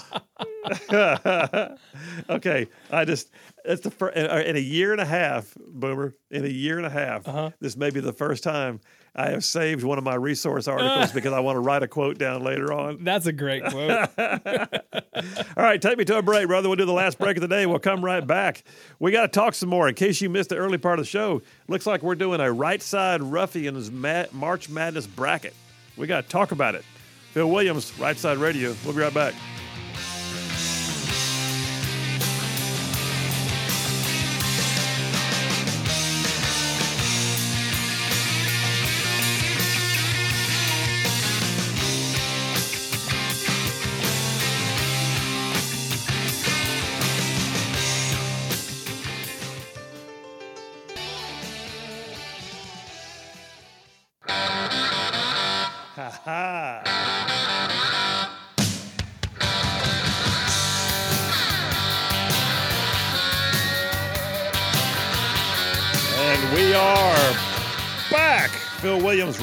Speaker 1: [LAUGHS] okay, I just it's the first in a year and a half, Boomer. In a year and a half,
Speaker 3: Uh-huh.
Speaker 1: this may be the first time I have saved one of my resource [LAUGHS] articles because I want to write a quote down later on. [LAUGHS]
Speaker 3: That's a great quote. [LAUGHS]
Speaker 1: All right, take me to a break, brother. We'll do the last break of the day. We'll come right back. We got to talk some more. In case you missed the early part of the show, looks like we're doing a right side ruffians Ma- March Madness bracket. We got to talk about it. Phil Williams, Right Side Radio. We'll be right back.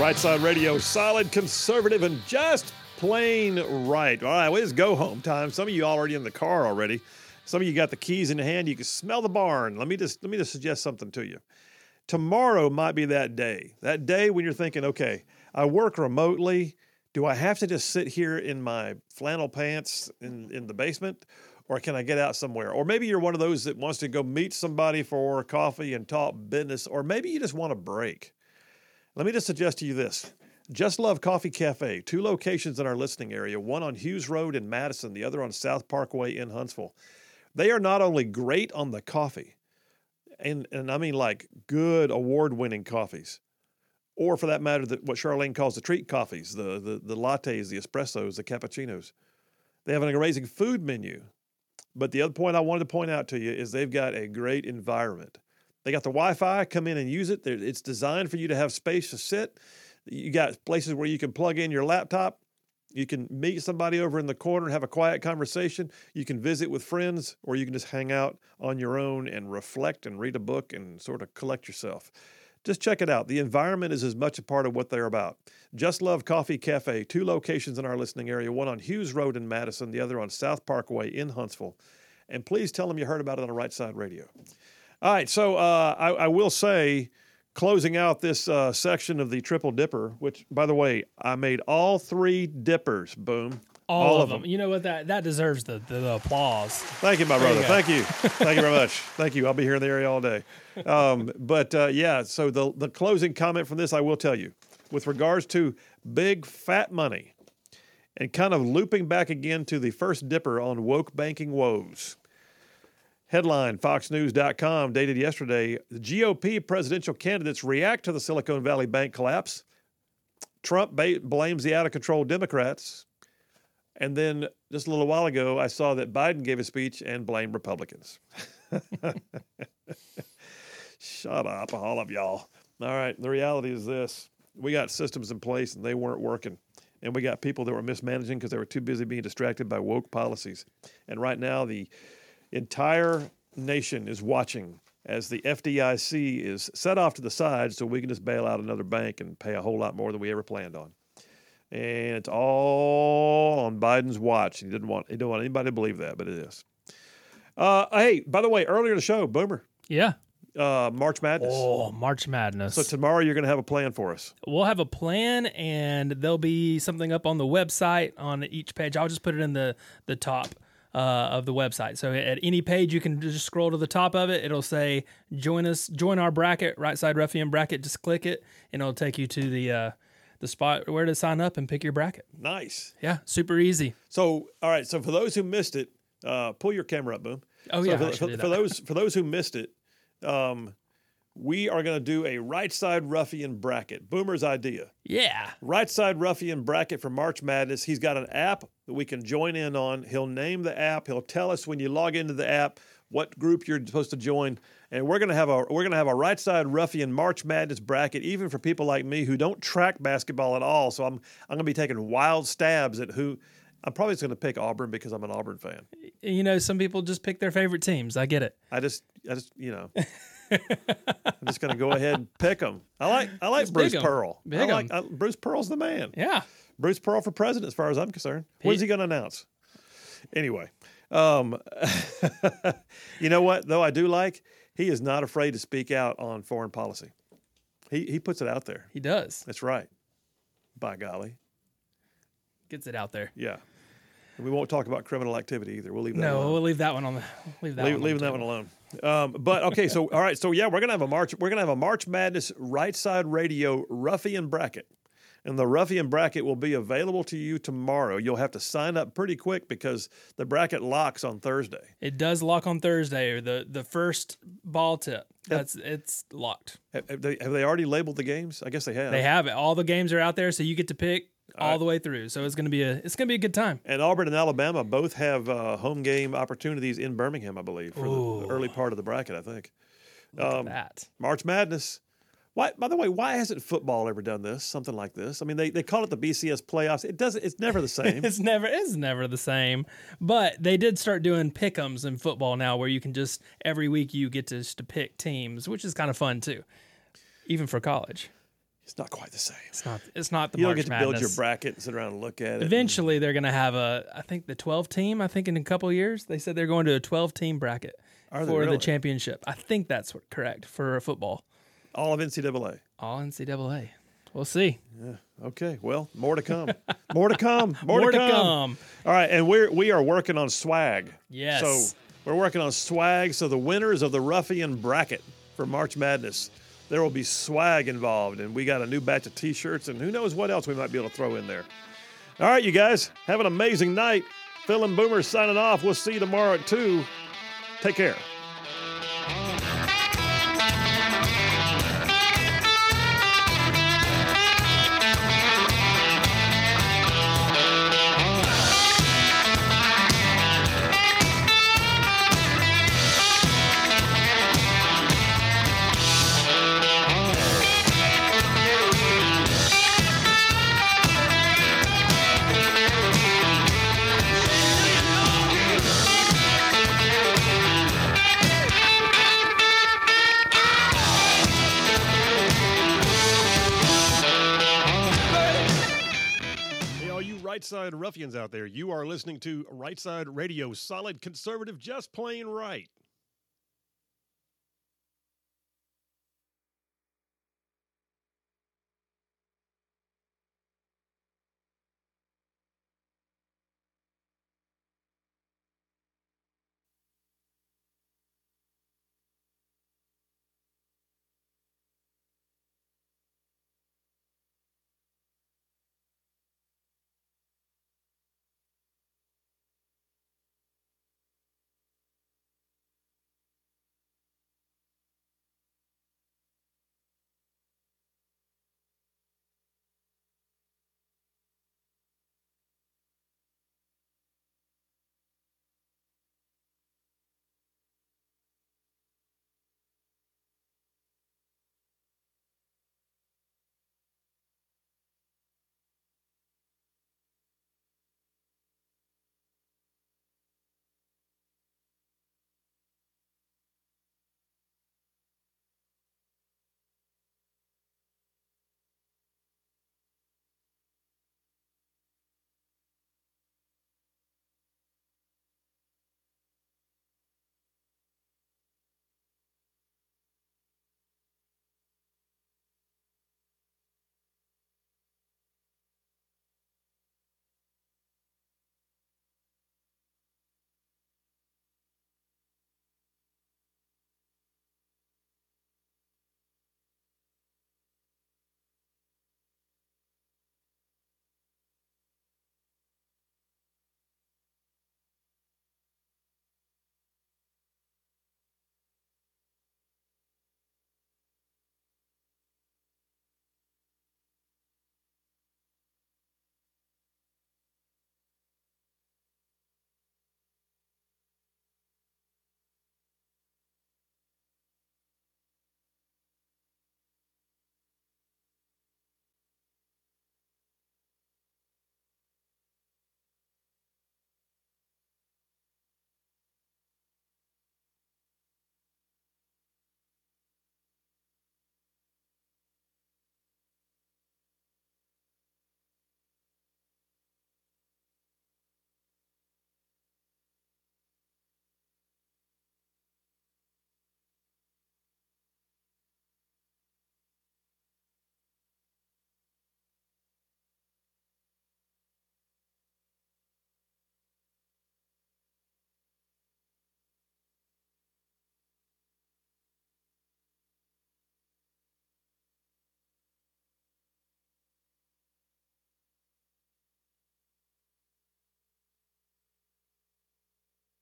Speaker 1: Right Side Radio, solid, conservative, and just plain right. All right, well, it's go home time. Some of you already in the car already. Some of you got the keys in hand. You can smell the barn. Let me just let me just suggest something to you. Tomorrow might be that day. That day when you're thinking, okay, I work remotely. Do I have to just sit here in my flannel pants in, in the basement? Or can I get out somewhere? Or maybe you're one of those that wants to go meet somebody for coffee and talk business, or maybe you just want a break. Let me just suggest to you this Just Love Coffee Cafe, two locations in our listening area, one on Hughes Road in Madison, the other on South Parkway in Huntsville. They are not only great on the coffee, and, and I mean like good award winning coffees, or for that matter, the, what Charlene calls the treat coffees, the, the, the lattes, the espressos, the cappuccinos. They have an amazing food menu. But the other point I wanted to point out to you is they've got a great environment. They got the Wi Fi, come in and use it. It's designed for you to have space to sit. You got places where you can plug in your laptop. You can meet somebody over in the corner and have a quiet conversation. You can visit with friends, or you can just hang out on your own and reflect and read a book and sort of collect yourself. Just check it out. The environment is as much a part of what they're about. Just Love Coffee Cafe, two locations in our listening area, one on Hughes Road in Madison, the other on South Parkway in Huntsville. And please tell them you heard about it on the Right Side Radio. All right, so uh, I, I will say, closing out this uh, section of the Triple Dipper, which, by the way, I made all three dippers. Boom.
Speaker 3: All, of them. You know what? That that deserves the, the, the applause.
Speaker 1: Thank you, my
Speaker 3: There you
Speaker 1: brother.
Speaker 3: go.
Speaker 1: Thank you. [LAUGHS] Thank you very much. Thank you. I'll be here in the area all day. Um, [LAUGHS] but uh, yeah, so the, the closing comment from this, I will tell you, with regards to big fat money and kind of looping back again to the first dipper on woke banking woes. Headline FoxNews.com dated yesterday the GOP presidential candidates react to the Silicon Valley Bank collapse Trump ba- blames the out of control Democrats. And then just a little while ago, I saw that Biden gave a speech and blamed Republicans. [LAUGHS] Shut up, all of y'all. All right, the reality is this we got systems in place and they weren't working. And we got people that were mismanaging because they were too busy being distracted by woke policies. And right now, the entire nation is watching as the FDIC is set off to the side so we can just bail out another bank and pay a whole lot more than we ever planned on. And it's all on Biden's watch. He didn't want he didn't want anybody to believe that, but it is. Uh, hey, by the way, earlier in the show, Boomer,
Speaker 3: Yeah.
Speaker 1: uh, March Madness.
Speaker 3: Oh, March Madness.
Speaker 1: So tomorrow you're going to have a plan for us.
Speaker 3: we'll have a plan and there'll be something up on the website on each page. I'll just put it in the the top uh, of the website. So at any page you can just scroll to the top of it. It'll say join us, join our bracket, right side ruffian bracket. Just click it and it'll take you to the uh, the spot where to sign up and pick your bracket.
Speaker 1: Nice.
Speaker 3: Yeah, super easy.
Speaker 1: So, all right. So for those who missed it, uh, pull your camera up, boom.
Speaker 3: Oh,
Speaker 1: So
Speaker 3: yeah,
Speaker 1: For, for, for those for those who missed it, um, we are going to do a right side ruffian bracket. Boomer's idea.
Speaker 3: Yeah.
Speaker 1: Right side ruffian bracket for March Madness. He's got an app that we can join in on. He'll name the app. He'll tell us when you log into the app what group you're supposed to join, and we're gonna have a we're gonna have a right side ruffian March Madness bracket, even for people like me who don't track basketball at all. So I'm I'm gonna be taking wild stabs at who. I'm probably just gonna pick Auburn because I'm an Auburn fan.
Speaker 3: You know, some people just pick their favorite teams. I get it.
Speaker 1: I just I just you know. [LAUGHS] I'm just gonna go ahead and pick them. I like I like
Speaker 3: Just
Speaker 1: Bruce. Pearl. I like I, Bruce Pearl's the man.
Speaker 3: Yeah.
Speaker 1: Bruce Pearl for president, as far as I'm concerned. When's he going to announce? Anyway, um, [LAUGHS] you know what? Though I do like, he is not afraid to speak out on foreign policy. He he puts it out there.
Speaker 3: He does.
Speaker 1: That's right. By golly,
Speaker 3: Gets it out there.
Speaker 1: yeah. We won't talk about criminal activity either. We'll leave that.
Speaker 3: No,
Speaker 1: alone.
Speaker 3: we'll leave that one on the leave that
Speaker 1: Leave,
Speaker 3: one.
Speaker 1: leaving that one alone. Um, but okay, so all right, so yeah, we're gonna have a March. We're gonna have a March Madness right side radio ruffian bracket, and the ruffian bracket will be available to you tomorrow. You'll have to sign up pretty quick because the bracket locks on Thursday.
Speaker 3: It does lock on Thursday or the the first ball tip. That's it's locked.
Speaker 1: Have they have they already labeled the games? I guess they have.
Speaker 3: They have it. All the games are out there, so you get to pick all the way through. So it's gonna be a it's gonna be a good time.
Speaker 1: And Auburn and Alabama both have uh, home game opportunities in Birmingham, I believe, for the early part of the bracket. I think.
Speaker 3: Look
Speaker 1: Um,
Speaker 3: at that.
Speaker 1: March Madness. Why, by the way, why hasn't football ever done this? Something like this. I mean, they, they call it the BCS playoffs. It doesn't. It's never the same. [LAUGHS]
Speaker 3: It's never it's never the same. But they did start doing pick'ems in football now, where you can just every week you get to just to pick teams, which is kind of fun too, even for college.
Speaker 1: It's not quite the same.
Speaker 3: It's not it's not the
Speaker 1: You don't get to
Speaker 3: Madness.
Speaker 1: build your bracket and sit around and look at it.
Speaker 3: Eventually, they're going to have a, I think the 12 team. I think in a couple years, they said they're going to a 12 team bracket for
Speaker 1: really?
Speaker 3: the championship. I think that's what, correct for football.
Speaker 1: all of NCAA.
Speaker 3: All NCAA. We'll see.
Speaker 1: Okay, well, more to come. more to come. More, [LAUGHS]
Speaker 3: More
Speaker 1: to,
Speaker 3: to
Speaker 1: come.
Speaker 3: come.
Speaker 1: All right, and we're we are working on swag.
Speaker 3: Yes.
Speaker 1: So we're working on swag. So the winners of the ruffian bracket for March Madness, there will be swag involved, and we got a new batch of T-shirts, and who knows what else we might be able to throw in there. All right, you guys, have an amazing night. Phil and Boomer signing off. We'll see you tomorrow at two. Take care. Right side ruffians out there, you are listening to Right Side Radio, solid conservative, just plain right.